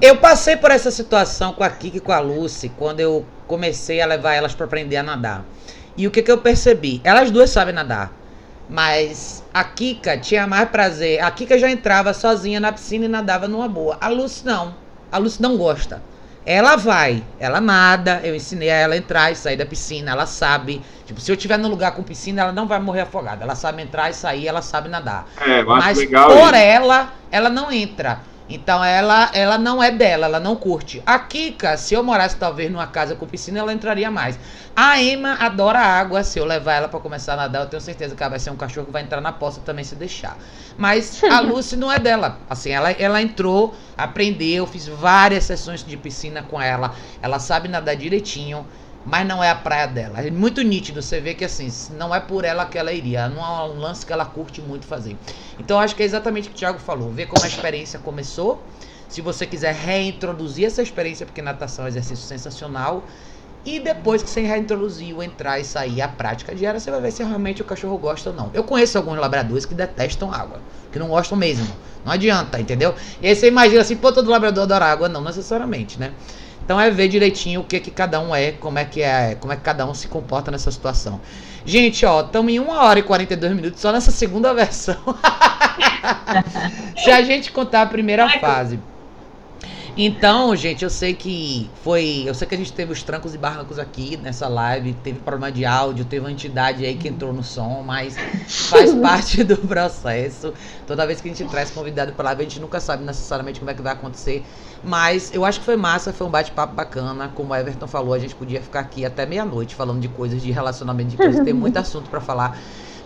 eu passei por essa situação com a Kiki e com a Lucy quando eu comecei a levar elas para aprender a nadar. E o que, que eu percebi? Elas duas sabem nadar. Mas a Kika tinha mais prazer. A Kika já entrava sozinha na piscina e nadava numa boa. A Lucy não. A Lucy não gosta. Ela vai, ela nada. Eu ensinei a ela entrar e sair da piscina. Ela sabe. Tipo, se eu estiver no lugar com piscina, ela não vai morrer afogada. Ela sabe entrar e sair, ela sabe nadar. É, Mas legal por isso. ela, ela não entra. Então ela, ela não é dela, ela não curte. A Kika, se eu morasse talvez numa casa com piscina, ela entraria mais. A Emma adora água. Se eu levar ela para começar a nadar, eu tenho certeza que ela vai ser um cachorro que vai entrar na poça também se deixar. Mas a Lucy não é dela. Assim, ela, ela entrou, aprendeu, fiz várias sessões de piscina com ela. Ela sabe nadar direitinho mas não é a praia dela. É muito nítido, você vê que assim, não é por ela que ela iria, não é um lance que ela curte muito fazer. Então acho que é exatamente o que o Thiago falou, ver como a experiência começou. Se você quiser reintroduzir essa experiência, porque natação é um exercício sensacional, e depois que você reintroduziu, entrar e sair a prática diária, você vai ver se realmente o cachorro gosta ou não. Eu conheço alguns labradores que detestam água, que não gostam mesmo. Não adianta, entendeu? E aí você imagina assim, pô, todo labrador adora água, não necessariamente, né? Então é ver direitinho o que que cada um é, como é que é, como é que cada um se comporta nessa situação. Gente, ó, estamos em 1 hora e 42 minutos só nessa segunda versão. Se a gente contar a primeira fase. Então, gente, eu sei que foi. Eu sei que a gente teve os trancos e barrancos aqui nessa live, teve problema de áudio, teve uma entidade aí que entrou no som, mas faz parte do processo. Toda vez que a gente traz convidado para live, a gente nunca sabe necessariamente como é que vai acontecer. Mas eu acho que foi massa, foi um bate-papo bacana. Como o Everton falou, a gente podia ficar aqui até meia-noite falando de coisas de relacionamento, de coisas, tem muito assunto para falar.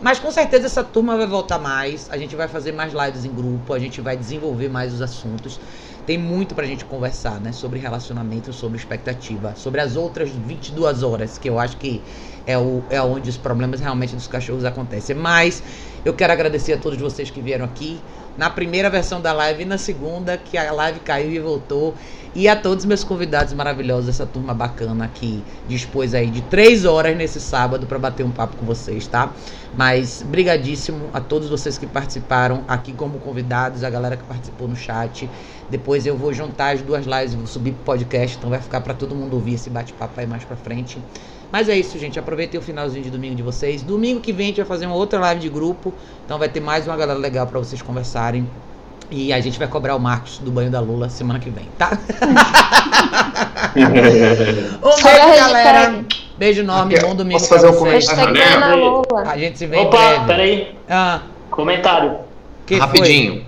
Mas com certeza essa turma vai voltar mais. A gente vai fazer mais lives em grupo, a gente vai desenvolver mais os assuntos. Tem muito pra gente conversar, né? Sobre relacionamento, sobre expectativa, sobre as outras 22 horas, que eu acho que é, o, é onde os problemas realmente dos cachorros acontecem. Mas eu quero agradecer a todos vocês que vieram aqui na primeira versão da live e na segunda, que a live caiu e voltou. E a todos meus convidados maravilhosos, essa turma bacana que dispôs aí de três horas nesse sábado para bater um papo com vocês, tá? Mas brigadíssimo a todos vocês que participaram aqui como convidados, a galera que participou no chat. Depois eu vou juntar as duas lives, vou subir pro podcast, então vai ficar para todo mundo ouvir esse bate-papo aí mais para frente. Mas é isso, gente. Aproveitem o finalzinho de domingo de vocês. Domingo que vem a gente vai fazer uma outra live de grupo. Então vai ter mais uma galera legal para vocês conversarem. E a gente vai cobrar o Marcos do banho da Lula semana que vem, tá? um beijo, galera. Beijo enorme, bom domingo Posso fazer um comentário? A gente se vê Opa, em breve. peraí. Ah, Comentário. que Rapidinho.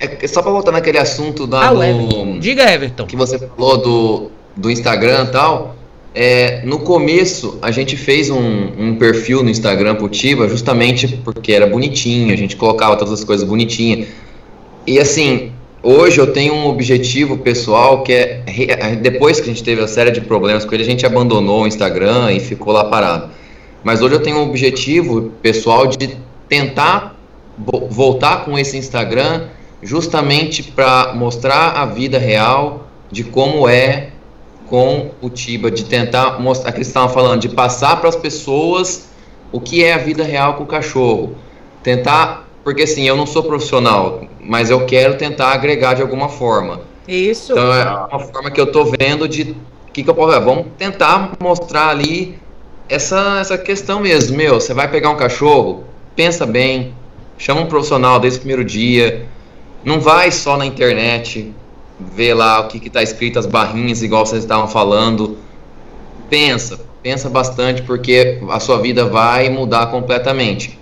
É só pra voltar naquele assunto da Foi? Ah, do, Everton. Diga, Everton. que você falou do, do Instagram e tal. É, no começo, a gente fez um, um perfil no Instagram pro Tiba, justamente porque era bonitinho, a gente colocava todas as coisas bonitinhas. E assim, hoje eu tenho um objetivo pessoal que é, depois que a gente teve a série de problemas com ele, a gente abandonou o Instagram e ficou lá parado. Mas hoje eu tenho um objetivo pessoal de tentar vo- voltar com esse Instagram justamente para mostrar a vida real de como é com o Tiba, de tentar mostrar, que eles estavam falando, de passar para as pessoas o que é a vida real com o cachorro. Tentar, porque assim, eu não sou profissional, mas eu quero tentar agregar de alguma forma. Isso. Então é uma forma que eu tô vendo de o que, que eu posso. Vamos tentar mostrar ali essa, essa questão mesmo. Meu, você vai pegar um cachorro, pensa bem, chama um profissional desde o primeiro dia. Não vai só na internet ver lá o que, que tá escrito, as barrinhas, igual vocês estavam falando. Pensa, pensa bastante, porque a sua vida vai mudar completamente.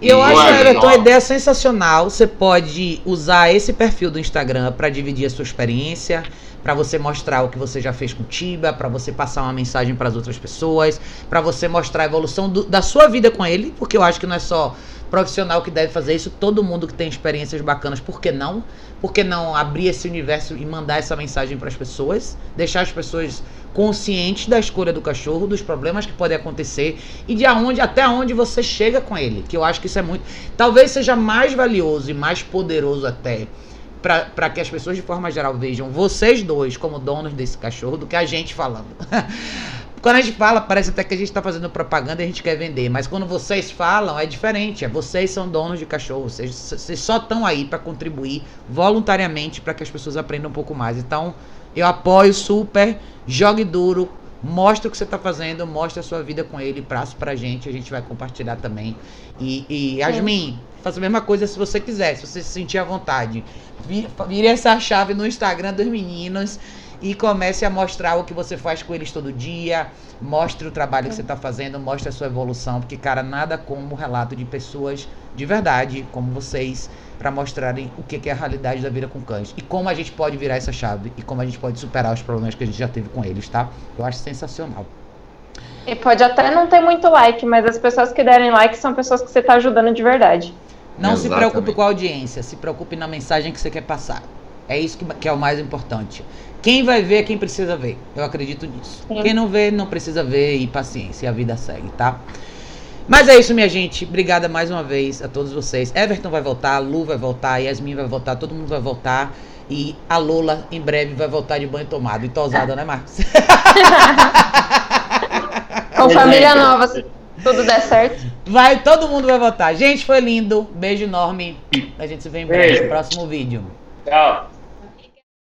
E eu acho, Everton, a ó. ideia sensacional. Você pode usar esse perfil do Instagram para dividir a sua experiência, para você mostrar o que você já fez com Tiba, para você passar uma mensagem para as outras pessoas, para você mostrar a evolução do- da sua vida com ele, porque eu acho que não é só profissional que deve fazer isso, todo mundo que tem experiências bacanas, por que não? Por que não abrir esse universo e mandar essa mensagem para as pessoas, deixar as pessoas conscientes da escolha do cachorro, dos problemas que podem acontecer e de aonde até onde você chega com ele, que eu acho que isso é muito, talvez seja mais valioso e mais poderoso até para que as pessoas de forma geral vejam vocês dois como donos desse cachorro do que a gente falando. Quando a gente fala, parece até que a gente tá fazendo propaganda e a gente quer vender. Mas quando vocês falam, é diferente. É vocês são donos de cachorro. Vocês, vocês só estão aí para contribuir voluntariamente para que as pessoas aprendam um pouco mais. Então, eu apoio super. Jogue duro. Mostra o que você tá fazendo. Mostra a sua vida com ele. Praça pra gente. A gente vai compartilhar também. E, e Yasmin, faça a mesma coisa se você quiser. Se você se sentir à vontade. Vi- Vire essa chave no Instagram dos meninos e comece a mostrar o que você faz com eles todo dia. Mostre o trabalho que você está fazendo, mostre a sua evolução, porque, cara, nada como o relato de pessoas de verdade, como vocês, para mostrarem o que que é a realidade da vida com cães e como a gente pode virar essa chave e como a gente pode superar os problemas que a gente já teve com eles, tá? Eu acho sensacional. E pode até não ter muito like, mas as pessoas que derem like são pessoas que você tá ajudando de verdade. Não se Exatamente. preocupe com a audiência, se preocupe na mensagem que você quer passar. É isso que, que é o mais importante. Quem vai ver é quem precisa ver. Eu acredito nisso. Sim. Quem não vê, não precisa ver e paciência, a vida segue, tá? Mas é isso, minha gente. Obrigada mais uma vez a todos vocês. Everton vai voltar, Lu vai voltar, Yasmin vai voltar, todo mundo vai voltar. E a Lola em breve vai voltar de banho tomado e tosada, né, Marcos? Com família nova, se tudo der certo. Vai, todo mundo vai voltar. Gente, foi lindo. Beijo enorme. A gente se vê em breve Beijo. no próximo vídeo. Tchau.